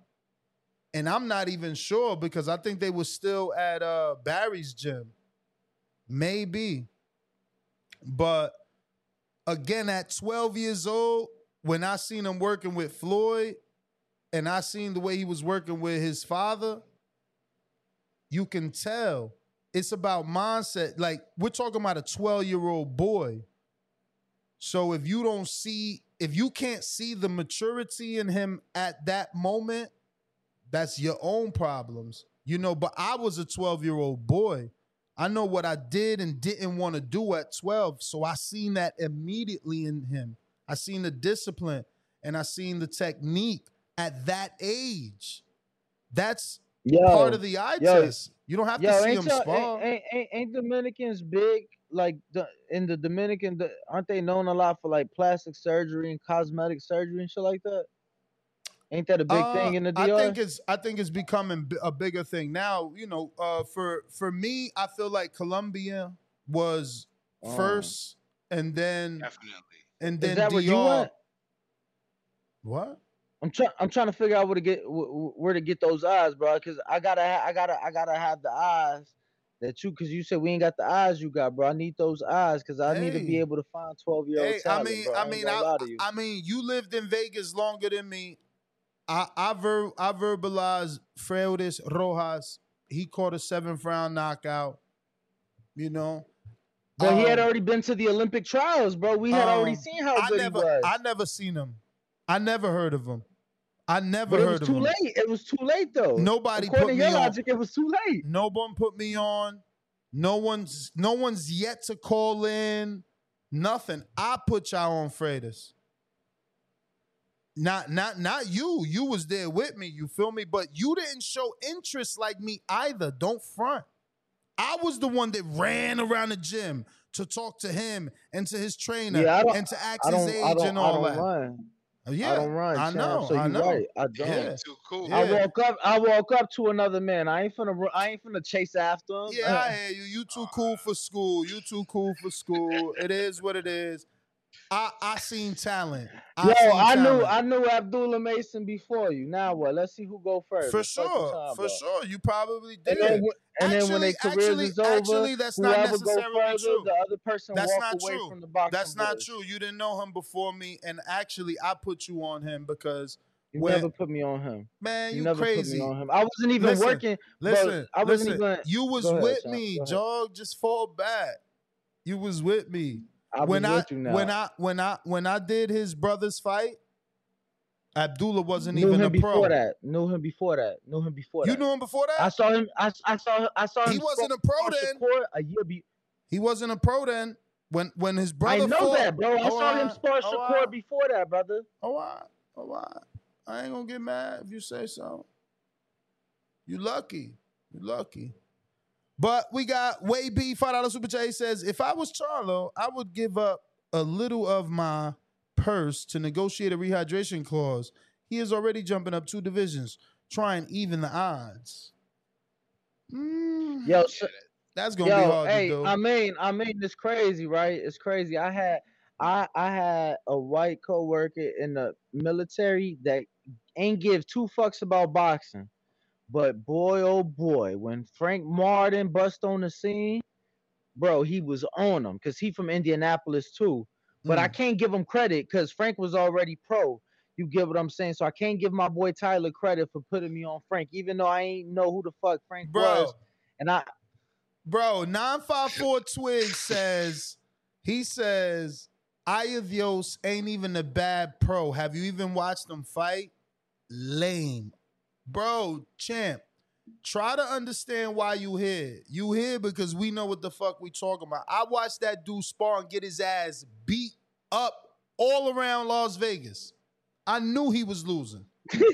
and I'm not even sure because I think they were still at uh Barry's gym. Maybe. But again, at 12 years old, when I seen him working with Floyd and I seen the way he was working with his father, you can tell it's about mindset. Like we're talking about a 12 year old boy. So if you don't see, if you can't see the maturity in him at that moment, that's your own problems. You know, but I was a 12 year old boy. I know what I did and didn't want to do at 12. So I seen that immediately in him. I seen the discipline and I seen the technique at that age. That's Yo, part of the eye yo, test. You don't have Yo, to see ain't, him spar. ain't, ain't, ain't, ain't Dominicans big? Like the, in the Dominican, the, aren't they known a lot for like plastic surgery and cosmetic surgery and shit like that? Ain't that a big thing Uh, in the I think it's I think it's becoming bi- a bigger thing now. You know, uh, for for me, I feel like Colombia was Oh. first, and then Definitely. and Is then that where you DR. What? I'm trying. I'm trying to figure out where to get wh- wh- where to get those eyes, bro. Because I gotta, ha- I gotta, I gotta have the eyes that you. Because you said we ain't got the eyes you got, bro. I need those eyes because I need to be able to find 12 year old Hey, I mean, bro. I ain't mean, I, you. I mean, you lived in Vegas longer than me. I I, ver, I verbalized Freudes Rojas. He caught a seventh round knockout. You know, But he had Um, already been to the Olympic trials, bro. We had already um, seen how I good never, he was. I never seen him. I never heard of him. I never but it was too him. late. It was too late though. Nobody According put to me your on. logic, it was too late. No one put me on. No one's no one's yet to call in. Nothing. I put y'all on Freitas. Not not not you. You was there with me. You feel me? But you didn't show interest like me either. Don't front. I was the one that ran around the gym to talk to him and to his trainer Yeah, and to ask his age and all that. Oh, yeah, I don't run. I champ, know, So I you know. right. I don't. Yeah. Too cool. I walk up. I walk up to another man. I ain't finna. ru- I ain't finna chase after him. Yeah, I hear you. You too cool for school. You too cool for school. It is what it is. I I seen talent. I Yo, seen I knew. I knew Abdullah Mason before you. Now what? Let's see who go first. for you sure, for sure. You probably And did. then, wh- and then when their Actually- actually- is over, actually, that's not necessarily further, true. the other person That's walk not away true. from the boxing. That's not true. You didn't know him before me, and actually, I put you on him because You when- never put me on him. man, You, you, never crazy. put me on him. I wasn't even Listen, working. Listen, I wasn't listen. even. You was ahead, with Sean, me. Jog. Just fall back. You was with me I when I you when I when I when I did his brother's fight. Abdullah wasn't knew even him a before pro. that. Knew him before that. Knew him before You that. knew him before that. I saw him. I, I saw. I saw him. He wasn't a pro then. A year be, He wasn't a pro then. When when his brother I know fought, that, bro. I Oh, saw him I- spar oh, Shakur I- before that, brother. Oh, I, oh, I, I ain't gonna get mad if you say so. You lucky. You lucky. But we got Way B five dollar super chat. He says, if I was Charlo, I would give up a little of my purse to negotiate a rehydration clause. He is already jumping up two divisions, trying even the odds. Mm, Yo, so, that's gonna yo, be hard hey, to do. I mean, I mean, it's crazy, right? It's crazy. I had, I, I had a white coworker in the military that ain't give two fucks about boxing, but boy, oh boy, when Frank Martin bust on the scene, bro, he was on him because he from Indianapolis too. But I Mm. can't give him credit because Frank was already pro. You get what I'm saying? So I can't give my boy Tyler credit for putting me on Frank, even though I ain't know who the fuck Frank Bro. was. And I, Bro, 954 Twig says, he says, Ayavios ain't even a bad pro. Have you even watched him fight? Lame. Bro, champ, try to understand why you here. You here because we know what the fuck we talking about. I watched that dude spar and get his ass beat up all around Las Vegas. I knew he was losing. he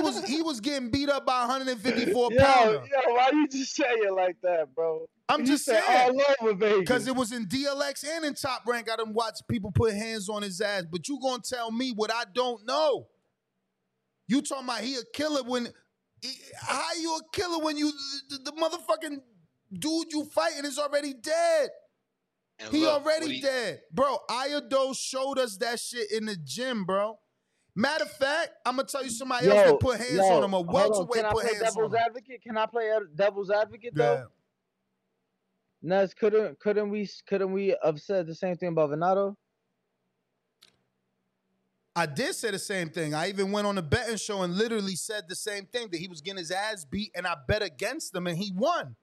was he was getting beat up by 154 yo, pounder. yo, why you just say it like that, bro? I'm You just saying. all over Vegas. Because it was in DLX and in Top Rank. I done watched people put hands on his ass. But you gonna tell me what I don't know. You talking about he a killer when how you a killer when you the, the motherfucking dude you fighting is already dead. And He look, already he- dead. Bro, Ayado showed us that shit in the gym, bro. Matter of fact, I'm gonna tell you somebody else that put hands yo, on him. A hold welterweight Can I put play hands on devil's him. advocate? Can I play devil's advocate Yeah. though? Nez, couldn't couldn't we couldn't we have said the same thing about Venado? I did say the same thing. I even went on a betting show and literally said the same thing that he was getting his ass beat, and I bet against him, and he won.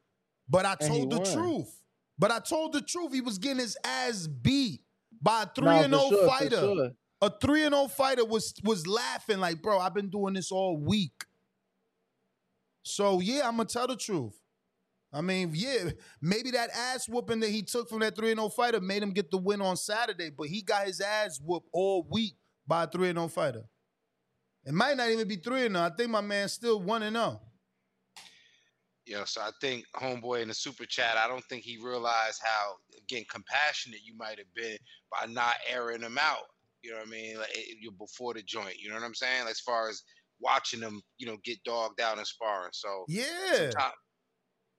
But I told the won. truth. But I told the truth. He was getting his ass beat by a three Nah, and zero sure, fighter. sure. A three and zero fighter was was laughing like, bro, I've been doing this all week. So yeah, I'm gonna tell the truth. I mean, yeah, maybe that ass whooping that he took from that 3 0 fighter made him get the win on Saturday, but he got his ass whooped all week by a 3 0 fighter. It might not even be 3 0. I think my man's still 1 0. Yeah, so I think homeboy in the super chat, I don't think he realized how again compassionate you might have been by not airing him out. You know what I mean? Like eh, it- you're before the joint. You know what I'm saying? As far as watching them, you know, get dogged out and sparring. So Yeah.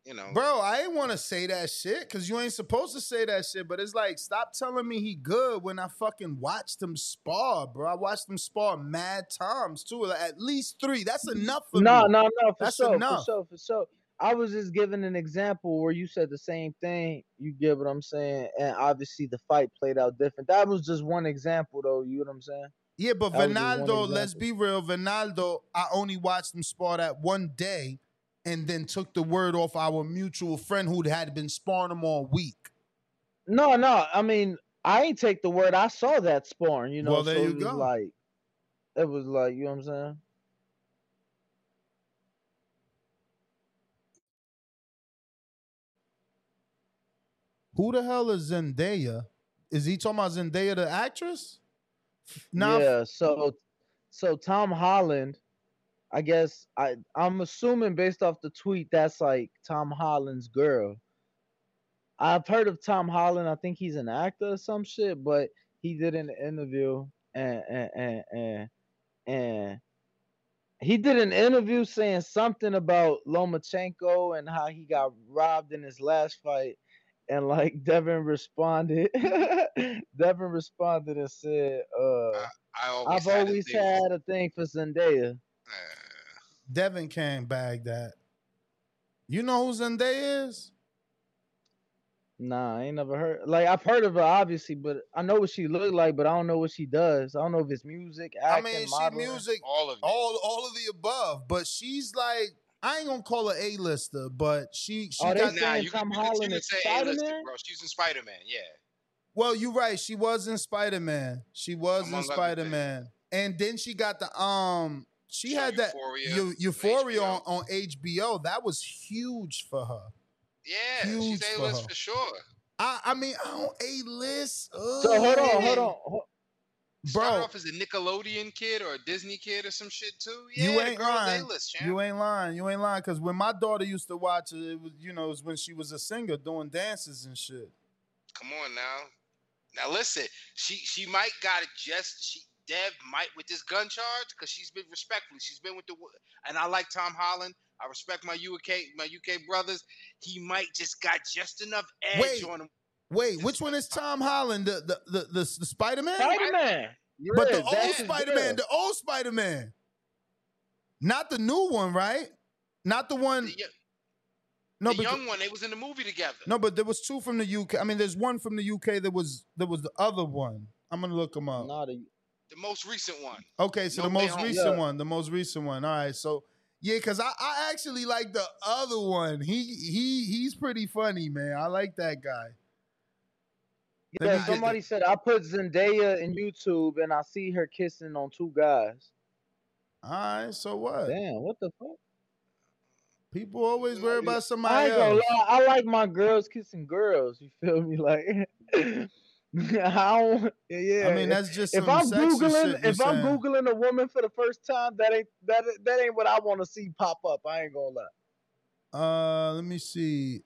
You know, Bro, I ain't want to say that shit because you ain't supposed to say that shit. But it's like, stop telling me he good when I fucking watched him spar, bro. I watched him spar mad times too, like at least three. That's enough for No, me. no, no, for That's sure, enough. for sure, for sure. I was just giving an example where you said the same thing. You get what I'm saying, and obviously the fight played out different. That was just one example, though. You know what I'm saying? Yeah, but That was just one Vinaldo, let's be real. Vinaldo, I only watched him spar that one day and then took the word off our mutual friend who had been sparring him all week. No, no. I mean, I ain't take the word. I saw that sparring. You know, Well, there so you it was go. like, it was like, you know what I'm saying? Who the hell is Zendaya? Is he talking about Zendaya, the actress? Nah, yeah. So, so Tom Holland, I guess I I'm assuming based off the tweet that's like Tom Holland's girl. I've heard of Tom Holland. I think he's an actor or some shit, but he did an interview and and and and, and he did an interview saying something about Lomachenko and how he got robbed in his last fight. And like Devin responded, Devin responded and said, uh, I always I've had a always had a thing for Zendaya. Devin can't bag that. You know who Zendaya is? Nah, I ain't never heard. Like I've heard of her, obviously, but I know what she looked like, but I don't know what she does. I don't know if it's music, I acting, mean, she modeling. music, all of all all of the above. But she's like, I ain't gonna call her a lister, but she she Oh, got. Nah, saying you Tom can, you you Holland can is say A-listed, Spider-Man? bro. She's in Spider Man. Yeah. Well, you're right. She was in Spider Man. She was Among in other Spider Man, and then she got the um. She Show had that Euphoria Eu- on Euphoria on, on HBO. That was huge for her. Yeah, Huge she's for A list her. for sure. I I mean, I don't a list. So hold on, hold on. ho- Started bro. off as a Nickelodeon kid or a Disney kid or some shit too. You Yeah, the ain't girl's lying. A-list, champ. You ain't lying. You ain't lying. Cause when my daughter used to watch it, it was you know it was when she was a singer doing dances and shit. Come on now. Now listen, she she might got it just she Dev might with this gun charge because she's been respectfully. She's been with the and I like Tom Holland. I respect my UK my UK brothers. He might just got just enough edge Wait. on him. Wait, which one is Tom Holland? The the the, the, the Spider Man? Spider Man. But the old Spider Man, the old Spider Man, not the new one, right? Not the one. The, No, the but young one, they was in the movie together. no, but there was two from the UK. I mean, there's one from the UK. There was there was the other one. I'm gonna look them up. Not a, The most recent one. Okay, so No the most recent Yeah. one, the most recent one. All right, so yeah, because I, I actually like the other one. He he he's pretty funny, man. I like that guy. Let me Yeah, get somebody said I put Zendaya in YouTube and I see her kissing on two guys. All right, so what? Damn, what the fuck? People always worry about somebody ain't gonna else. lie, I like my girls kissing girls. You feel me? Like, I don't. Yeah. I mean, that's just if some I'm sexy googling, shit you're if I'm saying. googling a woman for the first time, that ain't that that ain't what I want to see pop up. I ain't gonna lie. Uh, let me see.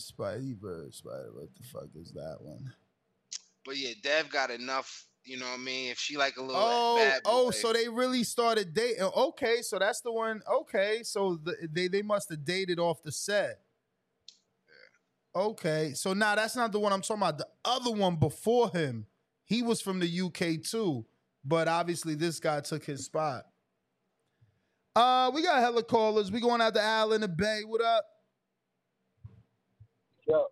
Spidey Spider. What the fuck is that one? But yeah, Dev got enough. You know what I mean? If she like a little Oh, bad oh, boy, so they really started dating. Okay, so that's the one. Okay, so the, they they must have dated off the set. Okay, so now that's not the one I'm talking about. The other one before him, he was from the UK too, but obviously this guy took his spot. Uh, we got hella callers. We going out to Al in the Bay. What up? Yo,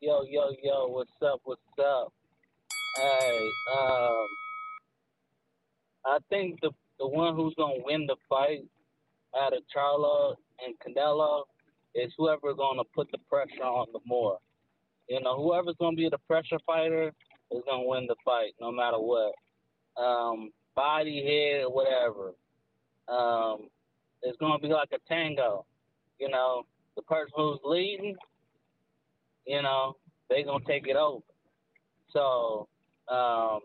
yo, yo, yo, what's up? What's up? Hey, um, I think the the one who's gonna win the fight out of Charlo and Canelo is whoever's gonna put the pressure on the more. You know, whoever's gonna be the pressure fighter is gonna win the fight, no matter what. Um, body, head, whatever. Um, it's gonna be like a tango. You know, the person who's leading you know, they're gonna take it over. So, um,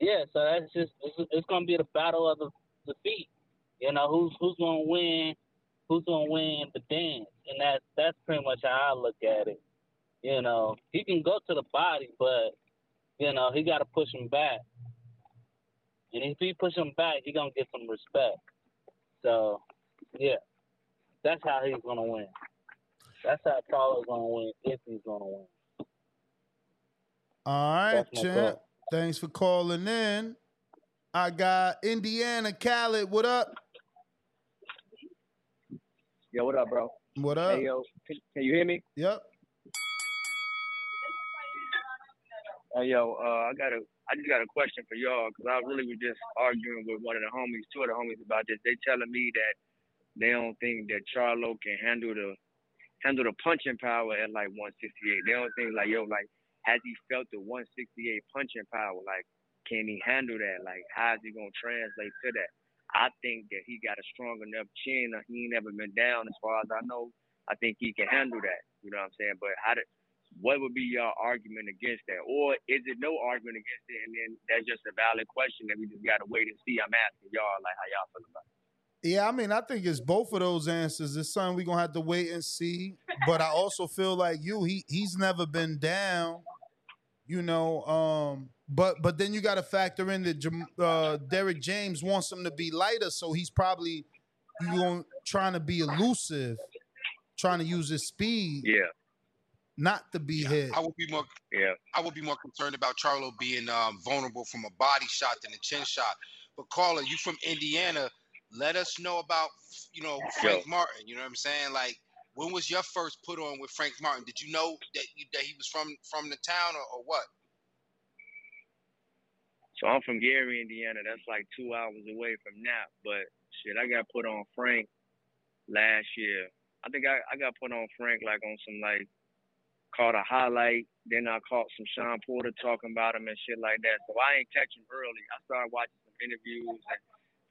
yeah, so that's just it's, it's gonna be the battle of the, the feet. You know, who's who's gonna win, who's gonna win the dance, and that's that's pretty much how I look at it. You know, he can go to the body, but you know he got to push him back, and if he push him back, he gonna get some respect. So, yeah, that's how he's gonna win. That's how Charlo's gonna win if he's gonna win. All right, champ. call. Thanks for calling in. I got Indiana Khaled. What up? Yo, what up, bro? What up? Hey, yo, can, can you hear me? Yep. Hey, yo, uh, I got a, I just got a question for y'all because I really was just arguing with one of the homies, two of the homies about this. They telling me that they don't think that Charlo can handle the, handle the punching power at like 168. They don't think like, yo, like, has he felt the 168 punching power? Like, can he handle that? Like, how is he gonna translate to that? I think that he got a strong enough chin. He ain't never been down as far as I know. I think he can handle that. You know what I'm saying? But how did what would be your argument against that? Or is it no argument against it and then that's just a valid question that we just gotta wait and see? I'm asking y'all like how y'all feel about it. Yeah, I mean, I think it's both of those answers. It's something we're gonna have to wait and see. But I also feel like you, he he's never been down. You know, um, but but then you got to factor in that uh, Derrick James wants him to be lighter, so he's probably you going trying to be elusive, trying to use his speed, Yeah, not to be hit. I would be more. yeah. I would be more concerned about Charlo being um, vulnerable from a body shot than a chin shot. But Carla, you from Indiana? Let us know about you know Frank Yo. Martin. You know what I'm saying? Like, when was your first put on with Frank Martin? Did you know that you, that he was from from the town or, or what? So I'm from Gary, Indiana. That's like two hours away from Nap. But shit, I got put on Frank last year. I think I, I got put on Frank like on some like caught a highlight. Then I caught some Shawn Porter talking about him and shit like that. So I ain't catch him early. I started watching some interviews and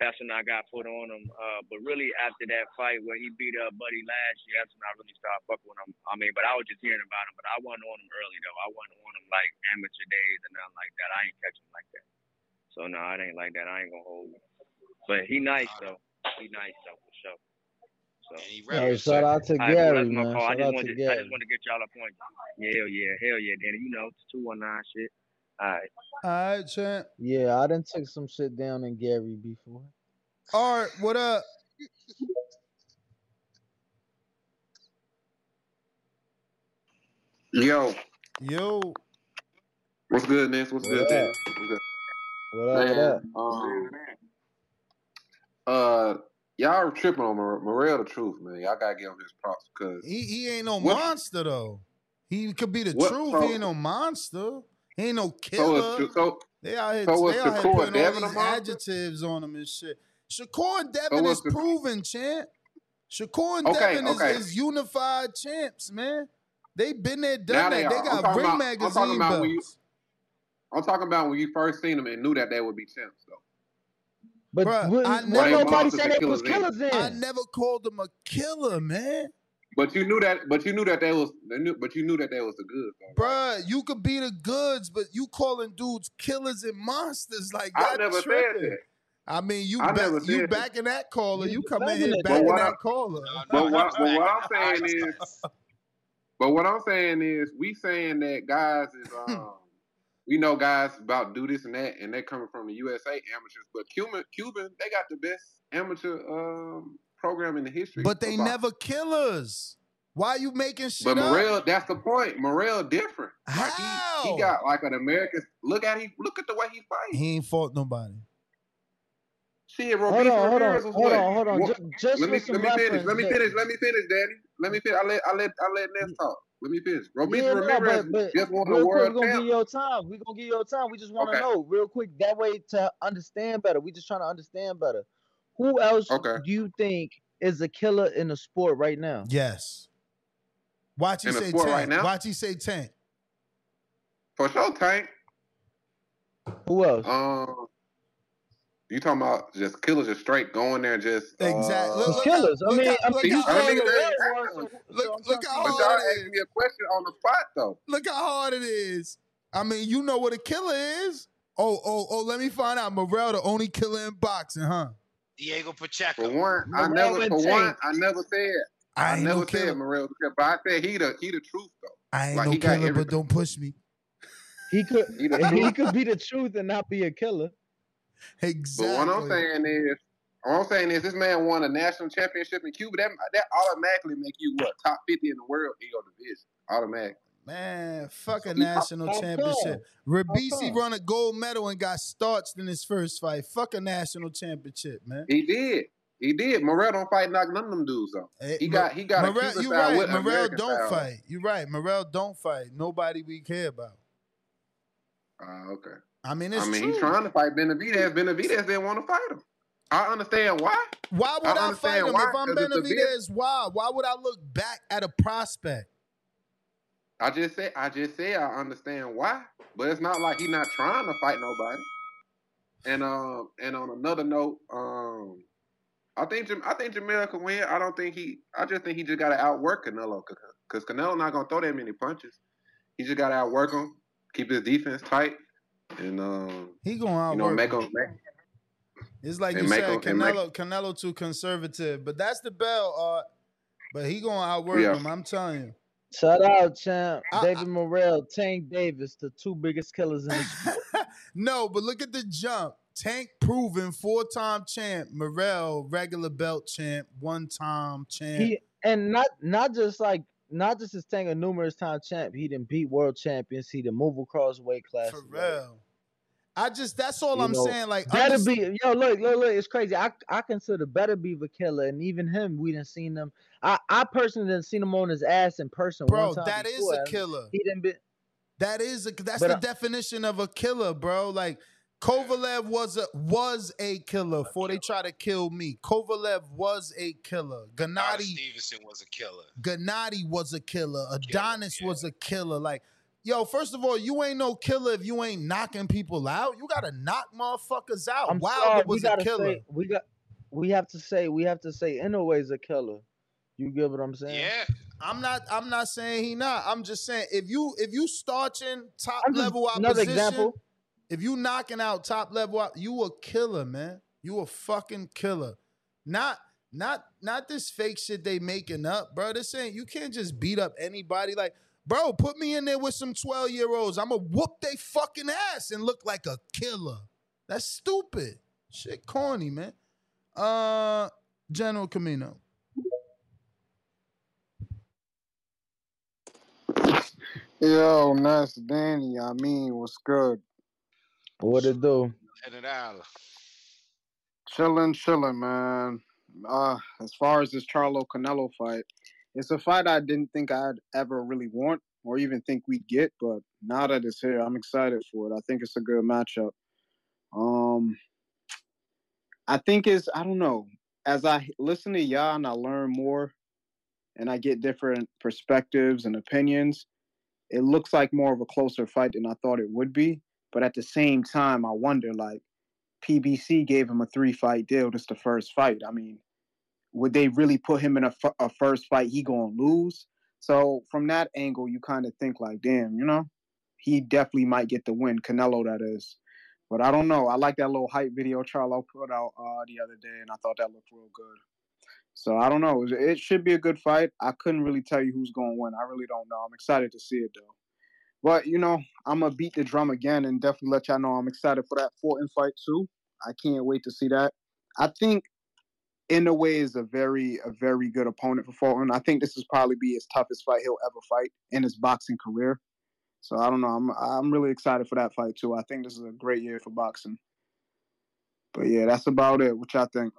that's when I got put on him. Uh, but really after that fight where he beat up Buddy last year, that's when I really started fucking with him. I mean, but I was just hearing about him. But I wasn't on him early though. I wasn't on him like amateur days and nothing like that. I ain't catch him like that. So no, it ain't like that. I ain't gonna hold him. But he nice though. He nice though for sure. So Hey, shout out to All right, Gary, that's man. call. I Shout just out wanted to to, I Gary. just want to get y'all a point. Yeah, hell yeah, hell yeah, Danny. You know, it's two one nine shit. All right. All right, champ. Yeah, I done took some shit down in Gary before. All right, what up? Yo, Yo, what's good, Nance? What's What good, up? What's good? What up? What Man, up? um, uh, y'all are tripping on Mor- Morrell the truth, man. Y'all gotta give him his props because he he ain't no What- monster though. He could be the What- truth. so- he ain't no monster. He ain't no so killer. is so They out here, so they out here Shakur putting Devin a these adjectives on him and shit. Shakur and Devin was is the- proven, champ. Shakur and Okay, Devin okay. is, is unified champs, man. They been there, done they that. They are. I'm got ring about. I'm magazine talking about when you. belts. I'm talking about when you first seen them and knew that they would be champs, though. But Bruh, when, I never, nobody said and they was killers killers I never called them a killer, man. But you knew that. But you knew that they was. They knew, but you knew that they was the good. Though, right? Bruh, you could be the goods, but you calling dudes killers and monsters like I y'all never said that. I mean, you I back, you said that. backing that caller. You come in backing here it, But backing what I, that caller. but what but what I'm saying is but what I'm saying is we saying that guys is um we know guys about do this and that and they're coming from the USA amateurs, but Cuban Cuban they got the best amateur um program in the history. But they of boxing. never killers. Why you making shit But up? Morrell, that's the point. Morrell different. Like he, How? he got like an American look at he look at the way he fights. He ain't fought nobody. See, Shit, Hold Robeisy on, hold on, Ramirez was hold what? on, hold on. Just let me let me finish. Let me finish. Let me finish, Daddy. Let me finish. I let I let I let Ness talk. Let me finish. Robeisy Yeah, no, Ramirez but but just won the quick, world we're gonna champ. give your time. We're gonna give you your time. We just want to Okay. know real quick that way to understand better. We just trying to understand better. Who else Okay. do you think is a killer in the sport right now? Yes. Watch he In say sport tank. right now? Watch he say tank. For sure, Tank. Who else? Um, you talking about just killers just straight going there and just Exactly. Uh, Look, It's look killers. I mean, how- I look mean, you how I saying mean, hard they- Morrell it won, is. so, Look, I'm look trying how but to y'all hard it is. me a question on the spot though. Look how hard it is. I mean, you know what a killer is. Oh, oh, oh, let me find out. Morrell the only killer in boxing, huh? Diego Pacheco. For one, I Morrell never for Tank. one, I never said I I never no said Morrell, but I said he the he the truth though. I ain't Like no he got killer, but don't push me. He could He he could be the truth and not be a killer. Exactly. But what I'm saying is, what I'm saying is, this man won a national championship in Cuba. That that automatically make you what top fifty in the world in your division. Automatically. Man, fuck a national championship. How Robeisy come? won a gold medal and got starched in his first fight. Fuck a national championship, man. He did. He did. Morrell don't fight knock none of them dudes though. Eh, He Mo- got he got a Morrell, Cuban you style right. with Morrell American don't style. fight. You right. Morrell don't fight. Nobody we care about. Ah, okay. I mean, it's I mean, true. he's trying to fight Benavidez. Benavidez didn't want to fight him. I understand why. Why would I I, fight him why, if I'm it's Benavidez? Why? Why would I look back at a prospect? I just said I just said I understand why, but it's not like he's not trying to fight nobody. And um and on another note, um I think I think Jermell can win. I don't think he. I just think he just got to outwork Canelo because Canelo not gonna throw that many punches. He just got to outwork him, keep his defense tight, and um He gonna you know outwork. make him. Make, It's like you said, him- and make- Canelo, Canelo too conservative, but that's the bell, Art. But he gonna outwork Yeah. him. I'm telling you. Shout out, champ. David Morrell, Tank Davis, the two biggest killers in the sport. no, but look at the jump. Tank proven four-time champ. Morrell regular belt champ, one-time champ. He and not not just like not just his Tank a numerous time champ. He didn't beat world champions. He didn't move across weight classes. For real. I just that's all You I'm know, saying. Like better underst- be yo look look look. It's crazy. I I consider Beterbiev the killer, and even him, we didn't seen him. I I personally didn't seen him on his ass in person. Bro, one time that is before, a killer. He didn't be. That is a that's But the I- definition of a killer, bro. Like Kovalev was a was a killer before they try to kill me. Kovalev was a killer. Gennady Stevenson was a killer. Gennady was a killer. Adonis was a killer. Like, yo, first of all, you ain't no killer if you ain't knocking people out. You gotta knock motherfuckers out. I'm Wilder sorry, we was a gotta killer. say we got we have to say we have to say Inoue's a killer. You get what I'm saying? Yeah. I'm not. I'm not saying he not. I'm just saying if you if you starching top I'm just- level another opposition, example. if you knocking out top level, op- you a killer, man. You a fucking killer. Not not not this fake shit they making up, bro. This ain't. You can't just beat up anybody. Like, bro, put me in there with some twelve year olds. I'ma whoop they fucking ass and look like a killer. That's stupid. Shit, corny, man. Uh, General Camino. Yo, nice Danny. I mean, what's good? What it do? And it out. Chilling, chilling, man. Uh, as far as this Charlo Canelo fight, it's a fight I didn't think I'd ever really want or even think we'd get, but now that it's here, I'm excited for it. I think it's a good matchup. Um, I think it's I don't know. As I listen to y'all and I learn more, and I get different perspectives and opinions, it looks like more of a closer fight than I thought it would be. But at the same time, I wonder like PBC gave him a three fight deal. This the first fight. I mean, would they really put him in a, f- a first fight he gonna lose? So from that angle, you kind of think like, damn, you know, he definitely might get the win. Canelo, that is. But I don't know. I like that little hype video Charlo put out uh, the other day, and I thought that looked real good. So I don't know. It- should be a good fight. I couldn't really tell you who's going to win. I really don't know. I'm excited to see it though. But you know, I'm gonna beat the drum again and definitely let y'all know I'm excited for that Fulton fight too. I can't wait to see that. I think Inoue is a very a very good opponent for Fulton. I think this is probably be his toughest fight he'll ever fight in his boxing career. So I don't know. I'm I'm really excited for that fight too. I think this is a great year for boxing. But yeah, that's about it. What y'all think?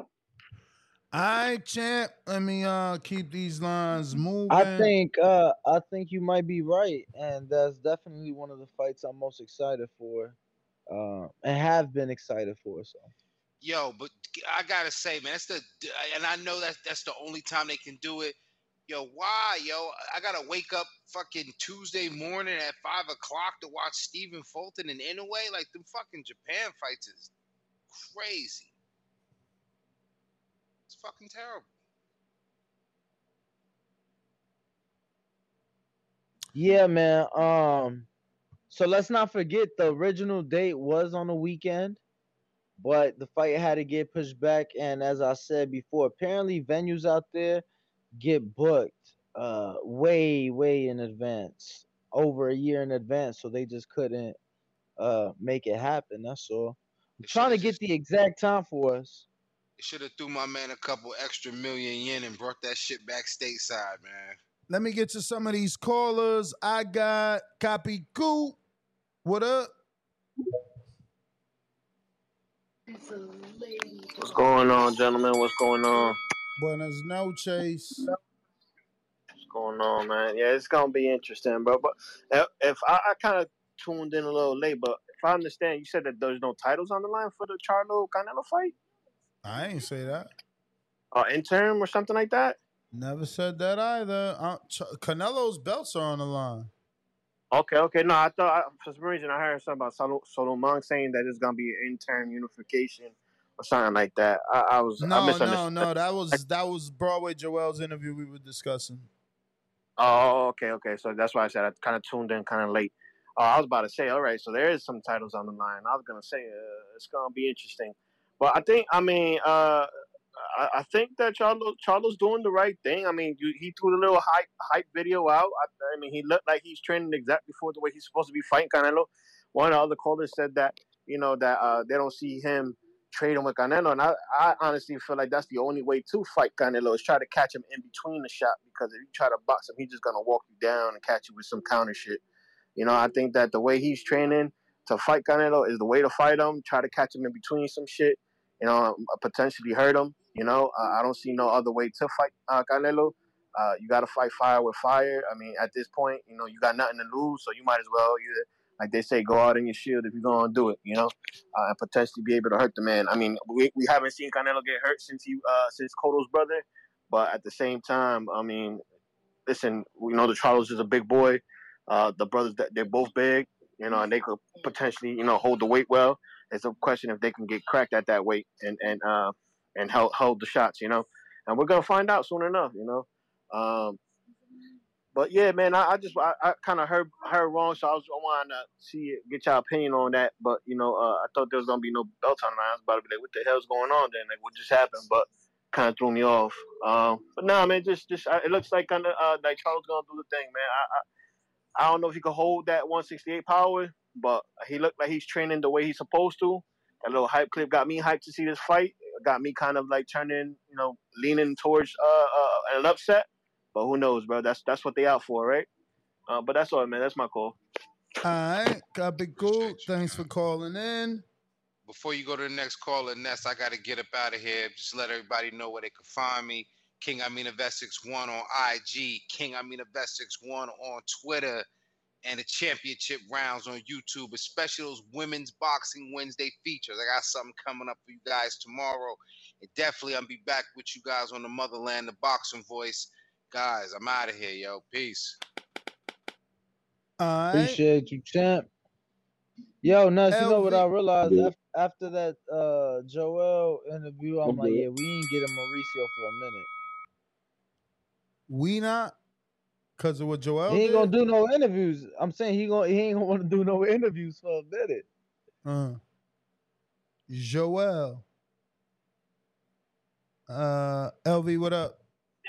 All right, champ. Let me uh keep these lines moving. I think uh I think you might be right, and that's definitely one of the fights I'm most excited for, uh, and have been excited for. So Yo, but I gotta say, man, that's the and I know that that's the only time they can do it. Yo, why, yo? I gotta wake up fucking Tuesday morning at five o'clock to watch Stephen Fulton and Inoue. Like them fucking Japan fights is crazy. It's fucking terrible. yeah, man. Um, so let's not forget the original date was on the weekend, but the fight had to get pushed back. And as I said before, apparently venues out there get booked uh way way in advance, over a year in advance, so they just couldn't uh make it happen. That's all. I'm trying to get the exact time for us. They should have threw my man a couple extra million yen and brought that shit back stateside, man. Let me get to some of these callers. I got Copy Cool. What up? What's going on, gentlemen? What's going on? Buenas noches. What's going on, man? Yeah, it's gonna be interesting, bro. But if, I, I kind of tuned in a little late, but if I understand, you said that there's no titles on the line for the Charlo Canelo fight, I ain't say that. or interim or something like that. Never said that either. Uh, Ch- Canelo's belts are on the line. Okay, okay. No, I thought I, for some reason I heard something about Solo, Sulaiman saying that it's gonna be an interim unification or something like that. I, I was I No, misunderstood. no, no. That was that was Broadway Joel's interview we were discussing. Oh, okay, okay. So that's why I said I kind of tuned in kind of late. Oh, I was about to say, all right, so there is some titles on the line. I was gonna say uh, it's gonna be interesting, but I think, I mean, uh, I, I think that Charlo Charlo's doing the right thing. I mean, you, he threw the little hype hype video out. I, I mean, he looked like he's training exactly for the way he's supposed to be fighting Canelo. One of the other callers said that you know that uh, they don't see him trading with Canelo, and I, I honestly feel like that's the only way to fight Canelo is try to catch him in between the shot because if you try to box him, he's just gonna walk you down and catch you with some counter shit. You know, I think that the way he's training to fight Canelo is the way to fight him. Try to catch him in between some shit. You know, potentially hurt him. You know, I don't see no other way to fight uh, Canelo. Uh, you got to fight fire with fire. I mean, at this point, you know, you got nothing to lose, so you might as well either, like they say, go out in your shield if you're gonna do it. You know, uh, and potentially be able to hurt the man. I mean, we, we haven't seen Canelo get hurt since he uh, since Cotto's brother, but at the same time, I mean, listen, we know the Charles is a big boy. Uh, the brothers, they're both big, you know, and they could potentially, you know, hold the weight well. It's a question if they can get cracked at that weight and and uh and hold hold the shots, you know. And we're gonna find out soon enough, you know. Um, but yeah, man, I, I just I, I kind of heard heard wrong, so I was I wanted to see get your opinion on that. But you know, uh, I thought there was gonna be no belt on. I was about to be like, what the hell's going on? Then like, what just happened? But kind of threw me off. Um, but nah, man, just just uh, it looks like kind of uh, like Charles gonna do the thing, man. I, I I don't know if he could hold that 168 power, but he looked like he's training the way he's supposed to. That little hype clip got me hyped to see this fight. Got me kind of like turning, you know, leaning towards uh, uh an upset. But who knows, bro? That's that's what they out for, right? Uh, but that's all, man. That's my call. All right, got big cool. Thanks for calling in. Before you go to the next caller, Ness, I got to get up out of here. Just let everybody know where they can find me. King Amina Vestix one on IG, King Amina Vestix one on Twitter, and the championship rounds on YouTube, especially those women's boxing Wednesday features. I got something coming up for you guys tomorrow. And definitely I'll be back with you guys on the motherland, the boxing voice. Guys, I'm out of here, yo. Peace. All right. Appreciate you, champ. Yo, Nuts, you know what I realized Yeah. after, after that uh Joel interview? I'm I'm like, good. yeah, we ain't getting Mauricio for a minute. We not because of what Joel he ain't did? gonna do no interviews. I'm saying he gonna he ain't gonna want to do no interviews for a minute. Uh, Joel. Uh, LV, what up?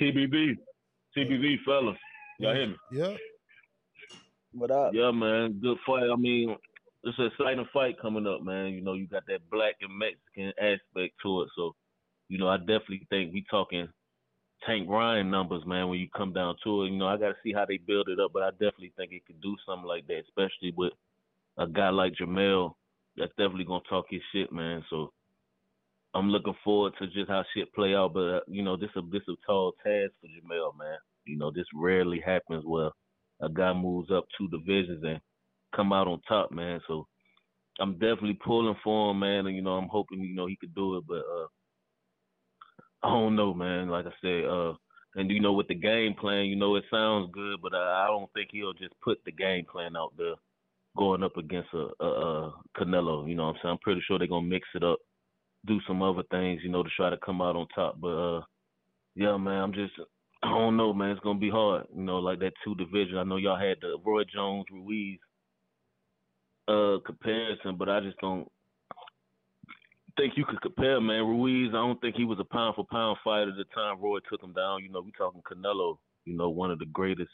TBV, TBV, fellas. Y'all hear me? Yeah. What up? Yeah, man. Good fight. I mean, it's an exciting fight coming up, man. You know, you got that black and Mexican aspect to it. So, you know, I definitely think we talking Tank Ryan numbers, man, when you come down to it. You know, I got to see how they build it up, but I definitely think it could do something like that, especially with a guy like Jermell that's definitely to talk his shit, man. So, I'm looking forward to just how shit play out. But uh, you know, this a this a tall task for Jermell, man. You know, this rarely happens where a guy moves up two divisions and come out on top, man. So I'm definitely pulling for him, man. And you know, I'm hoping you know he could do it, but uh, I don't know, man. Like I said, uh, and you know, with the game plan, you know, it sounds good, but uh, I don't think he'll just put the game plan out there going up against a, a, a Canelo. You know what I'm saying? I'm pretty sure they're gonna mix it up do some other things, you know, to try to come out on top. But uh yeah, man, I'm just I don't know, man. It's gonna be hard. You know, like that two division. I know y'all had the Roy Jones Ruiz uh comparison, but I just don't think you could compare, man. Ruiz, I don't think he was a pound for pound fighter at the time Roy took him down. You know, we talking Canelo, you know, one of the greatest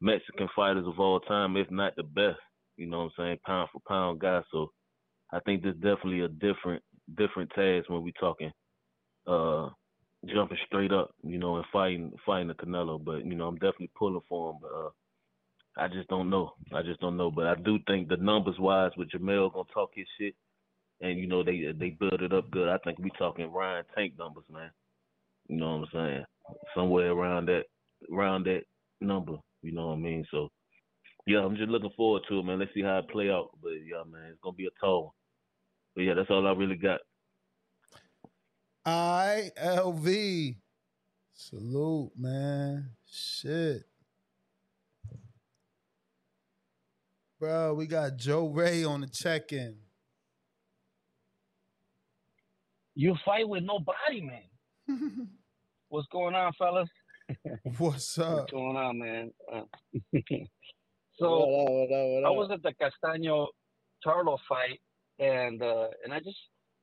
Mexican fighters of all time, if not the best. You know what I'm saying? Pound for pound guy. So I think this definitely a different different task when we talking uh jumping straight up, you know, and fighting fighting the Canelo. But you know, I'm definitely pulling for him. But uh, I just don't know. I just don't know. But I do think the numbers wise with Jermell gonna talk his shit, and you know they they build it up good. I think we talking Ryan Tank numbers, man. You know what I'm saying? Somewhere around that around that number. You know what I mean? So yeah, I'm just looking forward to it, man. Let's see how it play out. But yeah, man, it's gonna be a tall one. But yeah, that's all I really got. I L V. Salute, man. Shit. Bro, we got Joe Ray on the check-in. You fight with nobody, man. What's going on, fellas? What's up? What's going on, man? Uh, What so up, what up, what I was at the Castaño Charlo fight, and uh, and I just,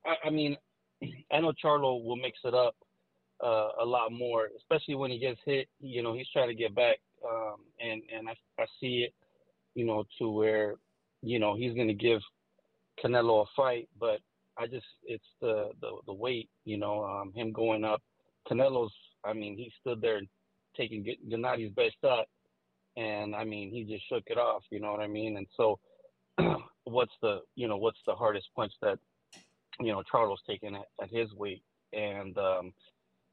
I, I mean, I know Charlo will mix it up, uh, a lot more, especially when he gets hit. You know, he's trying to get back, um, and and I I see it, you know, to where, you know, he's gonna give Canelo a fight, but I just it's the the the weight, you know, um, him going up. Canelo's, I mean, he stood there taking G- Gennadi's best shot, and I mean, he just shook it off. You know what I mean? And so, what's the you know what's the hardest punch that you know Charlo's taking at, at his weight? And um,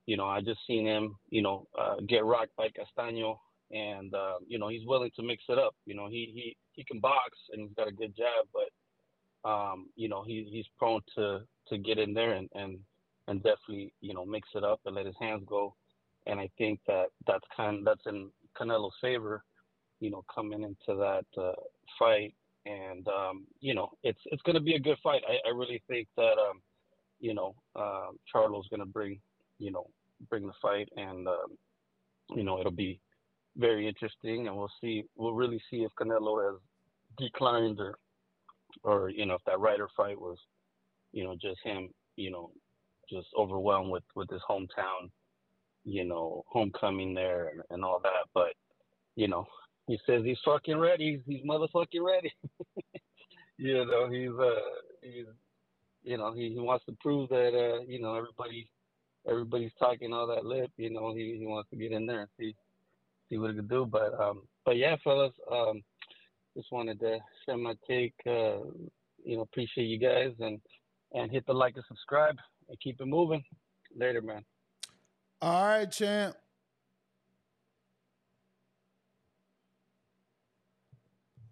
you know, I just seen him, you know, uh, get rocked by Castaño, and uh, you know, he's willing to mix it up. You know, he he he can box and he's got a good jab, but um, you know, he he's prone to to get in there and and and definitely you know mix it up and let his hands go. And I think that that's kind that's in Canelo's favor, you know, coming into that uh, fight. And um, you know, it's it's going to be a good fight. I, I really think that um, you know, um, Charlo's going to bring you know bring the fight, and um, you know, it'll be very interesting, and we'll see. We'll really see if Canelo has declined or or you know if that Ryder fight was you know just him you know just overwhelmed with with his hometown you know homecoming there and, and all that. But you know he says he's fucking ready. He's, he's motherfucking ready. You know he's uh he's you know he, he wants to prove that uh you know everybody everybody's talking all that lip you know he, he wants to get in there and see see what he can do. But um but yeah fellas um just wanted to share my take. Uh, you know, appreciate you guys and and hit the like and subscribe and keep it moving. Later, man. All right, champ.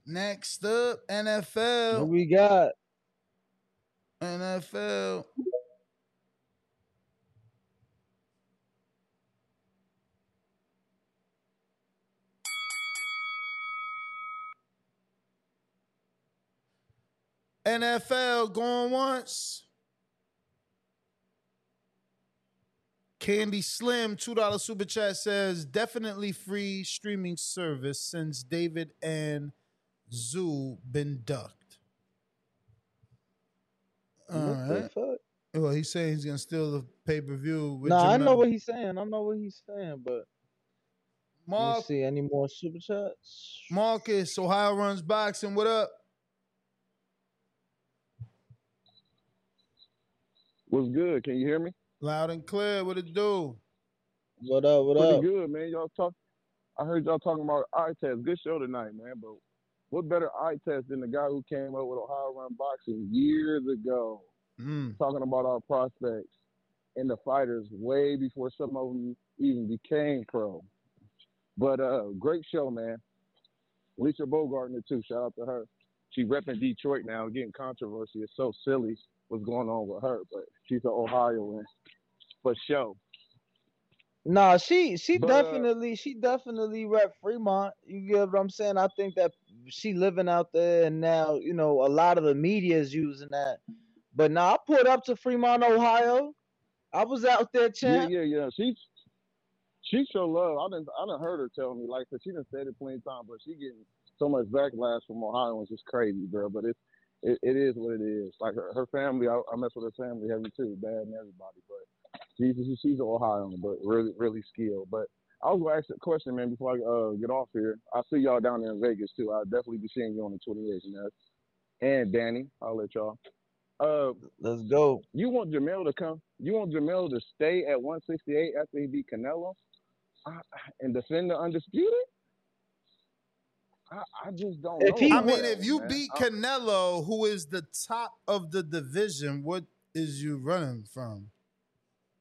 Next up, NFL. What we got? NFL. NFL going once. Candy Slim, $2 super chat says definitely free streaming service since David and Zoo been ducked. All What the fuck? Well, he's saying he's gonna steal the pay per view. Nah, I know what he's saying. I know what he's saying, but Mark, see any more super chats. Marcus, Ohio runs boxing. What up? What's good? Can you hear me? Loud and clear. What it do? What up? What Pretty up? good, man. Y'all talk. I heard y'all talking about eye test. Good show tonight, man. But what better eye test than the guy who came up with Ohio Run Boxing years ago, Mm. talking about our prospects and the fighters way before some of them even became pro. But uh, great show, man. Lisa Bogartner too. Shout out to her. She repping Detroit now, getting controversy. It's so silly what's going on with her, but she's an Ohioan for sure. Nah, she she But, uh, definitely she definitely rep Fremont. You get what I'm saying? I think that she living out there and now, you know, a lot of the media is using that. But now I pulled up to Fremont, Ohio. I was out there, champ. yeah, yeah. yeah. She she show love. I didn't I didn't heard her tell me like 'cause she done said it plenty of times, but she getting so much backlash from Ohioans. It's crazy, bro. But it's it, it is what it is. Like her, her family, I, I mess with her family heavy too, bad and everybody. But she's she's an Ohioan, but really really skilled. But I was gonna ask a question, man, before I uh, get off here. I see y'all down there in Vegas too. I'll definitely be seeing you on the 28th, and. And Danny, I'll let y'all. Uh, Let's go. You want Jermell to come? You want Jermell to stay at 168 after he beat Canelo I, and defend the undisputed? I, I just don't If know. he I mean, if you man. beat Canelo, who is the top of the division, what is you running from?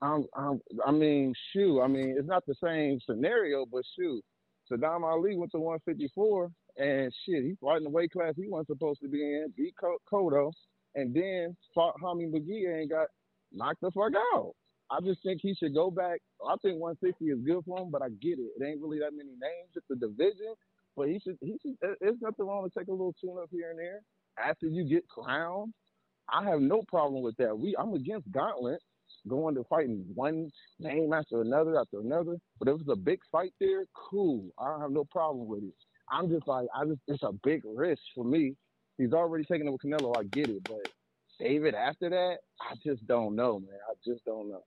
I'm, I'm, I mean, shoot. I mean, it's not the same scenario, but shoot. Sadam Ali went to 154, and shit, he's in the weight class he wasn't supposed to be in. Beat Co- Cotto, and then fought Jaime Munguia and got knocked the fuck out. I just think he should go back. I think 160 is good for him, but I get it. It ain't really that many names. It's the division, but he should. He should. There's nothing wrong to take a little tune up here and there after you get crowned. I have no problem with that. We I'm against Gauntlet going to fighting one name after another after another. But if it's a big fight there, cool. I don't have no problem with it. I'm just like I just it's a big risk for me. He's already taking it with Canelo. I get it, but David after that, I just don't know, man. I just don't know.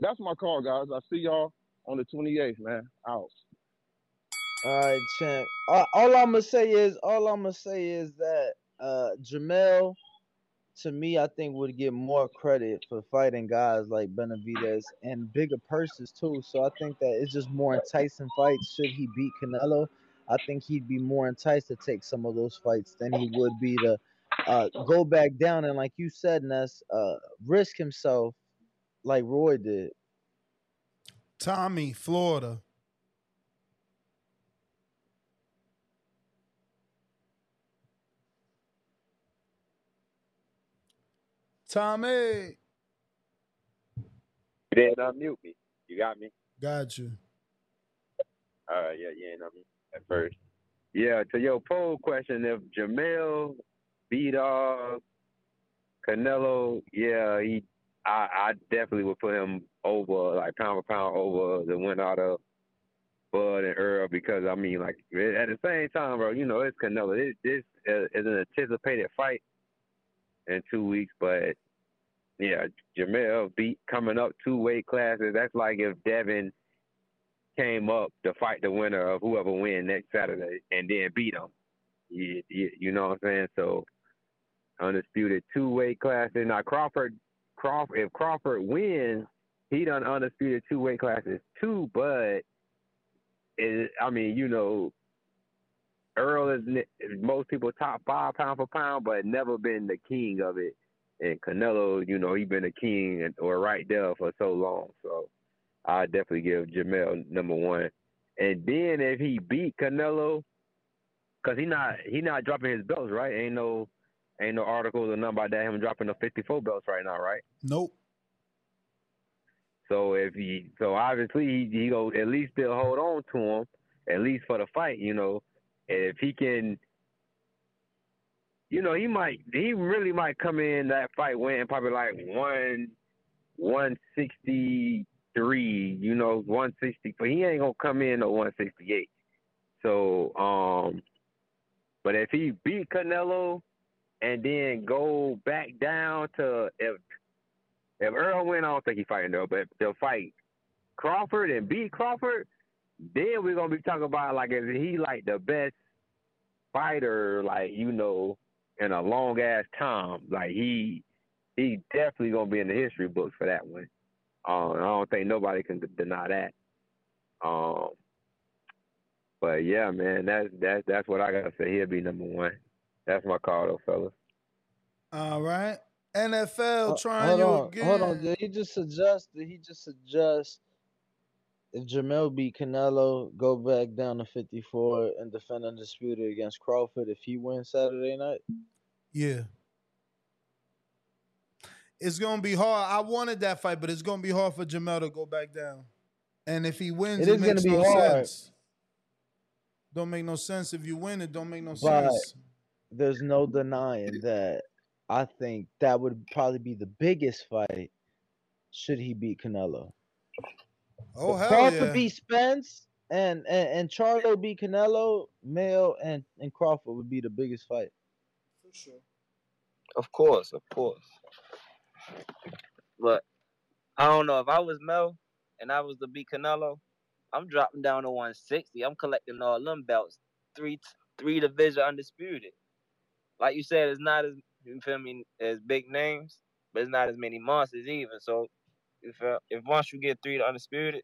That's my call, guys. I see y'all on the 28th, man. Out. All right, champ. All, all I'm gonna say is, all I'm gonna say is that uh Jermell, to me, I think would get more credit for fighting guys like Benavidez and bigger purses too. So I think that it's just more enticing fights. Should he beat Canelo, I think he'd be more enticed to take some of those fights than he would be to uh, go back down and, like you said, Ness, uh, risk himself like Roy did. Tommy, Florida. Tommy. You didn't unmute me. You got me? Got you. All right, yeah, you ain't unmute at first. Yeah, to your poll question, if Jermell beat uh Canelo, yeah, he I, I definitely would put him over like pound for pound over the winner out of Bud and Errol because I mean like at the same time, bro, you know it's Canelo. This, this is an anticipated fight in two weeks, but yeah, Jermell beat coming up two weight classes. That's like if Devin came up to fight the winner of whoever win next Saturday and then beat him. You, you, you know what I'm saying? So undisputed two weight classes. Now Crawford, Crawford, if Crawford wins, he done undisputed two weight classes too. But it, I mean, you know, Errol is most people top five pound for pound, but never been the king of it. And Canelo, you know, he been a king or right there for so long. So I definitely give Jermell number one. And then if he beat Canelo, cause he not he not dropping his belts, right? Ain't no ain't no articles or nothing about that him dropping the 54 belts right now, right? Nope. So if he, so obviously he, he go at least still hold on to him, at least for the fight, you know. And if he can, you know, he might, he really might come in that fight winning probably like one, one sixty three, you know, one sixty, but he ain't gonna come in at one sixty eight. So, um, but if he beat Canelo and then go back down to if if Errol win, I don't think he fighting though, but if they'll fight Crawford and beat Crawford, then we're gonna be talking about like is he like the best fighter, like you know, in a long ass time. Like he he definitely gonna be in the history books for that one. Um, I don't think nobody can d- deny that. Um, but yeah, man, that's that's that's what I gotta say. He'll be number one. That's my call, though, fellas. All right. NFL Uh, trying hold you on, again. hold on. Did he just suggest? Did he just suggest if Jermell beat Canelo, go back down to 54 and defend undisputed against Crawford if he wins Saturday night? Yeah. It's gonna be hard. I wanted that fight, but it's gonna be hard for Jermell to go back down. And if he wins, It it, is makes be no hard. sense. Don't make no sense. If you win, it don't make no But sense. there's no denying that I think that would probably be the biggest fight should he beat Canelo. Oh If hell Crawford yeah. beat Spence and and, and Charlo beat Canelo, Mayo and, and Crawford would be the biggest fight. For sure. Of course, of course. But I don't know if I was Mel and I was to beat Canelo, I'm dropping down to 160. I'm collecting all them belts, three three division undisputed. Like you said, it's not as you feel me as big names, but it's not as many monsters either. So if uh, if once you get three to undisputed,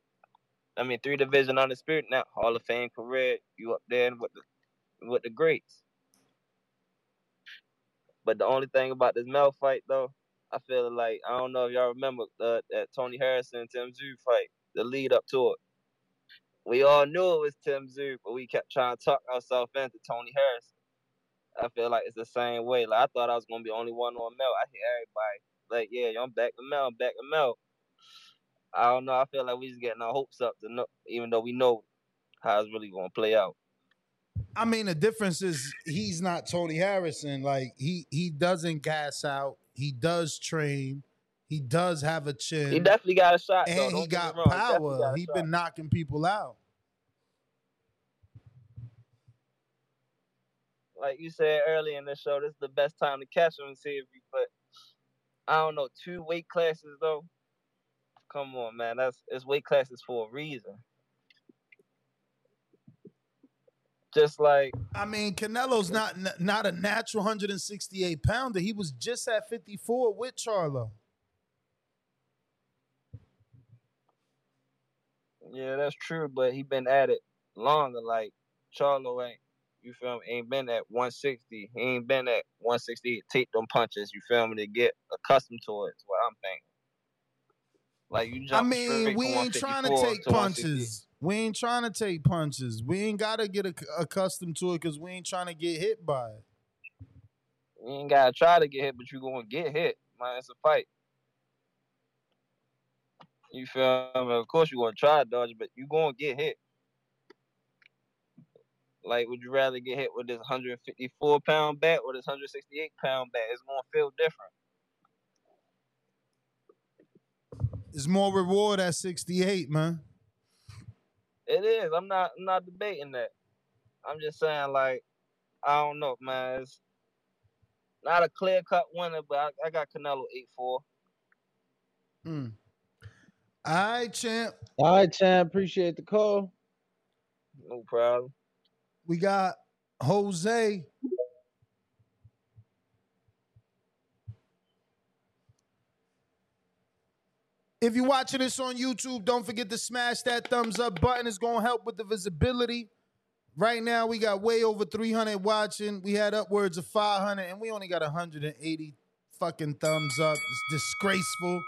I mean three division undisputed, now Hall of Fame career, you up there with the with the greats. But the only thing about this Mel fight though, I feel like I don't know if y'all remember uh, that Tony Harrison Tim Tszyu fight, the lead up to it. We all knew it was Tim Tszyu, but we kept trying to talk ourselves into Tony Harrison. I feel like it's the same way. Like I thought I was gonna be only one on Mel. I hear everybody like, yeah, I'm back to Mel, I'm back to Mel. I don't know. I feel like we just getting our hopes up to know, even though we know how it's really gonna play out. I mean, the difference is he's not Tony Harrison. Like he he doesn't gas out. He does train. He does have a chin. He definitely got a shot and he got wrong. Power. He shot. been knocking people out. like you said earlier in the show, this is the best time to catch him and see if you. But I don't know, two weight classes though. Come on, man. That's it's weight classes for a reason. Just like I mean, Canelo's not not a natural 168 pounder. He was just at 54 with Charlo. Yeah, that's true, but he been at it longer. Like Charlo ain't, you feel me? Ain't been at 160. He ain't been at 168. Take them punches. You feel me? To get accustomed to it. Is what I'm thinking. Like you I mean, we ain't trying to take 160. punches. We ain't trying to take punches. We ain't got to get ac- accustomed to it because we ain't trying to get hit by it. You ain't gotta try to get hit, but you gonna get hit. Man, it's a fight. You feel me? Of course you gonna try to dodge, but you gonna get hit. Like, would you rather get hit with this 154 pound bat or this 168 pound bat? It's gonna feel different. It's more reward at 68, man. It is. I'm not. I'm not debating that. I'm just saying, like, I don't know, man. It's not a clear cut winner, but I, I got Canelo eight four. Hmm. All right, champ. All right, champ. Appreciate the call. No problem. We got Jose. If you're watching this on YouTube, don't forget to smash that thumbs up button. It's going to help with the visibility. Right now, we got way over 300 watching. We had upwards of 500, and we only got 180 fucking thumbs up. It's disgraceful.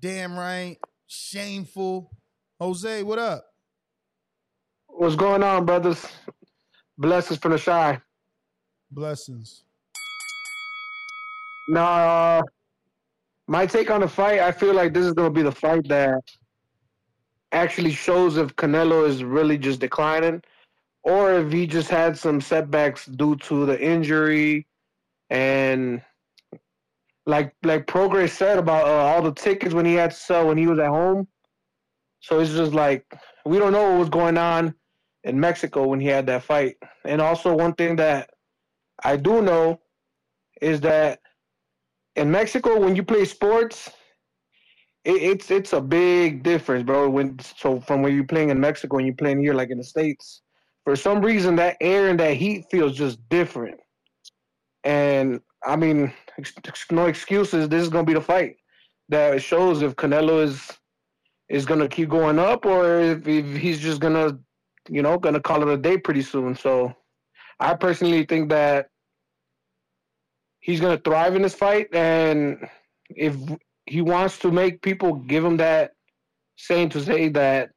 Damn right. Shameful. Jose, what up? What's going on, brothers? Blessings from the shy. Blessings. Now, uh, my take on the fight, I feel like this is going to be the fight that actually shows if Canelo is really just declining or if he just had some setbacks due to the injury and like like Progress said about uh, all the tickets when he had to sell when he was at home. So it's just like we don't know what was going on in Mexico when he had that fight. And also one thing that I do know is that in Mexico when you play sports, it, it's it's a big difference, bro. When so from when you're playing in Mexico and you're playing here like in the states, for some reason that air and that heat feels just different. And I mean, no excuses. This is gonna be the fight that shows if Canelo is is gonna keep going up or if, if he's just gonna, you know, gonna call it a day pretty soon. So, I personally think that he's gonna thrive in this fight, and if he wants to make people give him that saying to say that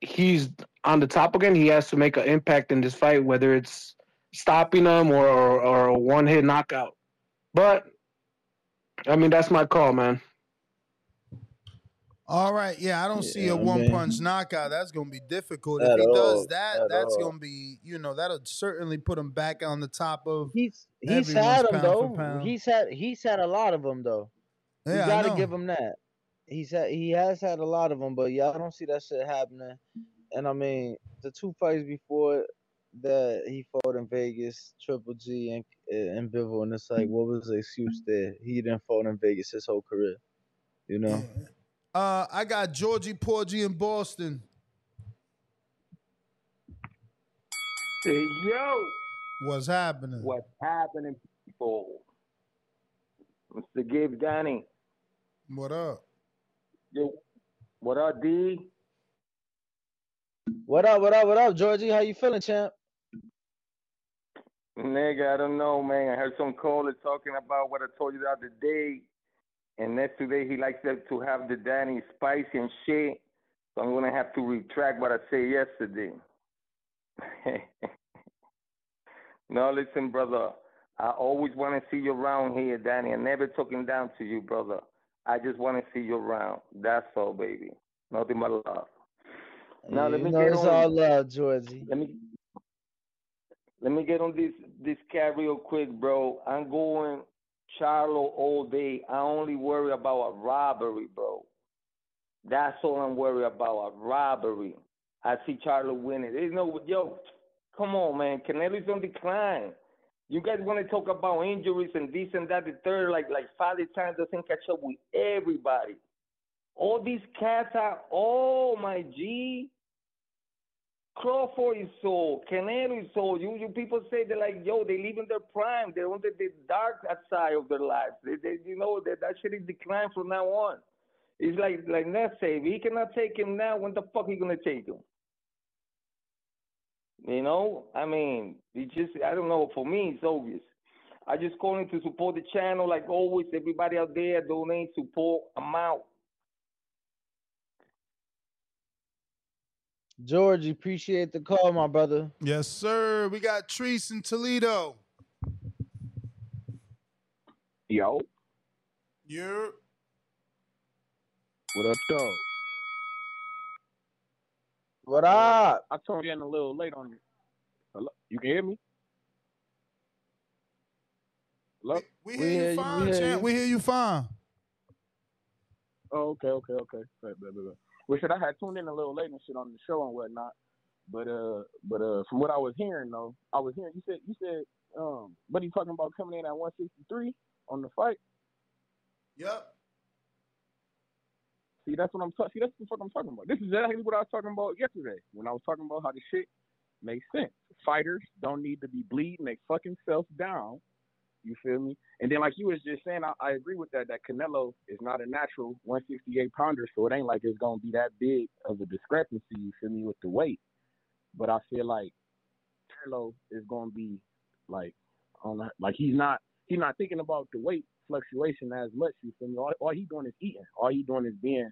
he's on the top again, he has to make an impact in this fight, whether it's stopping him or or, or a one hit knockout. But I mean, that's my call, man. All right, yeah, I don't see a one man. punch knockout. That's gonna be difficult. At if he does that, that's all. gonna be, you know, that'll certainly put him back on the top of He's he's everyone's had them though. for pound. He's had he's had a lot of them though. Yeah, you got to know. give him that. He's had he has had a lot of them, but yeah, I don't see that shit happening. And I mean, the two fights before that he fought in Vegas, Triple G and and Bivol, and it's like, what was the excuse there? He didn't fought in Vegas his whole career, you know. Uh, I got Georgie Porgy in Boston. Hey, yo, What's happening? what's happening, people? Mr. Gabe Danny. What up? Yo, what up, D? What up? What up? What up, Georgie? How you feeling, champ? Nigga, I don't know, man. I heard some caller talking about what I told you the other day. And next today, he likes to to have the Danny spicy and shit. So I'm going to have to retract what I said yesterday. no, listen, brother. I always want to see you around here, Danny. I'm never talking down to you, brother. I just want to see you around. That's all, baby. Nothing but love. Now let you me know get it's on. all love, Georgie. Let me let me get on this this cat real quick, bro. I'm going Charlo all day. I only worry about a robbery, bro. That's all I'm worried about, a robbery. I see Charlo winning. There's no yo, come on, man. Canelo's on decline. You guys want to talk about injuries and this and that, the third, like like Father Time doesn't catch up with everybody. All these cats are, oh my G. Crawford is so, Canelo is so. You, you people say they're like, yo, they live in their prime. They're on the, the dark side of their lives. They, they, you know, that, that shit is declined from now on. It's like, like let's say, if he cannot take him now, when the fuck he gonna take him? You know, I mean, it just, I don't know. For me, it's obvious. I just calling to support the channel, like always. Everybody out there, donate, support. I'm out. George, appreciate the call, my brother. Yes, sir. We got Treese in Toledo. Yo, You're what up, dog? What up? I told you in a little late on you. Hello? You can hear me? Hello? We hear you fine, champ. We hear you fine. Oh, okay, okay, okay. Right, right, right, right. Well, shit, I had tuned in a little late and shit on the show and whatnot. But uh, but uh, from what I was hearing though, I was hearing you said you said um, but you talking about coming in at 163 on the fight. Yep. See, that's what I'm talking. See, that's the fuck I'm talking about. This is exactly what I was talking about yesterday when I was talking about how the shit makes sense. Fighters don't need to be bleeding they fucking self down. You feel me? And then, like you was just saying, I, I agree with that. That Canelo is not a natural 168 pounder, so it ain't like it's gonna be that big of a discrepancy. You feel me with the weight? But I feel like Canelo is gonna be like on like he's not he's not thinking about the weight fluctuation as much. You feel me? All, all he doing is eating. All he doing is being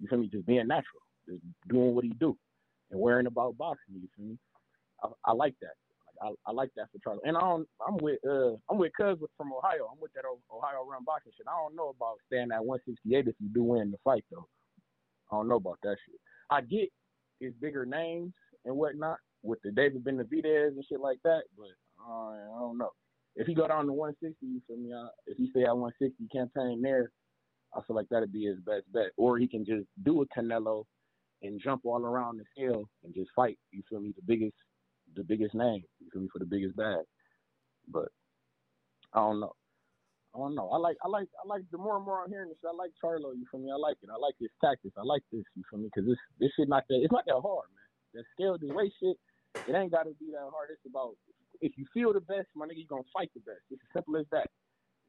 you feel me, just being natural, just doing what he do, and worrying about boxing. You feel me? I, I like that. I, I like that for Charlo. And I don't, I'm with uh I'm with Cuz from Ohio. I'm with that Ohio run boxing shit. I don't know about staying at 168 if you do win the fight though. I don't know about that shit. I get his bigger names and whatnot with the David Benavidez and shit like that, but uh, I don't know. If he go down to 160, you feel me? Uh, if he stay at 160 campaign there, I feel like that'd be his best bet. Or he can just do a Canelo and jump all around the scale and just fight. You feel me? The biggest, the biggest name. You feel me for the biggest bag. But I don't know. I don't know. I like, I like, I like. The more and more I'm hearing this, I like Charlo. You feel me? I like it. I like his tactics. I like this. You feel me? Because this, this shit not that. It's not that hard, man. That scale, the weight shit, it ain't got to be that hard. It's about if you feel the best, my nigga, you gonna fight the best. It's as simple as that.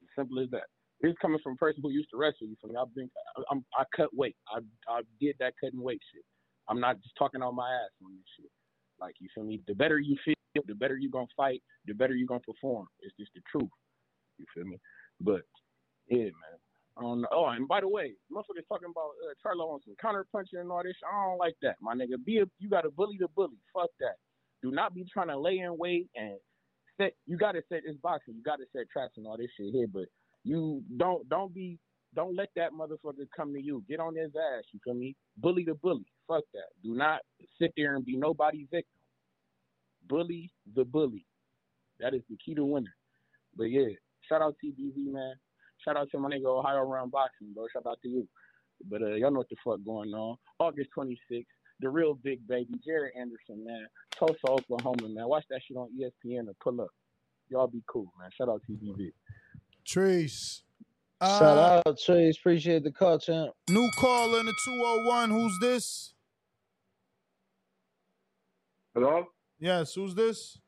As simple as that. This is coming from a person who used to wrestle. You feel me? I've been, I, I'm, I cut weight. I, I did that cutting weight shit. I'm not just talking on my ass on this shit. Like you feel me? The better you feel, the better you gonna fight, the better you gonna perform. It's just the truth. You feel me? But yeah, man. I don't know. Oh, and by the way, motherfuckers talking about uh, Charlo on some counter punching and all this. I don't like that, my nigga. Be a, you got to bully the bully. Fuck that. Do not be trying to lay in wait and set. You got to set this boxing. You got to set traps and all this shit here. But you don't don't be don't let that motherfucker come to you. Get on his ass. You feel me? Bully the bully. Fuck that. Do not sit there and be nobody's victim. Bully the bully. That is the key to winning. But yeah, shout out TBV man. Shout out to my nigga Ohio Round Boxing, bro. Shout out to you. But uh, y'all know what the fuck going on. August 26th, the real big baby, Jared Anderson, man. Tulsa, Oklahoma, man. Watch that shit on ESPN and pull up. Y'all be cool, man. Shout out TBV. Trace. Shout Uh, out, Trace. Appreciate the call, champ. New caller in the 201. Who's this? Hello? Yes, who's this?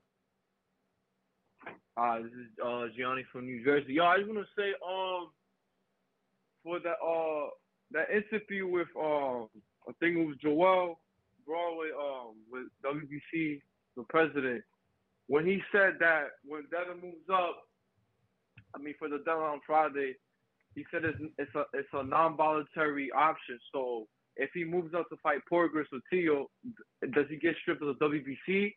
Uh, this is uh, Gianni from New Jersey. Yo, I just want to say, um, for that uh that interview with um, I think it was Joel Broadway um with WBC the president when he said that when Devin moves up, I mean for the deadline on Friday, he said it's it's a it's a non-voluntary option. So if he moves up to fight Prograis or Tio, does he get stripped of the WBC?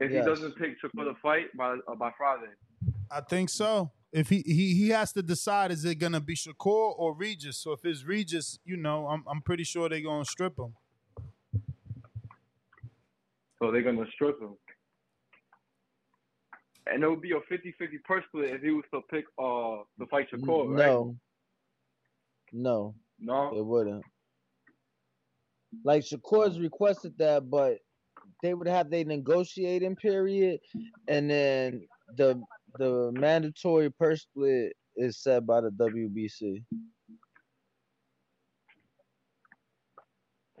If Yes. he doesn't pick for the fight by uh, by Friday. I think so. If he he he has to decide is it gonna be Shakur or Regis. So if it's Regis, you know, I'm I'm pretty sure they're gonna strip him. So they're gonna strip him. And it would be a 50-50 purse split if he was to pick uh to fight Shakur, right? No. No. No. It wouldn't. Like Shakur's requested that, but they would have their negotiating period, and then the the mandatory purse split is set by the WBC.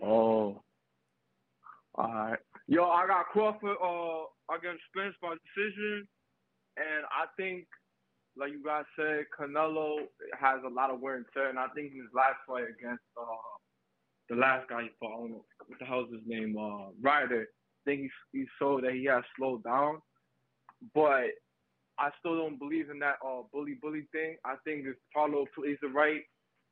Oh. All right. Yo, I got Crawford uh against Spence by decision, and I think, like you guys said, Canelo has a lot of wear and tear, and I think his last fight against uh the last guy he fought, I don't know what the hell's his name, uh Ryder, I think he he showed that he has slowed down, but I still don't believe in that uh bully bully thing. I think if Charlo plays it right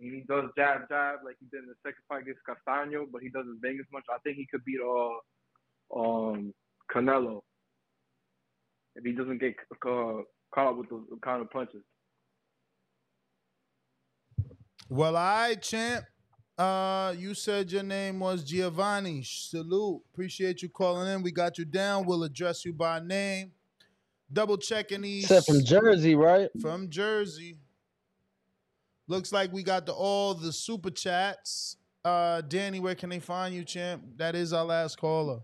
and he does jab jab like he did in the second fight against Castaño, but he doesn't bang as much, I think he could beat uh um Canelo if he doesn't get uh, caught up with those kind of punches. Well, I champ. Uh, you said your name was Giovanni. Salute. Appreciate you calling in. We got you down. We'll address you by name. Double checking these. Said from Jersey, right? From Jersey. Looks like we got the all the super chats. Uh, Danny, where can they find you, champ? That is our last caller.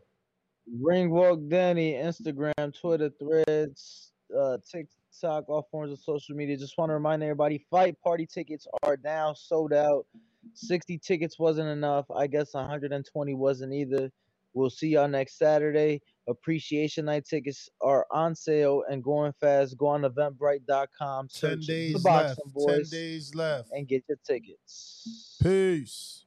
Ringwalk Danny, Instagram, Twitter, Threads, uh, TikTok, all forms of social media. Just want to remind everybody, fight party tickets are now sold out. 60 tickets wasn't enough. I guess 120 wasn't either. We'll see y'all next Saturday. Appreciation night tickets are on sale and going fast. Go on eventbrite.com, Ten search the days Boxing left. Ten Boys, days left. and get your tickets. Peace.